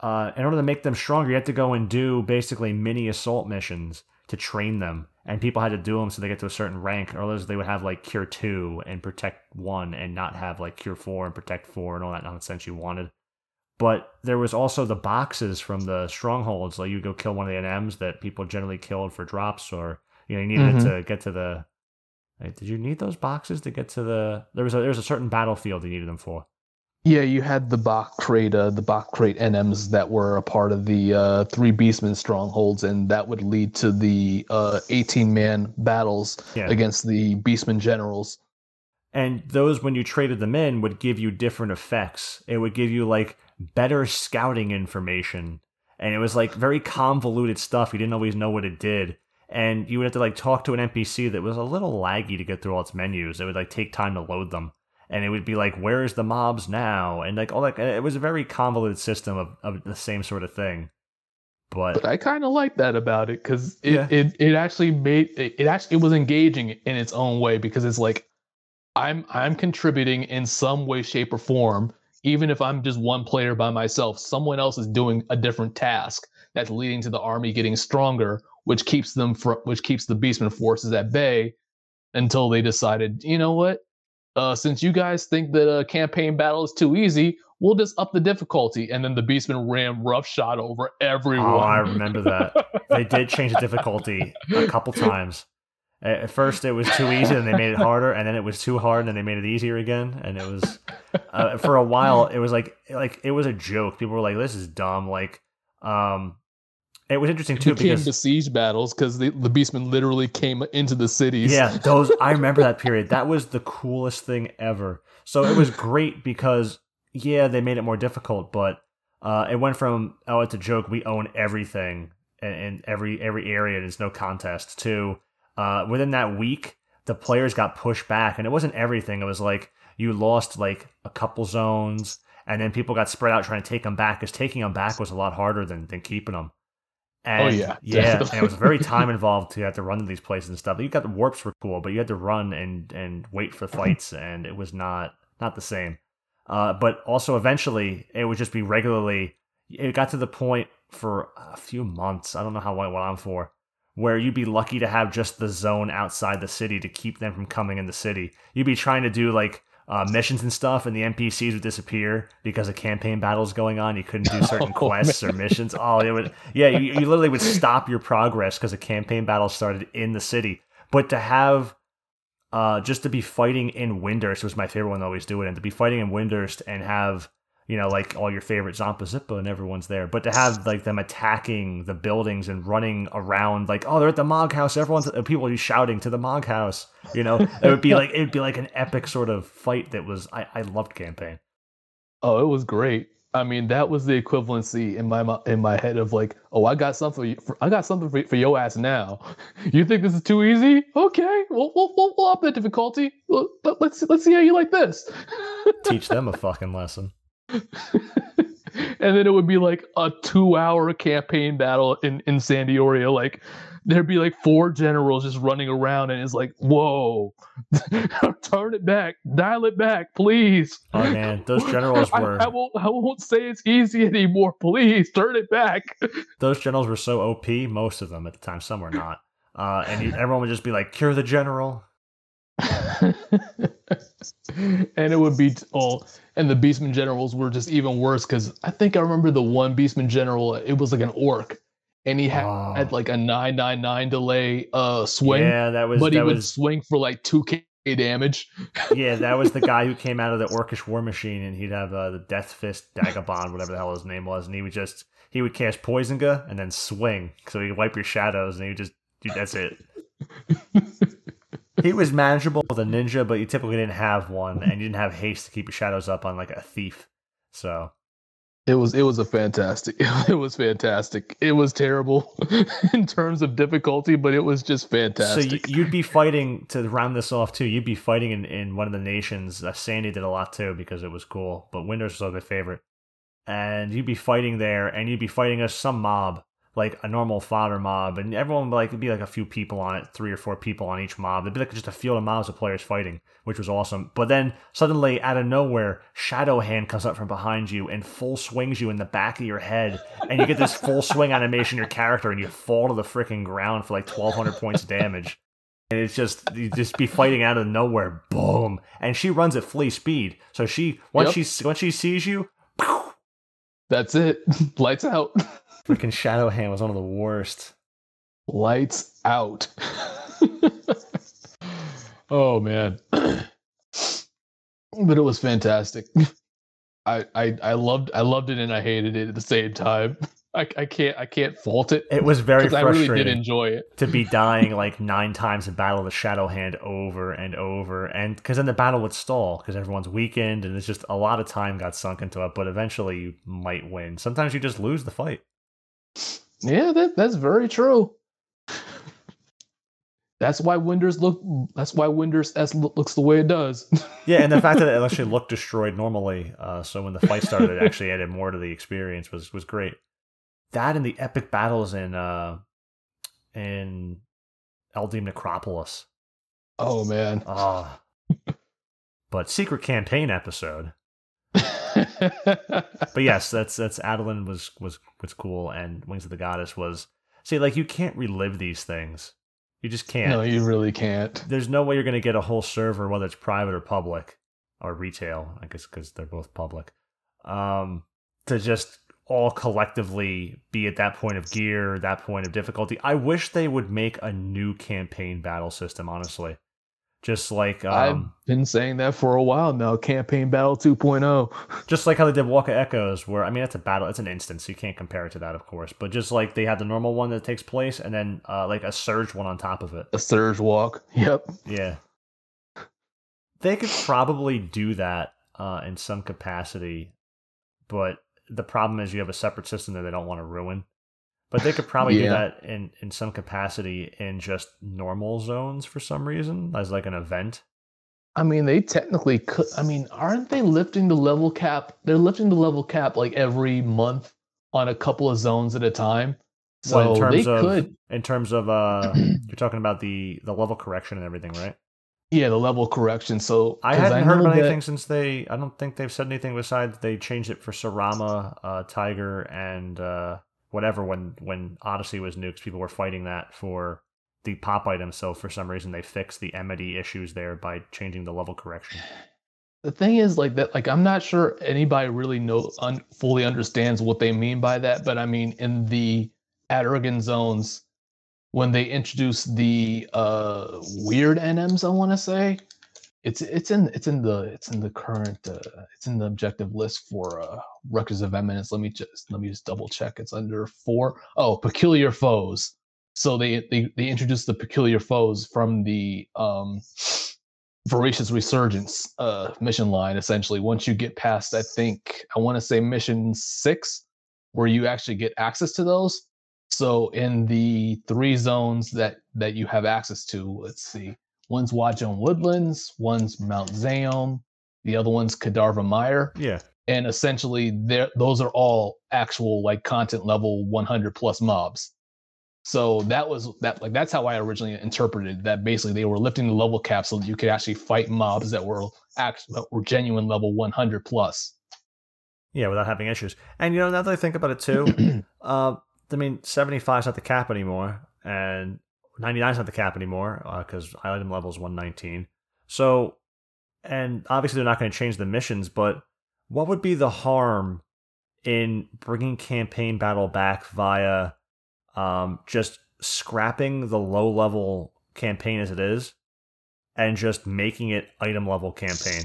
uh, in order to make them stronger, you had to go and do basically mini assault missions to train them, and people had to do them so they get to a certain rank, or else they would have like cure two and protect one, and not have like cure four and protect four and all that nonsense you wanted. But there was also the boxes from the strongholds. Like you go kill one of the NMs that people generally killed for drops, or you know you needed mm-hmm. to get to the Right? Did you need those boxes to get to the? There was a there was a certain battlefield you needed them for. Yeah, you had the Bach crate, uh, the Bach crate NMs that were a part of the uh, three Beastmen strongholds, and that would lead to the uh, 18 man battles Yeah. against the Beastmen generals. And those, when you traded them in, would give you different effects. It would give you like better scouting information. And it was like very convoluted stuff. You didn't always know what it did. And you would have to like talk to an NPC that was a little laggy to get through all its menus. It would like take time to load them. And it would be like, where's the mobs now? And like all that. It was a very convoluted system of, of the same sort of thing. But, But I kind of like that about it because it, Yeah. it it actually made it, it actually it was engaging in its own way because it's like I'm I'm contributing in some way, shape, or form. Even if I'm just one player by myself, someone else is doing a different task that's leading to the army getting stronger, which keeps them fr- which keeps the Beastman forces at bay until they decided, you know what? Uh, since you guys think that a campaign battle is too easy, we'll just up the difficulty. And then the Beastmen ran roughshod over everyone. Oh, I remember that. they did change the difficulty a couple times. At first, it was too easy, and they made it harder, and then it was too hard, and then they made it easier again. And it was uh, for a while, it was like like it was a joke. People were like, "This is dumb." Like, um, it was interesting too It became because the siege battles because the, the beastmen literally came into the cities. Yeah, those I remember that period. That was the coolest thing ever. So it was great because yeah, they made it more difficult, but uh, it went from oh it's a joke, we own everything in, in every every area, there's no contest to uh, within that week the players got pushed back, and it wasn't everything. It was like you lost like a couple zones, and then people got spread out trying to take them back. Because taking them back was a lot harder than than keeping them. And, Oh, yeah, yeah, it was very time involved to have to run to these places and stuff. You got the warps were cool, but you had to run and and wait for fights, and it was not not the same. Uh, but also eventually, it would just be regularly. It got to the point for a few months. I don't know how long it went on for, where you'd be lucky to have just the zone outside the city to keep them from coming in the city. You'd be trying to do like uh, missions and stuff, and the NPCs would disappear because a campaign battle's going on. You couldn't do certain Oh, quests or missions. Oh, it would. Yeah, you, you literally would stop your progress because a campaign battle started in the city. But to have uh, just to be fighting in Windurst was my favorite one to always do it, and to be fighting in Windurst and have you know like all your favorite Zampa Zippa and everyone's there, but to have like them attacking the buildings and running around like oh they're at the Mog House, everyone's uh, people be shouting to the Mog House, you know it would be like it would be like an epic sort of fight that was I I loved campaign. Oh, it was great. I mean, that was the equivalency in my in my head of like, oh, I got something. For I got something for, for your ass now. You think this is too easy? Okay, we'll we'll, we'll, we'll up the difficulty. Let's let's see how you like this. Teach them a fucking lesson. and then it would be like a two-hour campaign battle in in San d'Oria. Like there'd be like four generals just running around, and it's like, whoa, turn it back, dial it back, please. Oh man, those generals I- were I, won't. I won't say it's easy anymore. Please turn it back. those generals were so OP. Most of them at the time, some were not. Uh, and you, everyone would just be like, "Cure the general." and it would be oh, and the Beastman generals were just even worse because I think I remember the one Beastman general. It was like an orc, and he had, Oh. had like a nine nine nine delay uh swing, Yeah, that was but he that would swing for like two k damage. yeah, that was the guy who came out of the Orcish War Machine, and he'd have uh, the Death Fist Dagobond, whatever the hell his name was, and he would just he would cast Poison and then swing, so he'd wipe your shadows, and he would just dude, that's it. he was manageable with a ninja, but you typically didn't have one, and you didn't have haste to keep your shadows up on like a thief. So It was it was a fantastic. It was fantastic. It was terrible in terms of difficulty, but it was just fantastic. So you'd be fighting to round this off too. You'd be fighting in, in one of the nations. Uh, Sandy did a lot too because it was cool, but Windows was my favorite. And you'd be fighting there, and you'd be fighting a some mob, like a normal fodder mob, and everyone would like it'd be like a few people on it, three or four people on each mob. It'd be like just a field of mobs of players fighting, which was awesome. But then suddenly, out of nowhere, Shadow Hand comes up from behind you and full swings you in the back of your head, and you get this full swing animation your character, and you fall to the freaking ground for like twelve hundred points of damage. And it's just you just be fighting out of nowhere, boom! And she runs at flee speed, so she once Yep. she once she sees you, That's it. Lights out. freaking Shadow Hand was one of the worst. Lights out. oh man. but it was fantastic. I, I I loved I loved it and I hated it at the same time. I, I can't I can't fault it. It was very frustrating. I really did enjoy it. to be dying like nine times in battle of the Shadow Hand over and over, and because then the battle would stall because everyone's weakened, and it's just a lot of time got sunk into it. But eventually, you might win. Sometimes you just lose the fight. Yeah, that, that's very true. That's why Winders look. That's why Winders S looks the way it does. Yeah, and the fact that it actually looked destroyed normally, uh, so when the fight started, it actually added more to the experience was was great. That and the epic battles in uh, in Eldieme Necropolis. oh man. Ah. but secret campaign episode. But yes, that's that's Adoulin was was was cool, and Wings of the Goddess was. See, like you can't relive these things. You just can't. no, you really can't. There's no way you're going to get a whole server, whether it's private or public or retail. I guess because they're both public. Um, to just all collectively be at that point of gear, that point of difficulty. I wish they would make a new campaign battle system. Honestly, just like um, I've been saying that for a while now. Campaign Battle oh. 2.0. just like how they did Walk of Echoes, where I mean, it's a battle, it's an instance, so you can't compare it to that, of course. But just like they had the normal one that takes place, and then uh, like a surge one on top of it. A surge walk. Yep. Yeah, they could probably do that uh, in some capacity, but the problem is you have a separate system that they don't want to ruin. But they could probably do that in in some capacity in just normal zones for some reason, as like an event. I mean, they technically could. I mean, aren't they lifting the level cap? They're lifting the level cap like every month on a couple of zones at a time. So Well, in terms they of could, in terms of uh, you're talking about the the level correction and everything, right? Yeah, the level correction. So I hadn't heard know about that- anything since they. I don't think they've said anything besides they changed it for Sarama, uh, Tiger, and uh, whatever when when Odyssey was because people were fighting that for the pop item. So for some reason they fixed the Enmity issues there by changing the level correction. The thing is, like that, like I'm not sure anybody really know un, fully understands what they mean by that. But I mean, in the Aht Urhgan zones, when they introduced the uh weird NMs, I want to say, it's it's in it's in the it's in the current uh, it's in the objective list for uh records of eminence. Let me just let me just double check. It's under four. Oh, peculiar foes. So they they they introduced the peculiar foes from the um voracious resurgence uh mission line essentially once you get past i think i want to say mission six where you actually get access to those so in the three zones that that you have access to let's see one's Wajaom woodlands one's mount Zhayolm the other one's Caedarva mire Yeah, and essentially there those are all actual like content level 100 plus mobs. So that was that like that's how i originally interpreted that basically they were lifting the level cap so that you could actually fight mobs that were act that were genuine level 100 plus. Yeah, without having issues. And you know, now that I think about it too, uh, I mean, 75 is not the cap anymore, and 99 is not the cap anymore because item level is 119. So, and obviously they're not going to change the missions, but what would be the harm in bringing campaign battle back via um, just scrapping the low level campaign as it is and just making it item level campaign?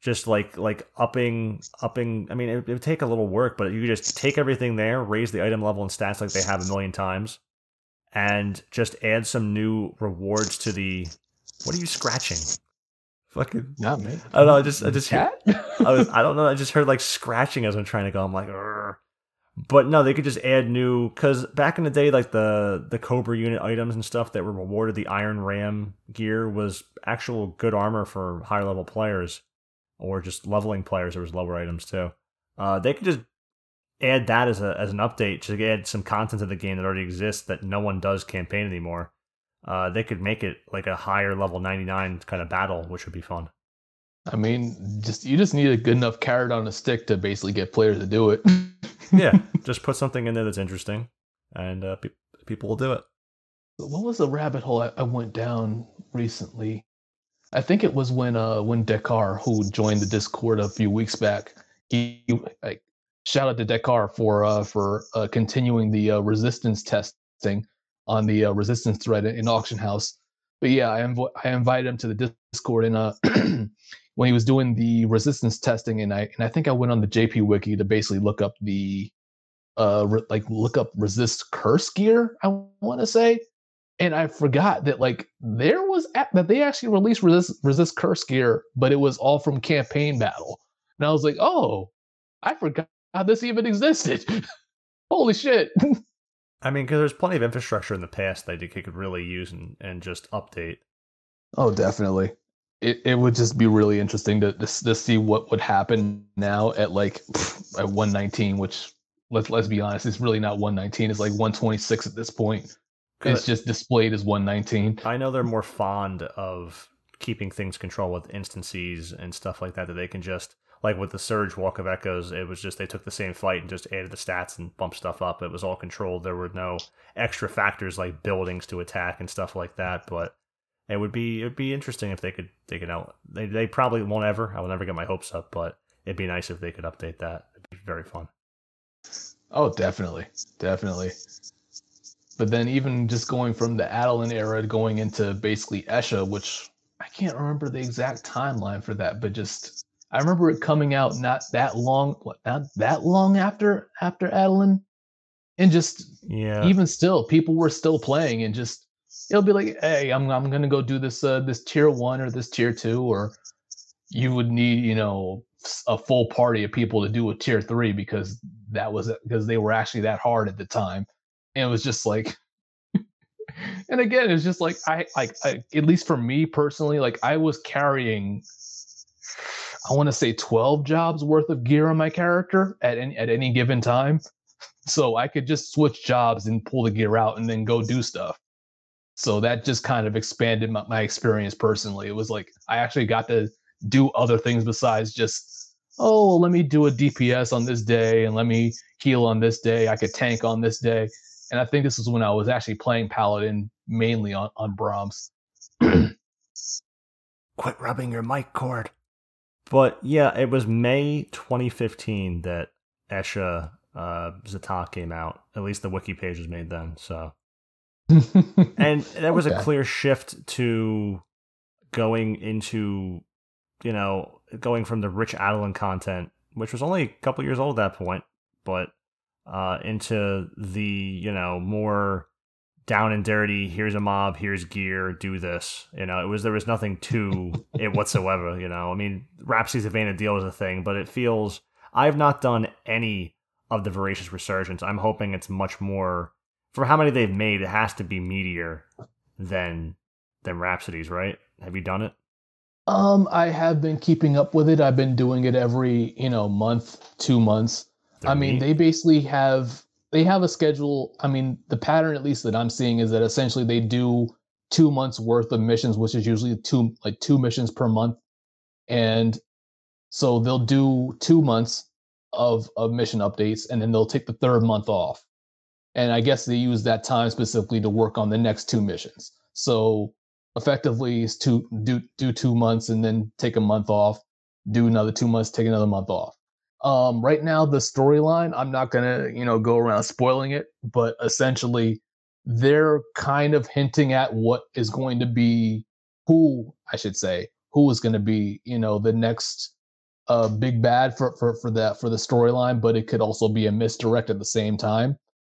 Just like like upping upping i mean it, it would take a little work but you just take everything there raise the item level and stats like they have a million times and just add some new rewards to the what are you scratching? Fucking not me. I don't know i just i just cat I, was, I don't know i just heard like scratching as i'm trying to go i'm like "Urgh." but no they could just add new because back in the day like the the cobra unit items and stuff that were rewarded the iron ram gear was actual good armor for higher level players or just leveling players. There was lower items too. Uh, they could just add that as a as an update to add some content to the game that already exists that no one does campaign anymore. Uh, they could make it like a higher level 99 kind of battle, which would be fun. i mean just you just need a good enough carrot on a stick to basically get players to do it Yeah, just put something in there that's interesting, and uh, pe- people will do it. what was the rabbit hole I, I went down recently? I think it was when uh when Dekar, who joined the Discord a few weeks back, he like shout out to Dekar for uh for uh, continuing the uh, resistance testing on the uh, resistance thread in Auction House. but yeah, I, inv- I invited him to the Discord and uh, when he was doing the resistance testing, and I and I think I went on the JP Wiki to basically look up the uh re- like look up resist curse gear. I want to say, and I forgot that like there was a- that they actually released resist resist curse gear, but it was all from campaign battle, and I was like, oh, I forgot how this even existed. Holy shit! I mean, because there's plenty of infrastructure in the past that they could really use and, and just update. Oh, definitely. It it would just be really interesting to to, to see what would happen now at like at 119, which let's let's be honest, it's really not 119. It's like 126 at this point. It's just displayed as 119. I know they're more fond of keeping things controlled with instances and stuff like that that they can just like with the Surge Walk of Echoes, it was just they took the same fight and just added the stats and bumped stuff up. It was all controlled. There were no extra factors like buildings to attack and stuff like that. But it would be it'd be interesting if they could they could out they they probably won't ever. I will never get my hopes up, but it'd be nice if they could update that. It'd be very fun. Oh, definitely, definitely. But then even just going from the Adoulin era going into basically Escha, which I can't remember the exact timeline for that, but just I remember it coming out not that long, not that long after after Adoulin, and just Yeah. even still, people were still playing, and just it'll be like, hey, I'm I'm gonna go do this uh, this tier one or this tier two, or you would need you know a full party of people to do a tier three because that was because they were actually that hard at the time, and it was just like. and again, it's just like I like I, at least for me personally, like I was carrying I want to say 12 jobs worth of gear on my character at any at any given time. So I could just switch jobs and pull the gear out and then go do stuff. So that just kind of expanded my, my experience personally. It was like I actually got to do other things besides just, oh, let me do a DPS on this day and let me heal on this day. I could tank on this day. And I think this is when I was actually playing Paladin mainly on, on Brahms. Quit rubbing your mic cord. But yeah, it was May 2015 that Escha uh, Zi'Tah came out. At least the wiki page was made then. So, and there was a clear shift to going into, you know, going from the rich Adoulin content, which was only a couple years old at that point, but uh, into the you know more down and dirty. Here's a mob. Here's gear. Do this. You know, it was there was nothing to it whatsoever. You know, I mean, Rhapsodies of Vana'diel is a thing, but it feels I've not done any of the Voracious Resurgence. I'm hoping it's much more for how many they've made. It has to be meatier than than Rhapsodies, right? Have you done it? Um, I have been keeping up with it. I've been doing it every, you know, month, two months. They're I mean, they basically have they have a schedule. I mean, the pattern at least that I'm seeing is that essentially they do two months worth of missions, which is usually two like two missions per month. And so they'll do two months of of mission updates and then they'll take the third month off. And I guess they use that time specifically to work on the next two missions. So effectively is to do do two months and then take a month off, do another two months, take another month off. Um, right now the storyline, I'm not gonna, you know, go around spoiling it, but essentially they're kind of hinting at what is going to be who I should say, who is gonna be, you know, the next uh big bad for for, for that for the storyline, but it could also be a misdirect at the same time.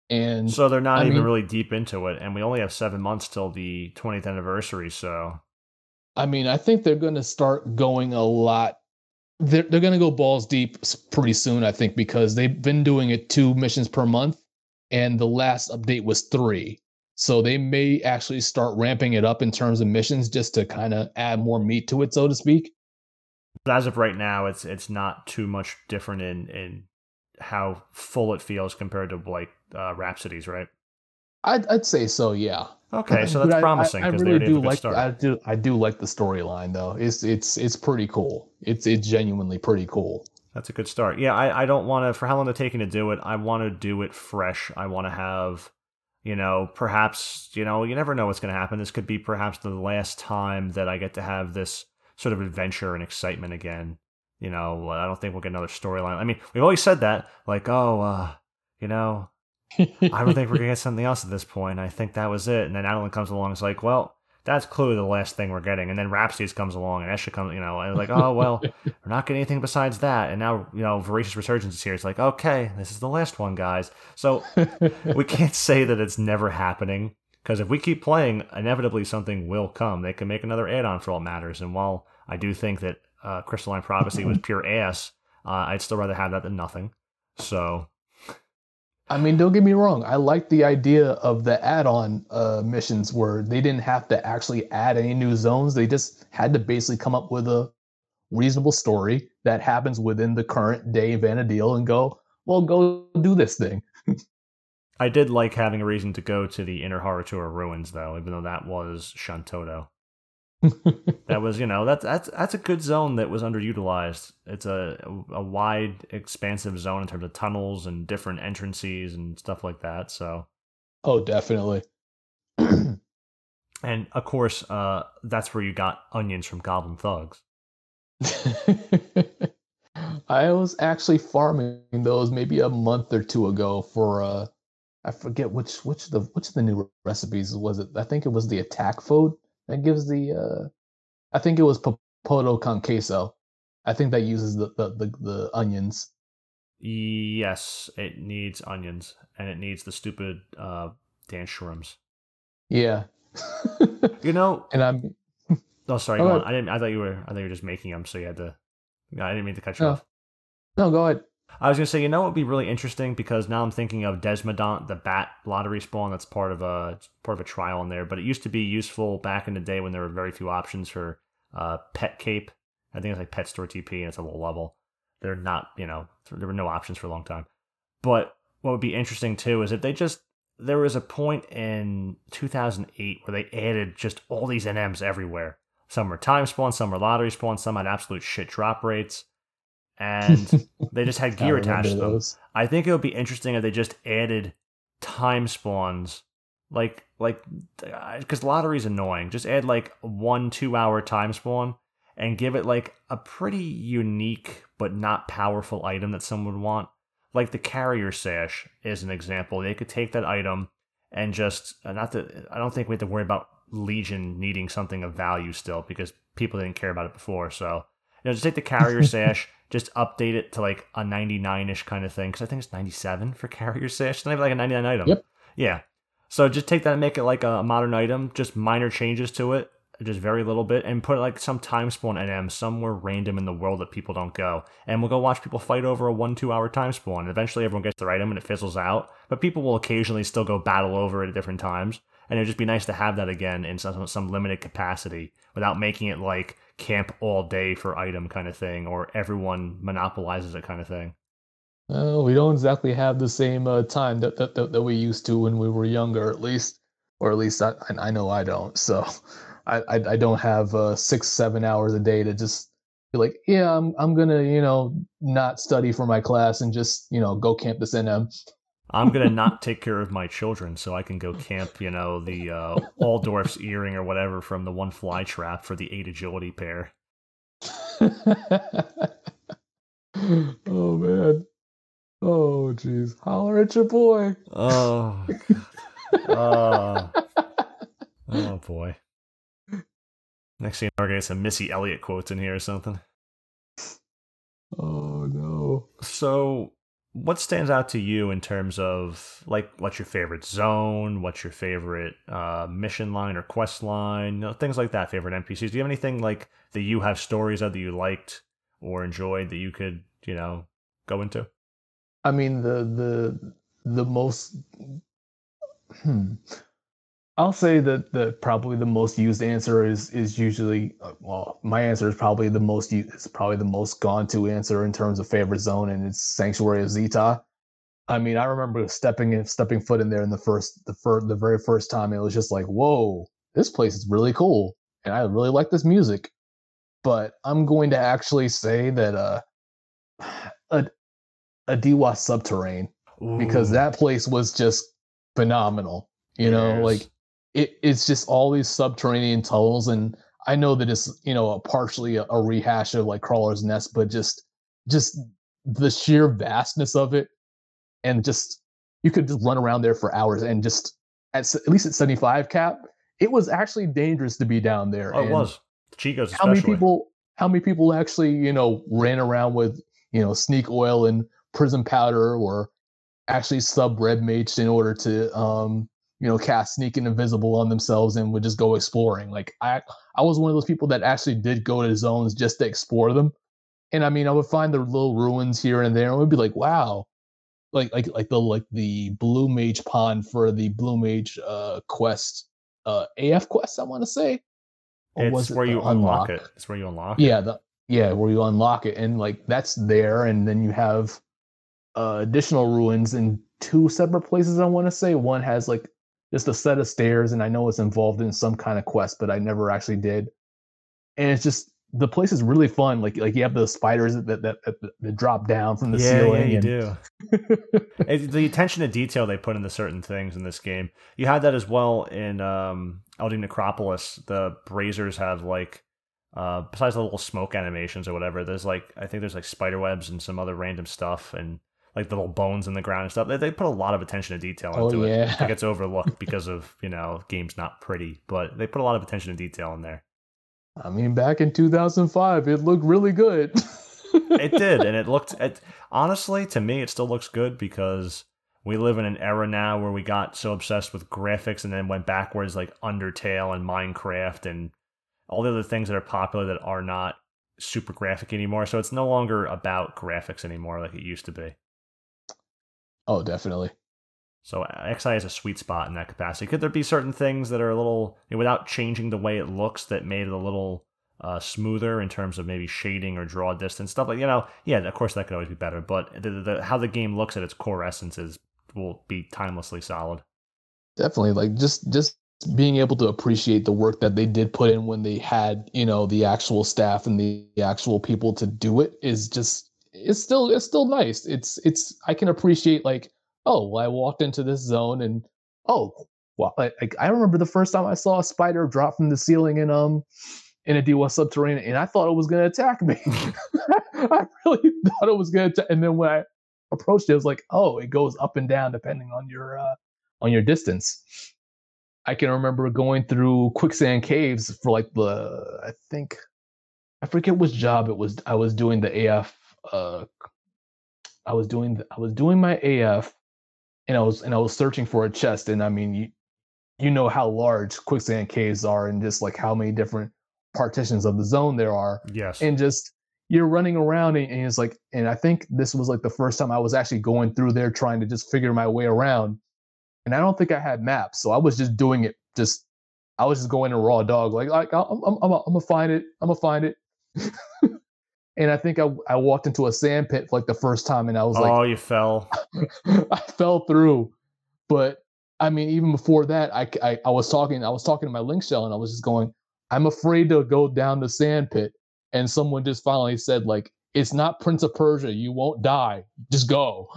And So they're not I even mean- really deep into it, and we only have seven months till the 20th anniversary. So I mean, I think they're going to start going a lot. They're they're going to go balls deep pretty soon. I think because they've been doing it two missions per month, and the last update was three. So they may actually start ramping it up in terms of missions just to kind of add more meat to it, so to speak. But as of right now, it's it's not too much different in in how full it feels compared to like uh, Rhapsodies, right? I'd I'd say so, yeah. Okay, so that's I- I- promising I, because really do have a good like start. I do I do like the storyline though. It's it's it's pretty cool. It's it's genuinely pretty cool. That's a good start. Yeah, I, I don't want to, for how long they're taking to do it, I want to do it fresh. I want to have, you know, perhaps, you know, you never know what's going to happen. This could be perhaps the last time that I get to have this sort of adventure and excitement again. You know, I don't think we'll get another storyline. I mean, we've always said that, like, oh, uh, you know, I don't think we're going to get something else at this point. I think that was it. And then Adoulin comes along and is like, well, that's clearly the last thing we're getting. And then Rhapsodies comes along, and Escha comes, you know, and like, oh well, we're not getting anything besides that. And now, you know, Voracious Resurgence is here. It's like, okay, this is the last one, guys. So we can't say that it's never happening because if we keep playing, inevitably something will come. They can make another add-on for all matters. And while I do think that uh, Crystalline Prophecy was pure ass, uh, I'd still rather have that than nothing. So I mean, don't get me wrong. I like the idea of the add-on uh, missions where they didn't have to actually add any new zones. They just had to basically come up with a reasonable story that happens within the current day Vana'diel and go, well, go do this thing. I did like having a reason to go to the Inner Horutoto ruins, though, even though that was Shantoto that was, you know, that's that's that's a good zone that was underutilized. It's a a wide, expansive zone in terms of tunnels and different entrances and stuff like that. So, oh, definitely. and of course, uh, that's where you got onions from Goblin Thugs. I was actually farming those maybe a month or two ago for uh I forget which which the which of the new recipes was it? I think it was the attack food that gives the uh I think it was Popoto con queso. I think that uses the, the the, the onions. Yes, it needs onions and it needs the stupid uh dance shrooms. Yeah. you know, and I'm Oh, sorry. I didn't. I thought you were. I thought you were just making them, so you had to. I didn't mean to cut you no. off. No, go ahead. I was gonna say, you know, it would be really interesting because now I'm thinking of Desmodont, the bat lottery spawn. That's part of a part of a trial in there, but it used to be useful back in the day when there were very few options for uh, pet cape. I think it's like Pet Store TP, and it's a low level. They're not, you know, there were no options for a long time. But what would be interesting too is if they just there was a point in 2008 where they added just all these NMs everywhere. Some were time spawn, some were lottery spawn, some had absolute shit drop rates and they just had gear attached to them. I think it would be interesting if they just added time spawns, like like because lottery's annoying. Just add like one two hour time spawn and give it like a pretty unique but not powerful item that someone would want. Like the carrier sash is an example. They could take that item and just uh, not that I don't think we have to worry about Legion needing something of value still because people didn't care about it before. So you know, just take the carrier sash, just update it to like a 99 ish kind of thing. Because I think it's 97 for carrier sash. It's not even like a 99 item. Yep. Yeah. So just take that and make it like a modern item, just minor changes to it, just very little bit, and put like some time spawn NM somewhere random in the world that people don't go. And we'll go watch people fight over a one, two hour time spawn. And eventually everyone gets their item and it fizzles out. But people will occasionally still go battle over it at different times. And it'd just be nice to have that again in some, some limited capacity without making it like camp all day for item kind of thing, or everyone monopolizes it kind of thing. Uh, we don't exactly have the same uh, time that, that, that that we used to when we were younger, at least, or at least I I know I don't. So, I I, I don't have uh, six seven hours a day to just be like, yeah, I'm I'm gonna you know not study for my class and just you know go camp this NM. I'm gonna not take care of my children so I can go camp, you know, the uh, Aldorf's earring or whatever from the one fly trap for the eight agility pair. oh man. Oh jeez. Holler at your boy. Oh. oh. oh boy. Next thing know, gonna get some Missy Elliott quotes in here or something. Oh no. So what stands out to you in terms of like what's your favorite zone what's your favorite uh, mission line or quest line you know, things like that favorite npcs do you have anything like that you have stories of that you liked or enjoyed that you could you know go into? I mean the the the most hmm I'll say that the probably the most used answer is is usually uh, well, my answer is probably the most it's probably the most gone to answer in terms of favorite zone, and it's Sanctuary of Zi'Tah. I mean, I remember stepping in, stepping foot in there in the first the first the very first time. It was just like, whoa, this place is really cool, and I really like this music. But I'm going to actually say that uh, a Aydeewa Subterrane Ooh. because that place was just phenomenal. You know, yes. like it, it's just all these subterranean tunnels and i know that it's you know partially a, a, rehash of like crawler's nest but just just the sheer vastness of it and just you could just run around there for hours and just at, at least at 75 cap it was actually dangerous to be down there. Oh, it was. Chico's How many people? How many people actually, you know, ran around with, you know, sneak oil and prism powder, or actually sub red mage in order to, um, you know, cast sneak and invisible on themselves and would just go exploring. Like I, I was one of those people that actually did go to zones just to explore them. And I mean, I would find the little ruins here and there, and would be like, wow, like like like the like the blue mage pond for the blue mage uh quest uh af quest i want to say or it's where you unlock? unlock it it's where you unlock it. yeah it. the yeah where you unlock it and like that's there and then you have uh additional ruins in two separate places i want to say one has like just a set of stairs and i know it's involved in some kind of quest but i never actually did and it's just the place is really fun. Like like you have the spiders that that, that, that drop down from the yeah, ceiling. Yeah, you and... do. the attention to detail they put into certain things in this game. You had that as well in um, Eldieme Necropolis. The braziers have like uh, besides the little smoke animations or whatever. There's like I think there's like spider webs and some other random stuff and like the little bones in the ground and stuff. They, they put a lot of attention to detail oh, into oh, yeah. it. It gets overlooked because of you know game's not pretty, but they put a lot of attention to detail in there. I mean, back in 2005, it looked really good. it did, and it looked. It, honestly, to me, it still looks good because we live in an era now where we got so obsessed with graphics and then went backwards, like Undertale and Minecraft and all the other things that are popular that are not super graphic anymore. So it's no longer about graphics anymore like it used to be. Oh, definitely. So XI is a sweet spot in that capacity. Could there be certain things that are a little, you know, without changing the way it looks, that made it a little uh, smoother in terms of maybe shading or draw distance stuff like you know? Yeah, of course that could always be better, but the, the, how the game looks at its core essences will be timelessly solid. Definitely, like just just being able to appreciate the work that they did put in when they had you know the actual staff and the actual people to do it is just it's still it's still nice. It's it's I can appreciate like oh, well, I walked into this zone and oh, well, like I remember the first time I saw a spider drop from the ceiling in um in Aydeewa subterranean, and I thought it was going to attack me. I really thought it was going to, attack and then when I approached it, it was like, oh, it goes up and down depending on your uh, on your distance. I can remember going through quicksand caves for like the I think I forget which job it was. I was doing the AF. Uh, I was doing I was doing my AF, and I was and I was searching for a chest, and I mean, you you know how large quicksand caves are, and just like how many different partitions of the zone there are. Yes, and just you're running around, and, and it's like, and I think this was like the first time I was actually going through there trying to just figure my way around, and I don't think I had maps, so I was just doing it just. I was just going to raw dog, like, like I'm, I'm, I'm, I'm gonna find it. I'm gonna find it. and I think I, I walked into a sand pit for like the first time, and I was like, "Oh, you fell." I fell through, but I mean, even before that, I, I, I was talking I was talking to my link shell, and I was just going, "I'm afraid to go down the sand pit," and someone just finally said, "Like, it's not Prince of Persia. You won't die. Just go."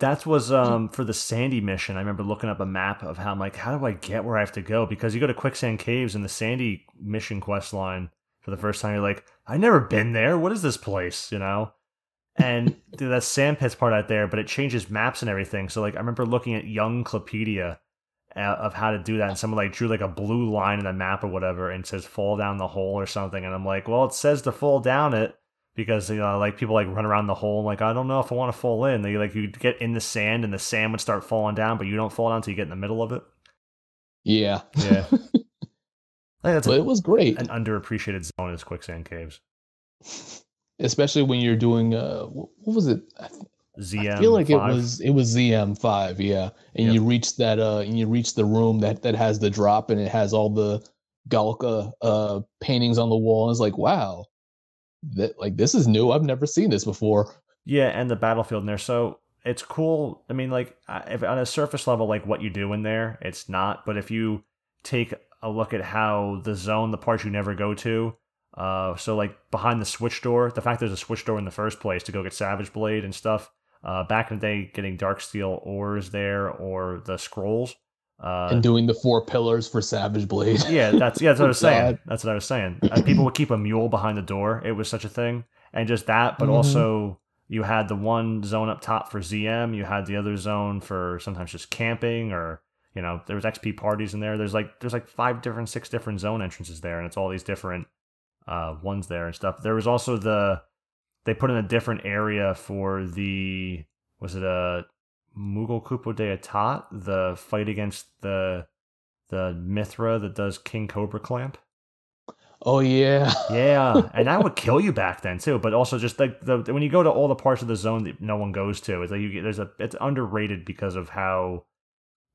That was um for the Sandy mission. I remember looking up a map of how I'm like, how do I get where I have to go? Because you go to Quicksand Caves in the Sandy mission quest line for the first time, you're like, I've never been there. What is this place? You know? And that sandpits part out there, but it changes maps and everything. So like I remember looking at Young Clupedia uh, of how to do that, and someone like drew like a blue line in the map or whatever, and says fall down the hole or something. And I'm like, well, it says to fall down it because you know like people like run around the hole like I don't know if I want to fall in. They like you get in the sand and the sand would start falling down, but you don't fall down until you get in the middle of it. Yeah, yeah. that's a, it was great. An underappreciated zone is quicksand caves, especially when you're doing uh, what was it? ZM. I feel like 5? it was it was ZM five, yeah. And yep. you reach that uh, and you reach the room that that has the drop, and it has all the Galka uh paintings on the wall. And it's like, wow, that like this is new. I've never seen this before. Yeah, and the battlefield in there. So it's cool. I mean, like, if on a surface level, like what you do in there, it's not. But if you take a look at how the zone, the parts you never go to. Uh, so like behind the switch door, the fact there's a switch door in the first place to go get Savage Blade and stuff. Uh, back in the day, getting Dark Steel ores there or the scrolls. Uh, and doing the four pillars for Savage Blade. yeah, that's yeah, that's what I was saying. That's what I was saying. Uh, people would keep a mule behind the door. It was such a thing, and just that, but mm-hmm. also you had the one zone up top for ZM. You had the other zone for sometimes just camping or You know, there was XP parties in there. There's like there's like five different, six different zone entrances there, and it's all these different uh, ones there and stuff. There was also the they put in a different area for the was it a Moogle Kupo d'Etat, the fight against the the Mithra that does King Cobra Clamp. Oh yeah, yeah, and that would kill you back then too. But also just like the when you go to all the parts of the zone that no one goes to, it's like you get there's a it's underrated because of how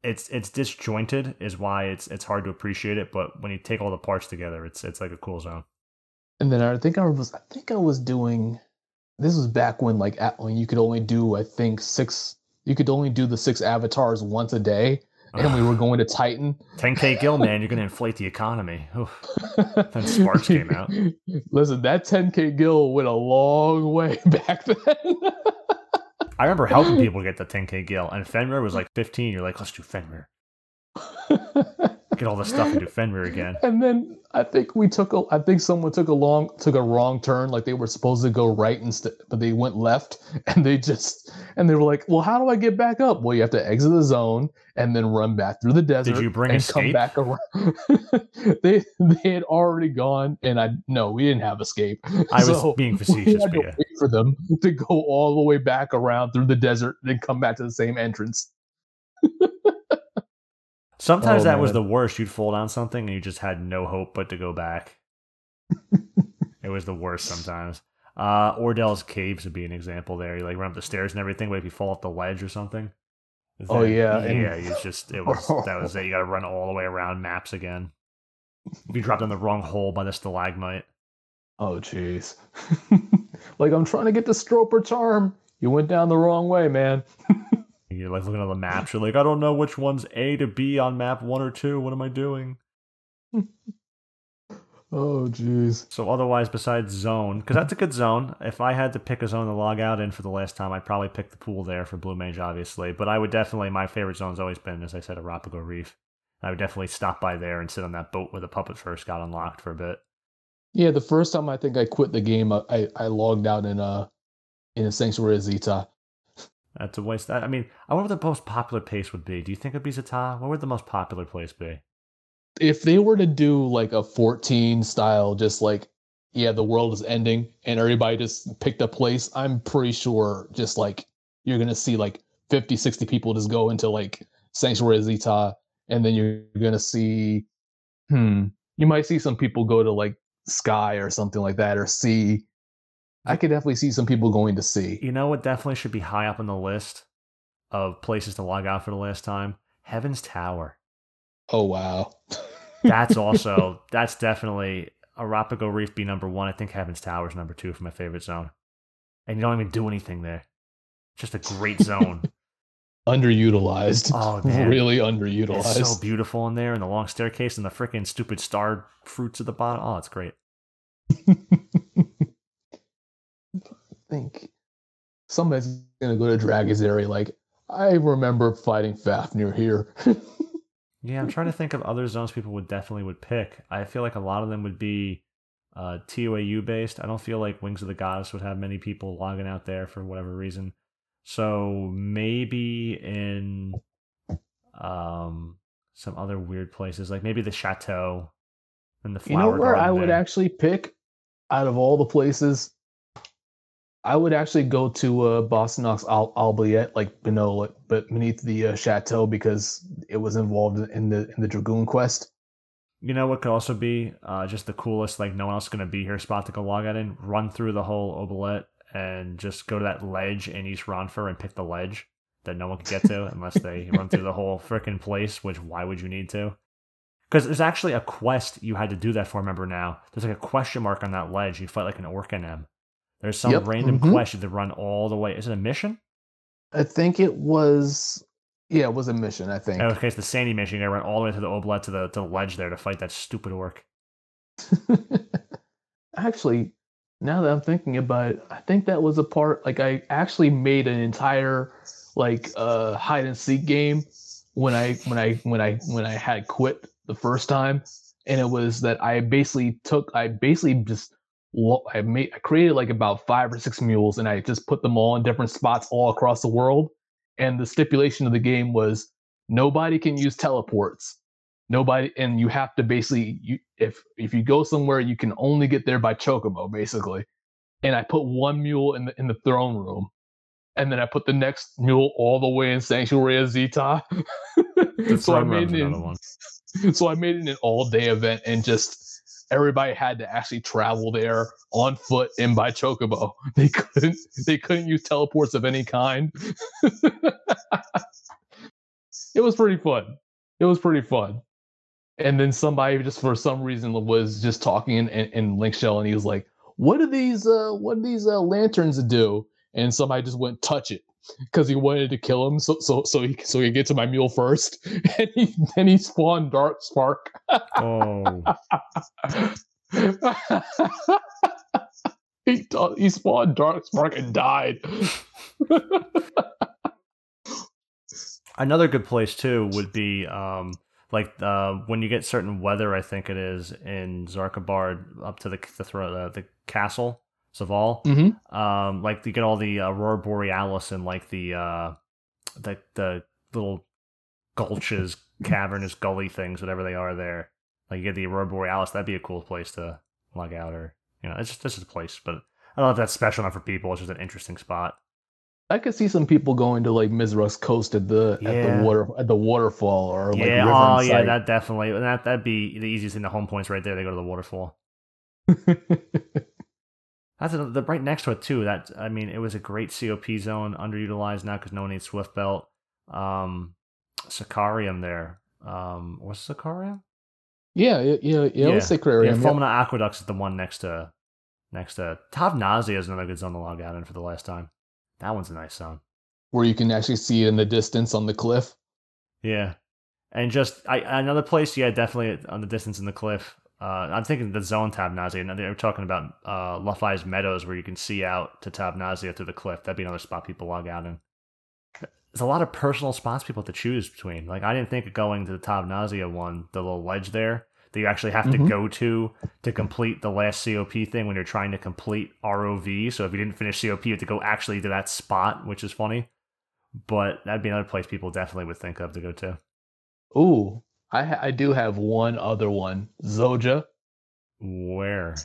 it's it's disjointed is why it's it's hard to appreciate it. But when you take all the parts together, it's it's like a cool zone. And then I think I was I think I was doing this was back when like at, when you could only do I think six you could only do the six avatars once a day and we were going to Titan. 10k gil, man, you're going to inflate the economy. then Sparks came out. Listen, that 10k gil went a long way back then. I remember helping people get the 10k gil, and Fenrir was like 15. You're like, let's do Fenrir get all the stuff into Fenrir again. And then I think we took a, I think someone took a long, took a wrong turn. Like they were supposed to go right instead, but they went left, and they just, and they were like, "Well, how do I get back up?" Well, you have to exit the zone and then run back through the desert. Did you bring and escape? come back around? they they had already gone, and I no, we didn't have escape. I was being facetious. We had to wait for them to go all the way back around through the desert, and then come back to the same entrance. Sometimes oh, that man. was the worst. You'd fall down something and you just had no hope but to go back. it was the worst sometimes. Uh, Ordelle's caves would be an example there. You like run up the stairs and everything, but if you fall off the ledge or something. oh yeah, yeah. It's just it was that was it. You got to run all the way around maps again. If you dropped in the wrong hole by the stalagmite. Oh jeez. like I'm trying to get the Stroper charm. You went down the wrong way, man. You're like looking at the maps. You're like, I don't know which one's A to B on map one or two. What am I doing? oh, jeez. So otherwise, besides zone, because that's a good zone. If I had to pick a zone to log out in for the last time, I'd probably pick the pool there for Blue Mage, obviously. But I would definitely, my favorite zone's always been, as I said, Arapago Reef. I would definitely stop by there and sit on that boat where the puppet first got unlocked for a bit. Yeah, the first time I think I quit the game, I, I logged out in a in a Sanctuary Zi'Tah that's a waste. I mean, I wonder what the most popular place would be. Do you think it'd be Zi'Tah? What would the most popular place be? If they were to do like a 14 style, just like, yeah, the world is ending and everybody just picked a place, I'm pretty sure just like you're going to see like 50, 60 people just go into like Sanctuary Zi'Tah. And then you're going to see, hmm, you might see some people go to like Sky or something like that or Sea I could definitely see some people going to Sea. You know what definitely should be high up on the list of places to log out for the last time? Heaven's Tower. Oh wow. that's also that's definitely Arapago Reef be number one. I think Heaven's Tower is number two for my favorite zone. And you don't even do anything there. Just a great zone. underutilized. Oh man. Really underutilized. It's so beautiful in there and the long staircase and the freaking stupid star fruits at the bottom. Oh, it's great think somebody's gonna go to Dragon's. Like I remember fighting Fafnir here. yeah, I'm trying to think of other zones people would definitely would pick. I feel like a lot of them would be uh, TOAU based. I don't feel like Wings of the Goddess would have many people logging out there for whatever reason. So maybe in um some other weird places, like maybe the chateau and the flower. You know where I would actually pick out of all the places I would actually go to uh, Bostaunieux Al- Oubliette, like like, but beneath the uh, chateau because it was involved in the in the Dragoon quest. You know what could also be uh, just the coolest, like no one else is gonna be here spot to go log out in. Run through the whole Oubliette and just go to that ledge in East Ronfaure and pick the ledge that no one can get to unless they run through the whole freaking place. Which why would you need to? Because there's actually a quest you had to do that for. Remember now, there's like a question mark on that ledge. You fight like an orc in Orcanem there's some yep. random mm-hmm. question to run all the way. Is it a mission? I think it was. Yeah, it was a mission. I think. Okay, it's the Sandy mission. You gotta run all the way to the Oubliette to the to the ledge there to fight that stupid orc. actually, now that I'm thinking about it, I think that was a part. Like, I actually made an entire like uh hide and seek game when I when I when I when I had quit the first time, and it was that I basically took I basically just I made I created like about five or six mules and I just put them all in different spots all across the world. And the stipulation of the game was nobody can use teleports. Nobody, and you have to basically, you, if if you go somewhere, you can only get there by chocobo, basically. And I put one mule in the in the throne room, and then I put the next mule all the way in Sanctuary of Zi'Tah. so I made it. In, so I made it an all day event, and just everybody had to actually travel there on foot and by chocobo. They couldn't they couldn't use teleports of any kind. it was pretty fun. It was pretty fun. And then somebody just for some reason was just talking in, in, in Link Shell and he was like, What do these uh what do these uh, lanterns do? And somebody just went touch it because he wanted to kill him so so so he so he get to my mule first. And he then he spawned dark spark. Oh. He, he spawned dark spark and died. Another good place too would be um like uh, when you get certain weather i think it is in Xarcabard up to the the, uh, the castle Zvahl. Mm-hmm. Um, like you get all the aurora borealis and like the uh, the the little gulches, cavernous gully things, whatever they are there. Like you get the aurora borealis. That'd be a cool place to log out, or you know, it's just this is a place. But I don't know if that's special enough for people. It's just an interesting spot. I could see some people going to like Misareaux Coast at the yeah. at the water at the waterfall or like yeah, oh yeah, that definitely that that'd be the easiest thing. The home points right there. They go to the waterfall. That's a, the right next to it too. That I mean, it was a great COP zone, underutilized now because no one needs Swift Belt. Um, Sacrarium there. Um, was Sacrarium? Yeah, yeah, yeah. yeah. Sacrarium. Yeah, Fulmina yeah. Aqueducts is the one next to next to Tavnazia is another good zone to log out in for the last time. That one's a nice zone. Where you can actually see it in the distance on the cliff. Yeah. And just I, another place, yeah, definitely on the distance in the cliff. Uh, I'm thinking the zone Tavnazia. And they're talking about uh, Lufaise Meadows, where you can see out to Tavnazia through the cliff. That'd be another spot people log out in. There's a lot of personal spots people have to choose between. Like I didn't think of going to the Tavnazia one, the little ledge there that you actually have mm-hmm. to go to to complete the last COP thing when you're trying to complete ROV. So if you didn't finish COP, you have to go actually to that spot, which is funny. But that'd be another place people definitely would think of to go to. Ooh, I ha- I do have one other one, Pso'Xja. Where?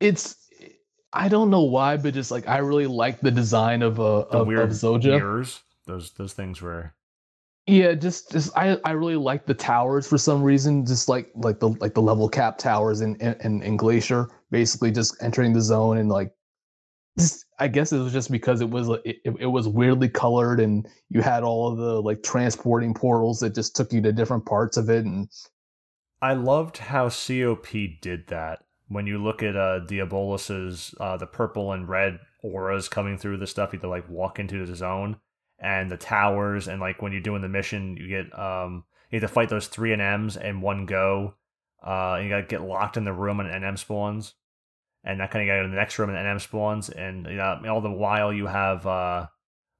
It's I don't know why, but just like I really like the design of uh the of, weird of Pso'Xja. Mirrors. Those those things were. Yeah, just just I I really like the towers for some reason. Just like like the like the level cap towers in in, in Glacier, basically just entering the zone and like just, I guess it was just because it was it, it was weirdly colored and you had all of the like transporting portals that just took you to different parts of it and I loved how COP did that. When you look at uh Diabolus's uh the purple and red auras coming through the stuff, you to like walk into the zone and the towers and like when you're doing the mission you get um you have to fight those three NMs in one go. Uh you gotta get locked in the room and NM spawns and that kind of got in the next room and NM spawns, and you know, all the while you have uh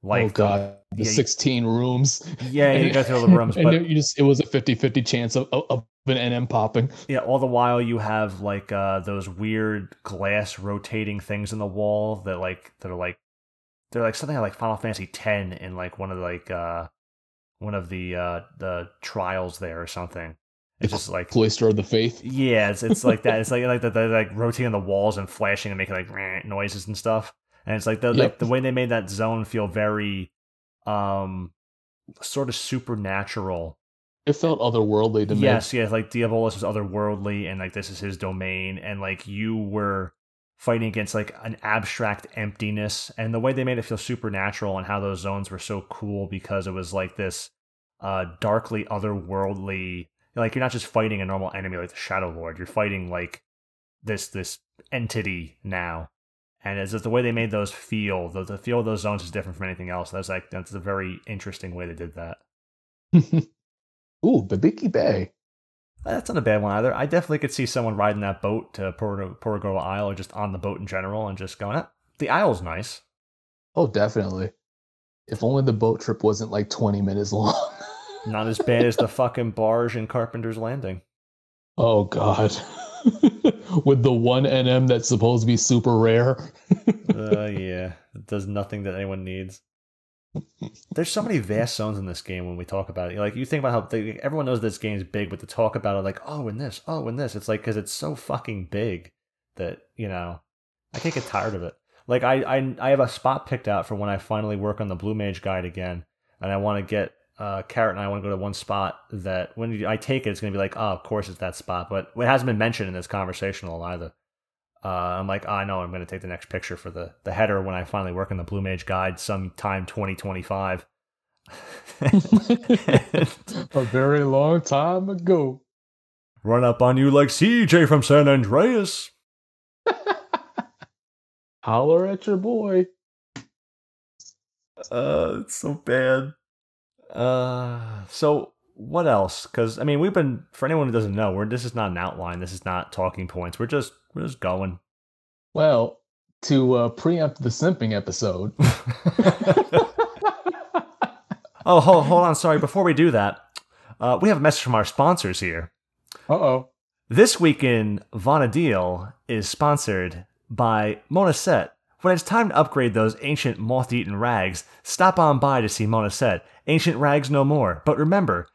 like oh god. the, yeah, 16 rooms. Yeah you go through all the rooms but you just it was a 50-50 chance of, of an nm popping. Yeah all the while you have like uh those weird glass rotating things in the wall that like that are like they're like something like final fantasy 10 in like one of the, like uh one of the uh the trials there or something it's just like cloister of the faith. Yeah, it's, it's like that. It's like like that they're like rotating the walls and flashing and making like noises and stuff. And it's like the yep. like the way they made that zone feel very, um, sort of supernatural. It felt otherworldly to me. Yes, yes, like Diabolus was otherworldly, and like this is his domain, and like you were fighting against like an abstract emptiness, and the way they made it feel supernatural, and how those zones were so cool because it was like this uh darkly otherworldly like you're not just fighting a normal enemy like the Shadow Lord. You're fighting like this this entity now, and it's just the way they made those feel. The, the feel of those zones is different from anything else. That's like that's a very interesting way they did that. Ooh, Bibiki Bay. That's not a bad one either. I definitely could see someone riding that boat to Porogoa Isle or just on the boat in general and just going, ah, the Isle's nice. Oh, definitely. If only the boat trip wasn't like 20 minutes long. Not as bad as the fucking barge in Carpenter's Landing. Oh god. With the one NM that's supposed to be super rare. uh, yeah, it does nothing that anyone needs. There's so many vast zones in this game when we talk about it. Like you think about how they, everyone knows this game is big, but to talk about it like, oh, and this, oh, and this, it's like because it's so fucking big that you know I can't get tired of it. Like I, I, I have a spot picked out for when I finally work on the Blue Mage guide again, and I want to get uh, Carrot and I want to go to one spot that when I take it, it's going to be like, oh, of course it's that spot, but it hasn't been mentioned in this conversational either. Uh, I'm like, oh, I know I'm going to take the next picture for the, the header when I finally work on the Blue Mage guide sometime 2025. a very long time ago. Run up on you like CJ from San Andreas. Holler at your boy. Uh, it's so bad. Uh, so what else? Because I mean, we've been for anyone who doesn't know, we're this is not an outline. This is not talking points. We're just we're just going. Well, to uh, preempt the simping episode. oh, hold, hold on. Sorry. Before we do that, uh, we have a message from our sponsors here. Uh oh. This week in Vana'diel is sponsored by Monaset. When it's time to upgrade those ancient moth-eaten rags, stop on by to see Monaset. Ancient rags no more. But remember,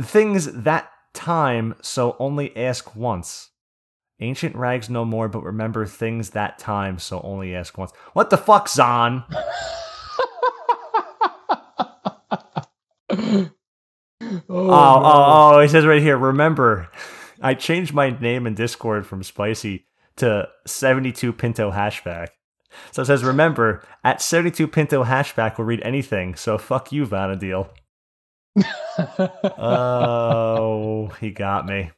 things that time, so only ask once. Ancient rags no more, but remember things that time, so only ask once. What the fuck, Zahn? oh, oh, oh, oh, he says right here, remember, I changed my name in Discord from Spicy to 72 Pinto Hashback. So it says, remember, at 72 Pinto Hashback will read anything, so fuck you, Vana'diel. oh, he got me.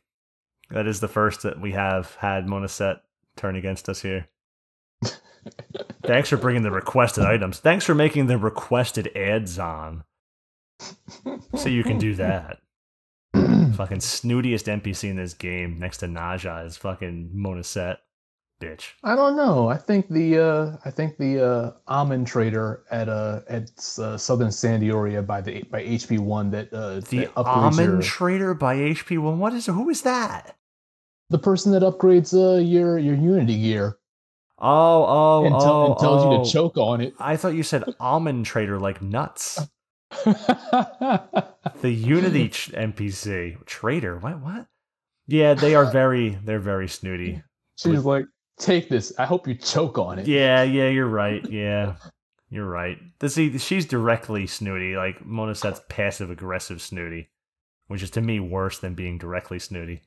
That is the first that we have had Monaset turn against us here. Thanks for bringing the requested items. Thanks for making the requested ads on. So you can do that. fucking snootiest NPC in this game next to Naja is fucking Monaset. Bitch. I don't know. I think the uh I think the uh almond trader at uh at uh, Southern San d'Oria by the by HP one that uh the that almond your, trader by HP one. What is who is that? The person that upgrades uh your your Unity gear. Oh, oh, and, oh, and tells oh. you to choke on it. I thought you said almond trader like nuts. the Unity ch- NPC trader. What? What? Yeah, they are very. They're very snooty. She's With, like, take this. I hope you choke on it. Yeah, yeah, you're right. Yeah, you're right. See, she's directly snooty. Like Mona Monaset's passive aggressive snooty, which is to me worse than being directly snooty.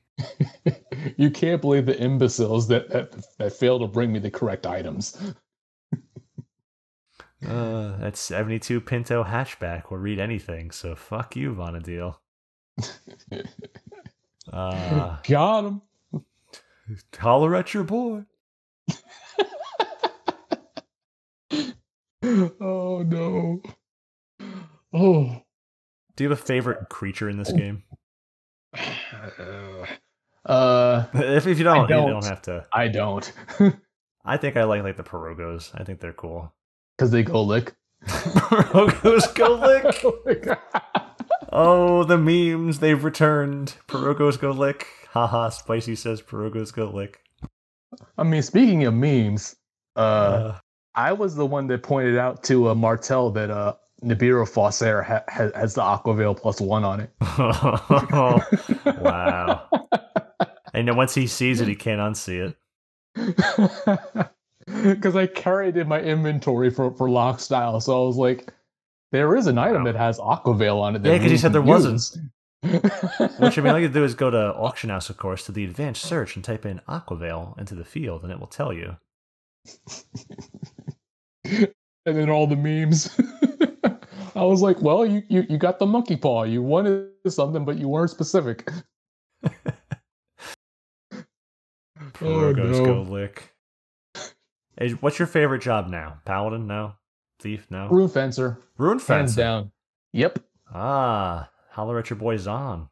you can't believe the imbeciles that, that that fail to bring me the correct items. uh, that's 72 Pinto hatchback will read anything, so fuck you, Vana'diel. uh, Got him. Holler at your boy. Oh no. Oh. Do you have a favorite creature in this game? Uh, if, if you don't, don't, you don't have to. I don't. I think I like like the Pirogos. I think they're cool because they go lick. Pirogos go lick. oh, the memes they've returned. Pirogos go lick. Haha, Spicy says Pirogos go lick. I mean, speaking of memes, uh, uh I was the one that pointed out to uh, Martel that uh, Nibiru Faussar ha- ha- has the Aquaveil plus one on it. wow. and then once he sees it, he can't unsee it. Because I carried in my inventory for, for lock style. So I was like, there is an item wow. that has Aquaveil on it. yeah, because he said there use. wasn't. Which I mean, all you do is go to Auction House, of course, to the advanced search and type in Aquaveil into the field, and it will tell you. and then all the memes. I was like, well, you, you, you got the monkey paw. You wanted something, but you weren't specific. oh, no. go lick. Hey, what's your favorite job now? Paladin? No. Thief? No. Rune fencer. Rune fencer. Hands down. Yep. Ah, holler at your boy Zahn.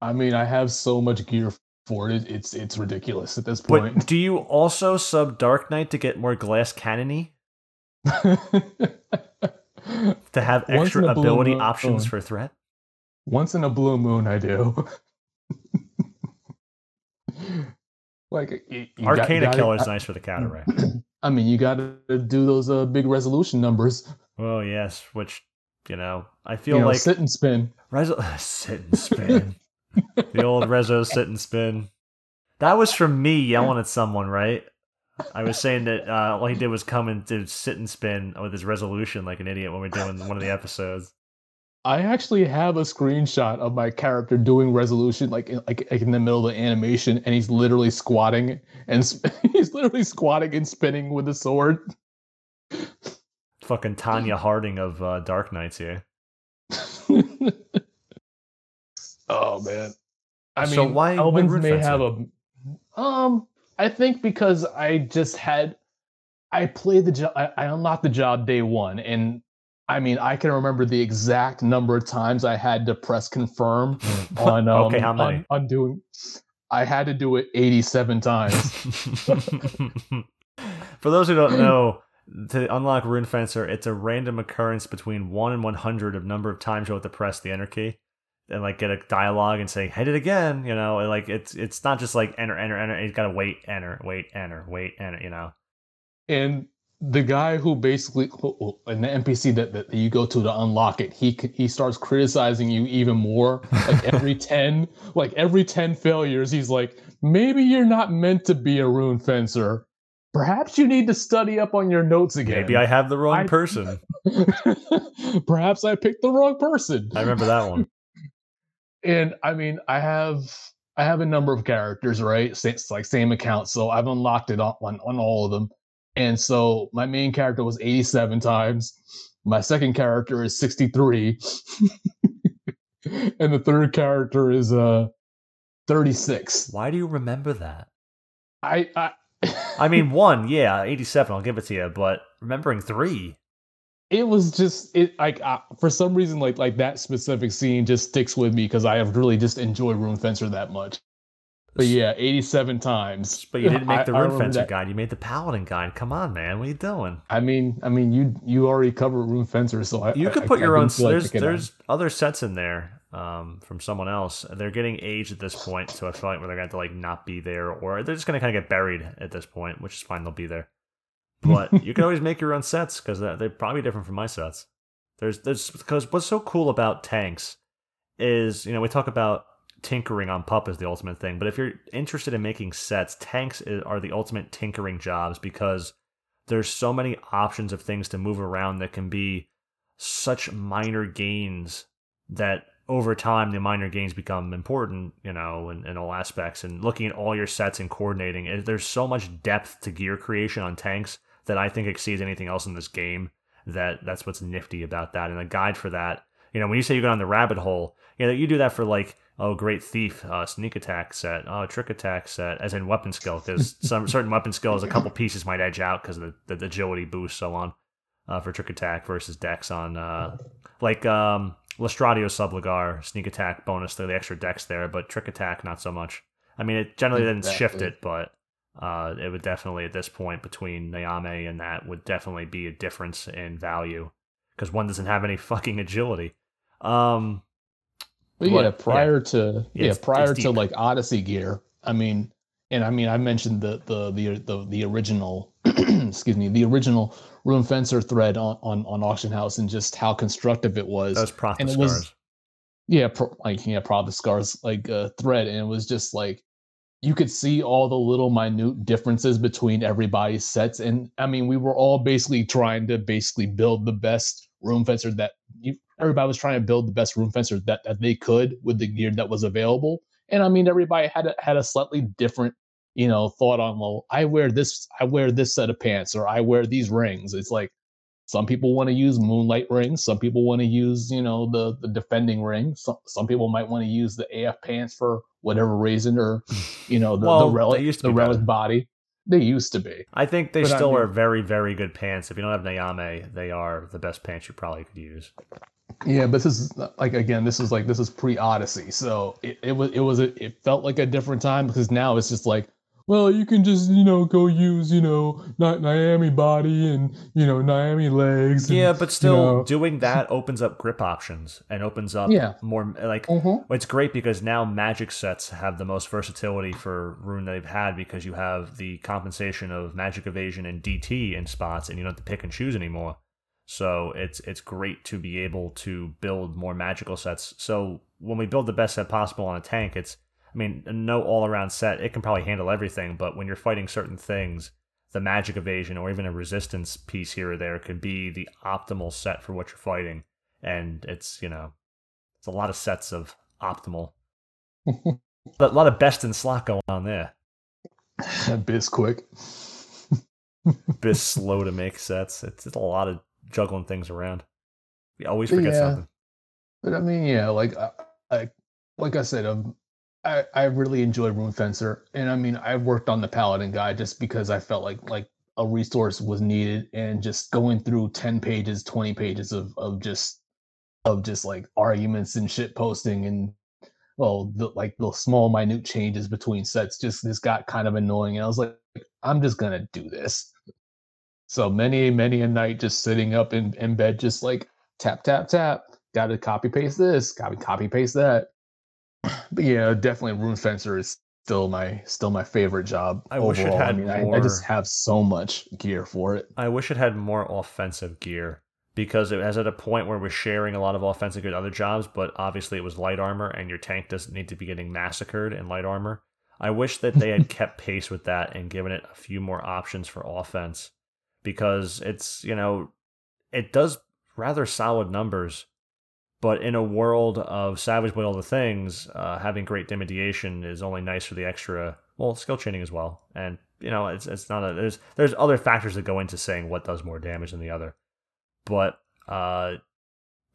I mean, I have so much gear for it. It's it's ridiculous at this point. But do you also sub Dark Knight to get more glass cannony? to have extra ability moon, options for threat? Once in a blue moon, I do. like you, you Arcana got, Killer is nice for the cataract. I mean, you got to do those uh, big resolution numbers. Oh yes, which you know, I feel You know, like sit and spin. Rezo sit and spin. The old Rezo sit and spin. That was from me yelling at someone, right? I was saying that uh, all he did was come and do sit and spin with his resolution like an idiot when we are doing one of the episodes. I actually have a screenshot of my character doing resolution, like in, like, like in the middle of the animation, and he's literally squatting and sp- he's literally squatting and spinning with the sword. Fucking Tonya Harding of uh, Dark Knights here. oh man, I mean, So why- why Elvins Rune may Fencer? have a um. I think because I just had I played the job. I, I unlocked the job day one, and I mean, I can remember the exact number of times I had to press confirm on um, Okay, how many? On, on doing. I had to do it 87 times. For those who don't know, to unlock Rune Fencer, it's a random occurrence between 1 and 100 of number of times you have to press the enter key and like get a dialogue and say hit it again you know and, like it's it's not just like enter enter enter you gotta wait enter wait enter wait enter you know and the guy who basically and the NPC that, that you go to to unlock it, he he starts criticizing you even more. Like every ten, like every ten failures, he's like, maybe you're not meant to be a rune fencer. Perhaps you need to study up on your notes again. maybe i have the wrong I- person Perhaps I picked the wrong person. i remember that one and I mean, I have I have a number of characters, right? It's like same account, so I've unlocked it on, on on all of them. And so my main character was 87 times. My second character is 63. and the third character is uh 36. why do you remember that I I i mean one yeah 87 i'll give it to you but remembering three it was just it like uh, for some reason like like that specific scene just sticks with me because I have really just enjoyed Rune Fencer that much. But yeah, 87 times. but you didn't make the I rune fencer that. guide you made the paladin guide come on man what are you doing I mean, I mean, you you already covered Rune Fencer, so I You could put your own. didn't like There's on- there's other sets in there um, from someone else. They're getting aged at this point, so I feel like where they're going to like not be there, or they're just going to kind of get buried at this point, which is fine. They'll be there, but you can always make your own sets because they're, uh, they're probably different from my sets. There's there's because what's so cool about tanks is you know we talk about tinkering on pup as the ultimate thing, but if you're interested in making sets, tanks are the ultimate tinkering jobs because there's so many options of things to move around that can be such minor gains that over time the minor gains become important, you know, in, in all aspects. And looking at all your sets and coordinating, there's so much depth to gear creation on tanks that I think exceeds anything else in this game. That that's what's nifty about that. And a guide for that, you know, when you say you go down the rabbit hole, you know, you do that for like oh great thief uh, sneak attack set oh trick attack set as in weapon skill because some certain weapon skills a couple pieces might edge out because of the, the agility boost so on uh, for trick attack versus dex on uh, like um Lustratio Subligar sneak attack bonus the extra dex there but trick attack not so much I mean it generally didn't shift it but uh, it would definitely at this point between Nyame and that would definitely be a difference in value because one doesn't have any fucking agility. Um But What- yeah, prior to Yeah, yeah, it's- prior it's to like Odyssey gear, I mean, and I mean, I mentioned the the the the, the original, excuse me, the original Rune Fencer thread on, on on Auction House and just how constructive it was. those Proth and it was- scars. Yeah, pro, like yeah, probably scars like uh, thread, and it was just like you could see all the little minute differences between everybody's sets, and I mean, we were all basically trying to basically build the best rune fencer that you, everybody was trying to build the best rune fencer that, that they could with the gear that was available, and I mean, everybody had a, had a slightly different you know thought on well, I wear this, I wear this set of pants, or I wear these rings. It's like some people want to use moonlight rings. Some people want to use, you know, the the defending ring. Some some people might want to use the AF pants for whatever reason, or you know, the, Well, the relic the relic better. body. They used to be. I think they But I still mean- are very, very good pants. If you don't have Nyame, they are the best pants you probably could use. Yeah, but this is like again, this is like this is pre Odyssey, so it, it was it was a, it felt like a different time because now it's just like well, you can just you know go use you know Nyame body and you know Nyame legs. And, yeah, but still you know. doing that opens up grip options and opens up Yeah. more like Mhm. it's great because now magic sets have the most versatility for rune they've had because you have the compensation of magic evasion and DT in spots and you don't have to pick and choose anymore. So it's it's great to be able to build more magical sets. So when we build the best set possible on a tank, it's mean, no all around set, it can probably handle everything, but when you're fighting certain things, the magic evasion or even a resistance piece here or there could be the optimal set for what you're fighting. And it's, you know, it's a lot of sets of optimal. a lot of best in slot going on there. Biz quick. Bit slow to make sets. It's, it's a lot of juggling things around. You always forget Yeah. something. But I mean, yeah, like I, I like I said, um, I I really enjoy Rune Fencer, and I mean, I worked on the Paladin guy just because I felt like like a resource was needed, and just going through ten pages, twenty pages of of just of just like arguments and shit posting and well, the, like the small minute changes between sets just this got kind of annoying, and I was like, I'm just gonna do this. So many many a night just sitting up in, in bed, just like tap tap tap got to copy paste this, to copy paste that. But yeah, definitely Rune Fencer is still my still my favorite job. I wish it had I mean, I, I just have so much gear for it. I wish it had more offensive gear because it was at a point where we're sharing a lot of offensive gear with other jobs, but obviously it was light armor and your tank doesn't need to be getting massacred in light armor. I wish that they had kept pace with that and given it a few more options for offense because it's, you know, it does rather solid numbers. But in a world of Savage Blade All the Things, uh, having great dimidiation is only nice for the extra, well, skill chaining as well. And, you know, it's, it's not a, there's, there's other factors that go into saying what does more damage than the other. But, uh,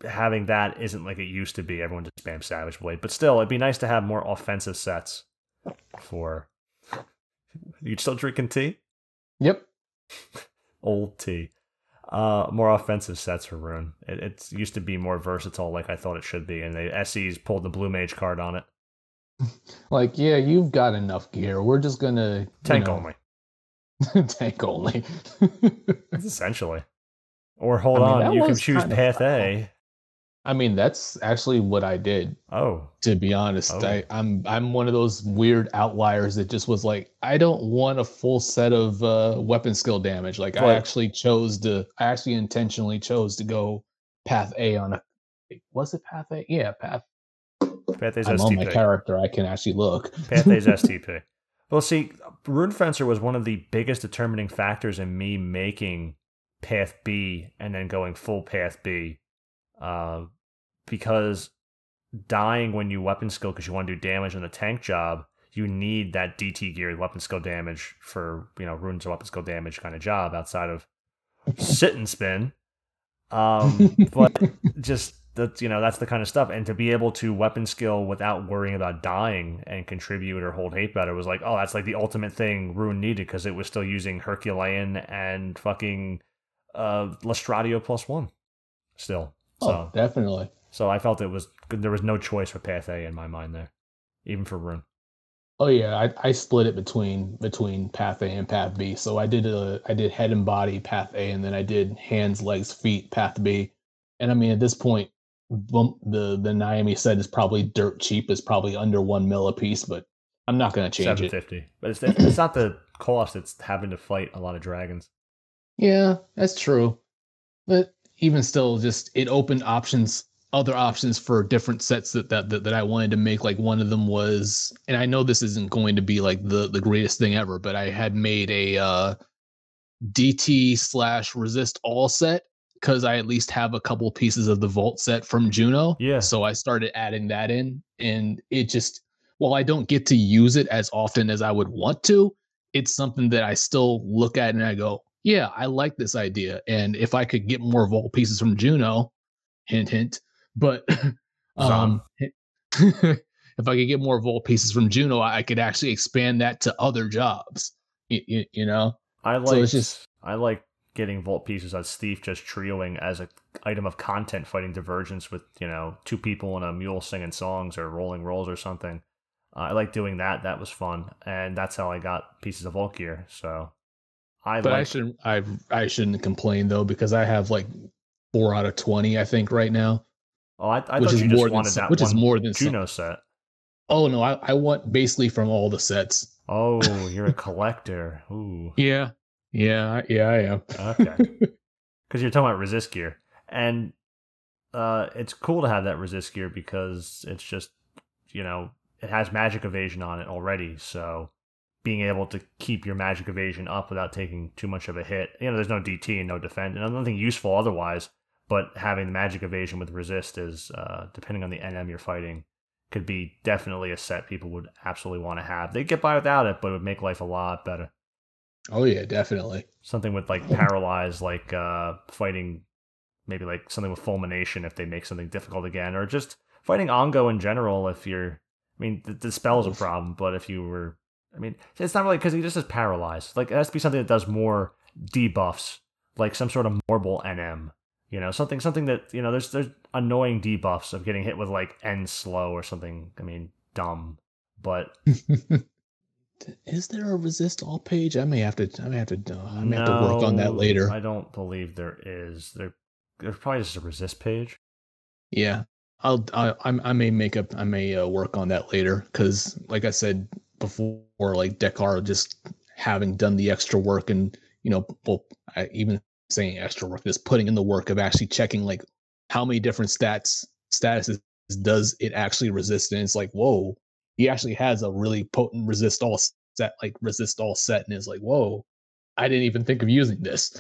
having that isn't like it used to be. Everyone just spam Savage Blade. But still, it'd be nice to have more offensive sets for. You still drinking tea? Yep. Old tea. Uh, more offensive sets for Rune. It, it used to be more versatile, like I thought it should be, and they SEs pulled the Blue Mage card on it. Like, yeah, you've got enough gear. We're just gonna Tank know, only, tank only. essentially. Or hold I mean, on, you can choose Path foul. A. I mean, that's actually what I did. Oh, To be honest, Oh. I, I'm I'm one of those weird outliers that just was like, I don't want a full set of uh, weapon skill damage. Like, I actually chose to, I actually intentionally chose to go path A on a. Was it path A? Yeah, path. Path A's I'm on my STP. character. I can actually look. Path A's STP. Well, see, Rune Fencer was one of the biggest determining factors in me making Path B and then going full Path B, uh, because dying when you weapon skill because you want to do damage on the tank job, you need that DT geared weapon skill damage for you know runes or weapon skill damage kind of job outside of sit and spin. Um, but just that's you know that's the kind of stuff and to be able to weapon skill without worrying about dying and contribute or hold hate better was like oh that's like the ultimate thing rune needed because it was still using herculean and fucking uh lustratio plus one still Oh, so Oh, definitely. so i felt it was there was no choice for path a in my mind there even for rune Oh yeah, I, I split it between between path A and path B. So I did a I did head and body path A, and then I did hands, legs, feet path B. And I mean, at this point, the the Nyame set is probably dirt cheap. It's probably under one mil a piece, but I'm not gonna change it. 750 but it's, it's not the cost it's having to fight a lot of dragons Yeah, that's true. But even still, just it opened options, other options for different sets that, that that that I wanted to make. Like one of them was, and I know this isn't going to be like the the greatest thing ever, but I had made a uh, DT slash resist all set because I at least have a couple pieces of the Volte set from Jeuno. Yeah. So I started adding that in, and it just while I don't get to use it as often as I would want to, it's something that I still look at and I go, yeah, I like this idea. And if I could get more Volte pieces from Jeuno, hint, hint, but um, if I could get more Volte pieces from Jeuno, I could actually expand that to other jobs. You, you, know, I like So it's just- I like getting Volte pieces as Steve just trioing as a item of content fighting divergence with, you know, two people and a mule singing songs or rolling rolls or something. I like doing that. That was fun, and that's how I got pieces of Volte gear. So I but like, I shouldn't I I shouldn't complain though because I have like four out of twenty I think right now. Oh, I, I which thought is you just wanted some, that which is more than Juno some. set. Oh no, I, I want basically from all the sets. Oh, you're a collector. Ooh. yeah, yeah, yeah, I am. okay. Because you're talking about resist gear, and uh, it's cool to have that resist gear because it's just you know it has magic evasion on it already, so being able to keep your magic evasion up without taking too much of a hit. You know, there's no DT and no defend, and nothing useful otherwise. But having the magic evasion with resist is, uh, depending on the NM you're fighting, could be definitely a set people would absolutely want to have. They'd get by without it, but it would make life a lot better. Oh yeah, definitely. Something with like paralyze, like uh, fighting, maybe like something with fulmination if they make something difficult again, or just fighting Ongo in general. If you're, I mean, the, the spell's a problem, but if you were I mean, it's not really because he just is paralyzed. Like it has to be something that does more debuffs, like some sort of Morbol NM. You know, something something that you know there's there's annoying debuffs of getting hit with like end slow or something. I mean, dumb, but. is there a resist all page? I may have to. I may have to. I may no, have to work on that later. I don't believe there is. There, there's probably just a resist page. Yeah, I'll. I, I may make up. I may uh, work on that later because, like I said, before, like Dekar just having done the extra work and you know, well, I, even saying extra work, just putting in the work of actually checking like how many different stats statuses does it actually resist, and it's like, whoa, he actually has a really potent resist all set, like resist all set, and it's like, whoa, I didn't even think of using this.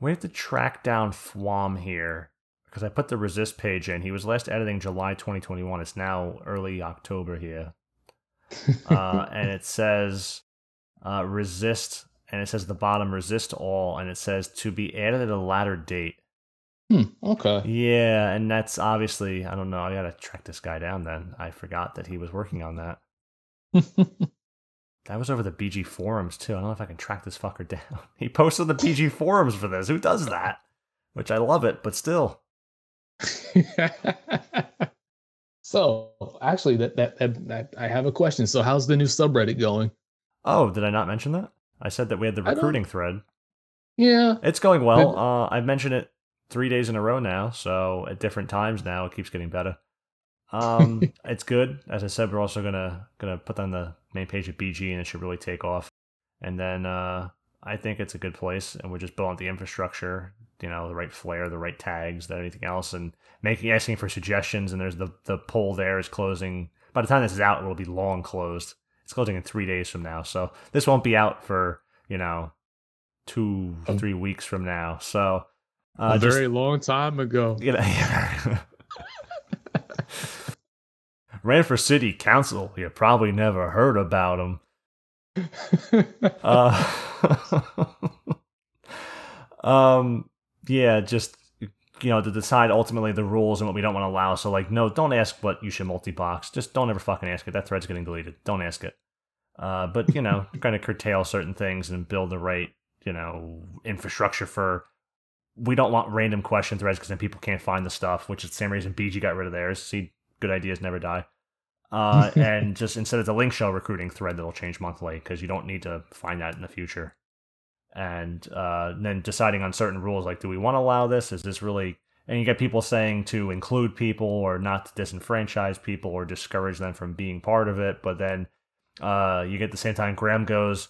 We have to track down Fwam here because I put the resist page in. He was last editing July 2021. It's now early October here uh, and it says uh, resist, and it says the bottom resist all, and it says to be added at a later date. Hmm, okay. Yeah, and that's obviously I don't know. I gotta track this guy down. Then I forgot that he was working on that. that was over the BG forums too. I don't know if I can track this fucker down. He posted the BG forums for this. Who does that? Which I love it, but still. So actually, that, that that, that I have a question. So how's the new subreddit going? Oh, did I not mention that? I said that we had the recruiting thread. Yeah, it's going well. Uh, I've mentioned it three days in a row now, so at different times now it keeps getting better. Um, it's good. As I said, we're also gonna gonna put on the main page of BG, and it should really take off. And then uh, I think it's a good place, and we're just building the infrastructure, you know, the right flair, the right tags, that anything else, and making asking for suggestions. And there's the the poll there is closing. By the time this is out, it will be long closed. It's closing in three days from now, so this won't be out for you know two oh. three weeks from now. So uh, a just, very long time ago. You know, ran for city council. You probably never heard about him. uh, um, yeah, just you know to decide ultimately the rules and what we don't want to allow. So like, no, don't ask what you should multi-box. Just don't ever fucking ask it. That thread's getting deleted. Don't ask it. Uh, but you know, kind of curtail certain things and build the right you know infrastructure for. We don't want random question threads because then people can't find the stuff, which is the same reason BG got rid of theirs. See, good ideas never die. Uh, and just instead of the link shell recruiting thread that'll change monthly because you don't need to find that in the future and uh, then deciding on certain rules like do we want to allow this? Is this really and you get people saying to include people or not to disenfranchise people or discourage them from being part of it but then uh, you get the same time graham goes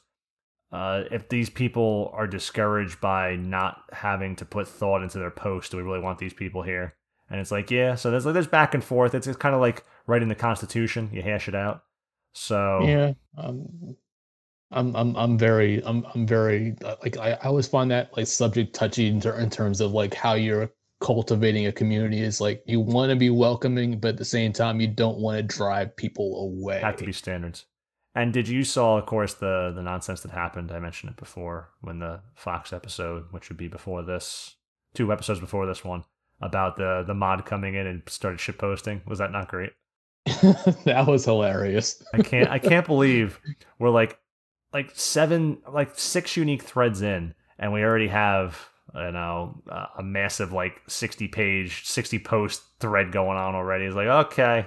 uh, if these people are discouraged by not having to put thought into their post do we really want these people here? And it's like yeah so there's like there's back and forth. It's, it's kind of like writing the constitution. You hash it out. So yeah um, I'm I'm I'm very I'm I'm very uh, like I, I always find that like subject touchy in, ter- in terms of like how you're cultivating a community is like you want to be welcoming, but at the same time you don't want to drive people away. Have to be standards. And did you saw, of course, the the nonsense that happened? I mentioned it before when the Fox episode, which would be before this, two episodes before this one, about the the mod coming in and started shit posting. Was that not great? that was hilarious. I can't I can't believe we're like like seven, like six unique threads in, and we already have you know a massive like sixty page, sixty post thread going on already. It's like okay,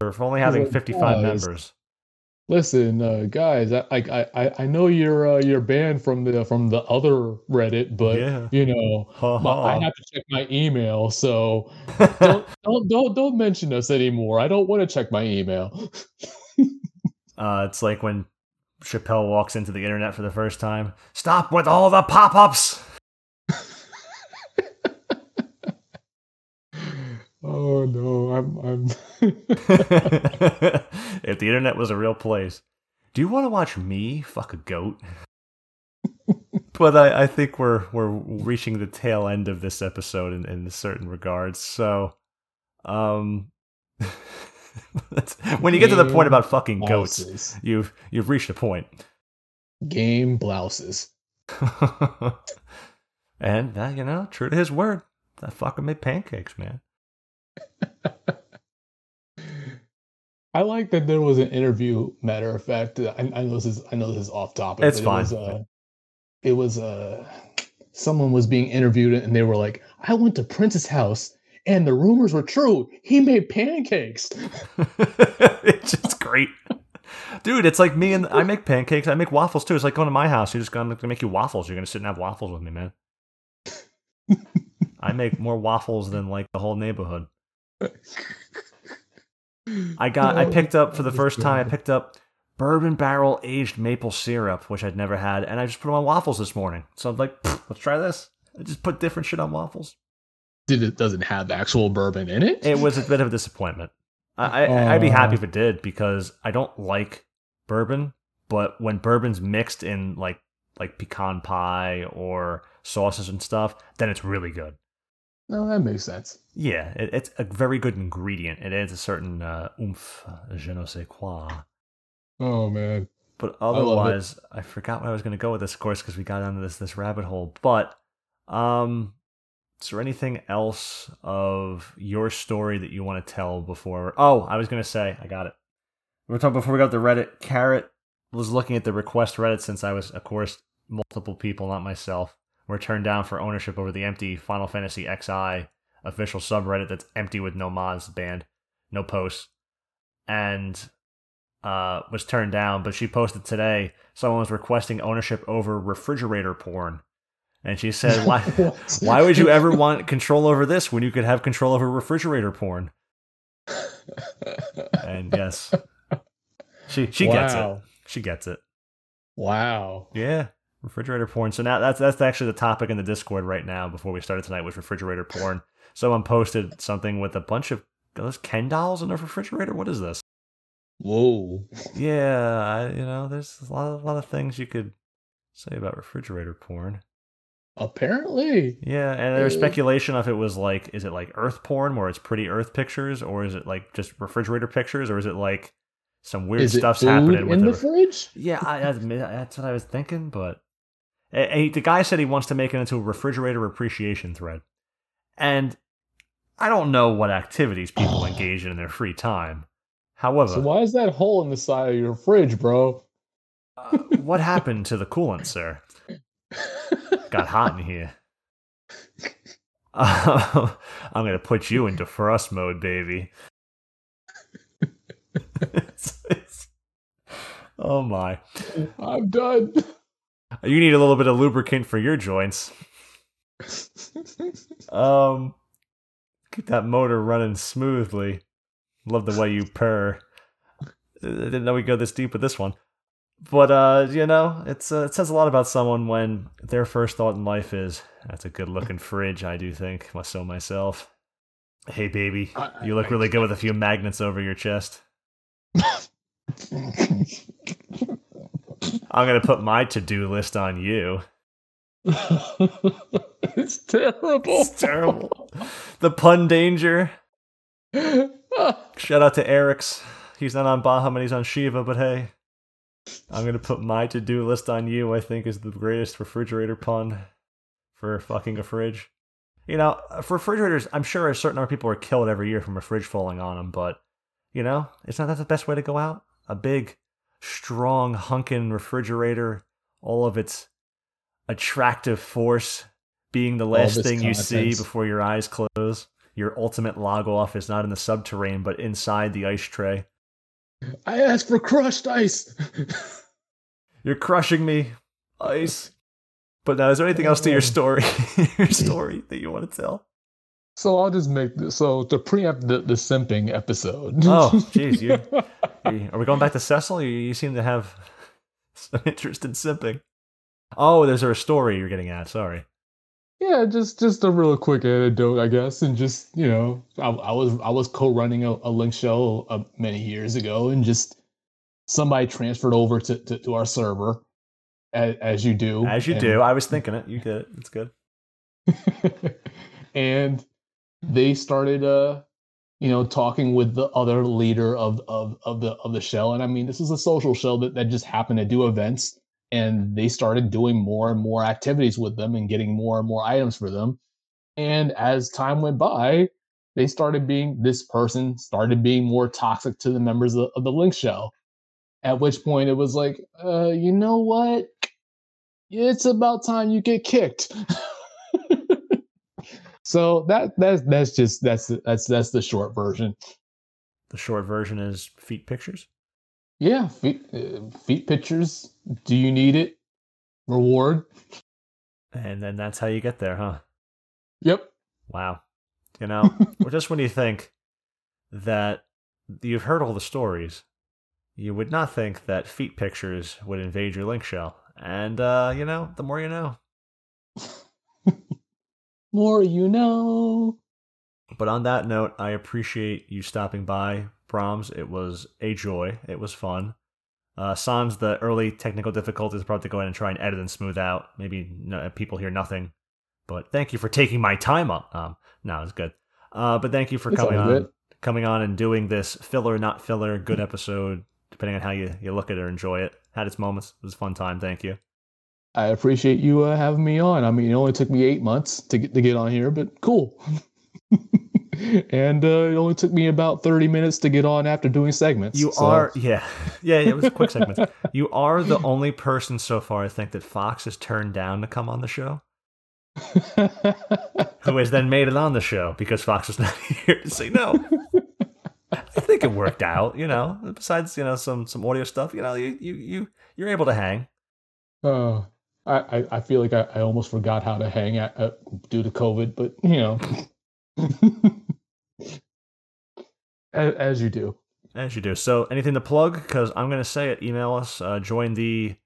we're only having 55 guys. members. Listen, uh, guys, I, I I I know you're uh, you're banned from the from the other Reddit, but Yeah. you know my- I have to check my email, so don't don't don't don't mention us anymore. I don't want to check my email. Uh, it's like when Chappelle walks into the internet for the first time. Stop with all the pop ups! Oh no, I'm I'm if the internet was a real place. Do you want to watch me fuck a goat? but I, I think we're we're reaching the tail end of this episode in, in certain regards. So um when you get to the point about fucking goats, you've you've reached a point. Game blouses. and that, you know, true to his word, that fucker made pancakes, man. I like that there was an interview. Matter of fact, I, I know this is I know this is off topic. It's fine. It was, uh, it was uh, someone was being interviewed and they were like, "I went to Prince's house and the rumors were true. He made pancakes." it's just great. Dude, it's like me and I make pancakes. I make waffles too. It's like going to my house. You're just gonna make you waffles. You're gonna sit and have waffles with me, man. I make more waffles than like the whole neighborhood. I got. I Oh, picked up for the first time. I picked up bourbon barrel aged maple syrup, which I'd never had, and I just put them on waffles this morning. So I'm like, let's try this. I just put different shit on waffles. Did it doesn't have actual bourbon in it? It was a bit of a disappointment. I, I, I'd be happy if it did because I don't like bourbon, but when bourbon's mixed in like like pecan pie or sauces and stuff, then it's really good. no, that makes sense. Yeah, it, it's a very good ingredient. It adds a certain uh, oomph, uh, je ne sais quoi. Oh man. But otherwise, I, forgot where I was going to go with this, of course, because we got down to this this rabbit hole. But um, is there anything else of your story that you want to tell before? Oh, I was going to say, I got it. We were talking before we got to Reddit. Carrot was looking at the request Reddit since I was, of course, multiple people, not myself, were turned down for ownership over the empty Final Fantasy XI official subreddit that's empty with no mods banned, no posts, and uh, was turned down. But she posted today someone was requesting ownership over refrigerator porn, and she said, "Why? Why would you ever want control over this when you could have control over refrigerator porn?" And yes, she she gets it. She gets it. Wow. Yeah, refrigerator porn. So now that's that's actually the topic in the Discord right now. Before we started tonight was refrigerator porn. Someone posted something with a bunch of those Ken dolls in a refrigerator. What is this? Whoa. Yeah, I, you know, there's a lot, of, a lot of things you could say about refrigerator porn. Apparently. Yeah, and there's Uh, speculation if it was like, is it like Earth porn, where it's pretty Earth pictures, or is it like just refrigerator pictures, or is it like some weird Is stuff's happening with in the the fridge? Yeah, I, that's what I was thinking, but eh, the guy said he wants to make it into a refrigerator appreciation thread, and I don't know what activities people engage in in their free time. However, So why is that hole in the side of your fridge, bro? uh, what happened to the coolant, sir? Got hot in here. I'm gonna put you into frost mode, baby. It's- it's- oh my! I'm done. You need a little bit of lubricant for your joints. Um, keep that motor running smoothly. Love the way you purr. I didn't know we go this deep with this one, but uh, you know, it's uh, it says a lot about someone when their first thought in life is, "That's a good-looking fridge." I do think, so myself. Hey, baby, I- you look really good with a few magnets over your chest. I'm gonna put my to-do list on you. it's terrible. It's terrible. The pun danger. Shout out to Eric's. He's not on Bahamut, he's on Shiva, but hey. I'm gonna put my to do list on you, I think is the greatest refrigerator pun for fucking a fridge. You know, for refrigerators, I'm sure a certain number of people are killed every year from a fridge falling on them, but, you know, it's not that the best way to go out? A big, strong, hunkin' refrigerator, all of its attractive force being the last thing you see before your eyes close. your ultimate log off is not in the subterranean, but inside the ice tray. I asked for crushed ice. You're crushing me, ice. But now, is there anything else to your story, your story that you want to tell? So I'll just make this. So to preempt the, the simping episode. Oh, jeez, you, you, are we going back to Cecil? You, you seem to have some interest in simping. Oh, there's a story you're getting at. Sorry. Yeah, just just a real quick anecdote, I guess, and just you know, I, I was I was co-running a, a link shell uh, many years ago, and just somebody transferred over to, to, to our server, as, as, you do. As you and, do. I was thinking it. You did it. It's good. and they started, uh, you know, talking with the other leader of of of the of the shell, and I mean, this is a social shell that that just happened to do events and they started doing more and more activities with them and getting more and more items for them. And as time went by they started being this person started being more toxic to the members of, of the link shell. At which point it was like uh, you know what? It's about time you get kicked. So that that's that's just that's that's that's the short version. The short version is feet pictures? Yeah, feet, uh, feet pictures. Do you need it? Reward. And then that's how you get there, huh? Yep. Wow. You know, just when you think that you've heard all the stories, you would not think that feet pictures would invade your link shell. And, uh, you know, the more you know. more you know. But on that note, I appreciate you stopping by, Brahms. It was a joy. It was fun. Uh, sans the early technical difficulties, probably go in and try and edit and smooth out. Maybe no, people hear nothing. But thank you for taking my time up. Um, no, it's good. Uh, but thank you for it's coming on, coming on and doing this filler, not filler, good episode, depending on how you, you look at it or enjoy it. Had its moments. It was a fun time. Thank you. I appreciate you uh, having me on. I mean, it only took me eight months to get to get on here, but cool. and uh, it only took me about 30 minutes to get on after doing segments. You so. are, yeah. yeah. it was a quick segment. you are the only person so far, I think, that Fox has turned down to come on the show. who has then made it on the show because Fox was not here to say no. I think it worked out, you know. Besides, you know, some some audio stuff, you know, you you you you're able to hang. Uh, I I feel like I, I almost forgot how to hang at, uh, due to COVID, but you know as, as, you do. As you do. So, anything to plug? Because I'm going to say it. Email us. Uh, join the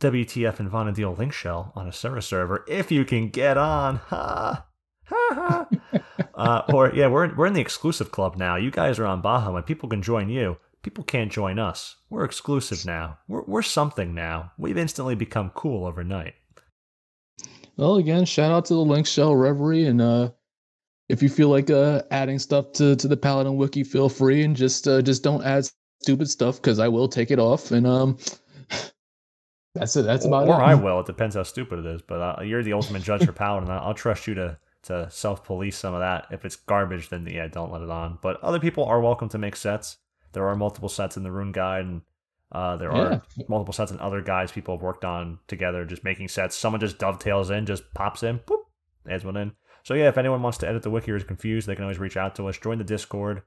WTF and Vana'diel link shell on a server server if you can get on. Ha! Ha ha! uh, or, yeah, we're, we're in the exclusive club now. You guys are on Baja, and people can join you. People can't join us. We're exclusive now. We're, we're something now. We've instantly become cool overnight. Well, again, shout out to the Link Shell Reverie and uh, if you feel like uh, adding stuff to, to the Paladin wiki, feel free and just uh, just don't add stupid stuff because I will take it off. And um, that's it. That's about or, it. Or I will. It depends how stupid it is. But uh, you're the ultimate judge for Paladin. I'll trust you to to self police some of that. If it's garbage, then yeah, don't let it on. But other people are welcome to make sets. There are multiple sets in the Rune Guide, and uh, there yeah. are multiple sets in other guides people have worked on together, just making sets. Someone just dovetails in, just pops in, boop, adds one in. So yeah, if anyone wants to edit the wiki or is confused, they can always reach out to us. Join the Discord,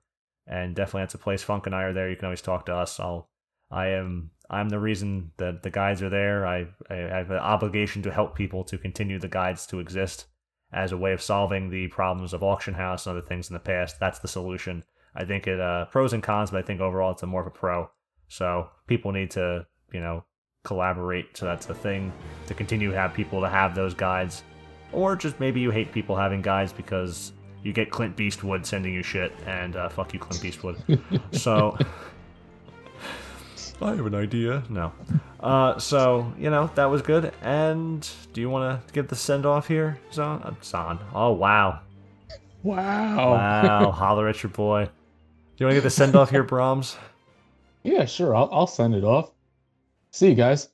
and definitely that's a place. Funk and I are there. You can always talk to us. I'll, I am, I'm the reason that the guides are there. I, I have an obligation to help people to continue the guides to exist as a way of solving the problems of auction house and other things in the past. That's the solution. I think it uh, pros and cons, but I think overall it's a more of a pro. So people need to, you know, collaborate. So that's the thing to continue to have people to have those guides or just maybe you hate people having guys because you get Clint Beastwood sending you shit, and uh, fuck you, Clint Beastwood. so. I have an idea. No. Uh, so, you know, that was good. And do you want to give the send off here, Zon? Uh, Zon. Oh, wow. Wow. Wow. Holler at your boy. Do you want to get the send off here, Brahms? Yeah, sure. I'll, I'll send it off. See you guys.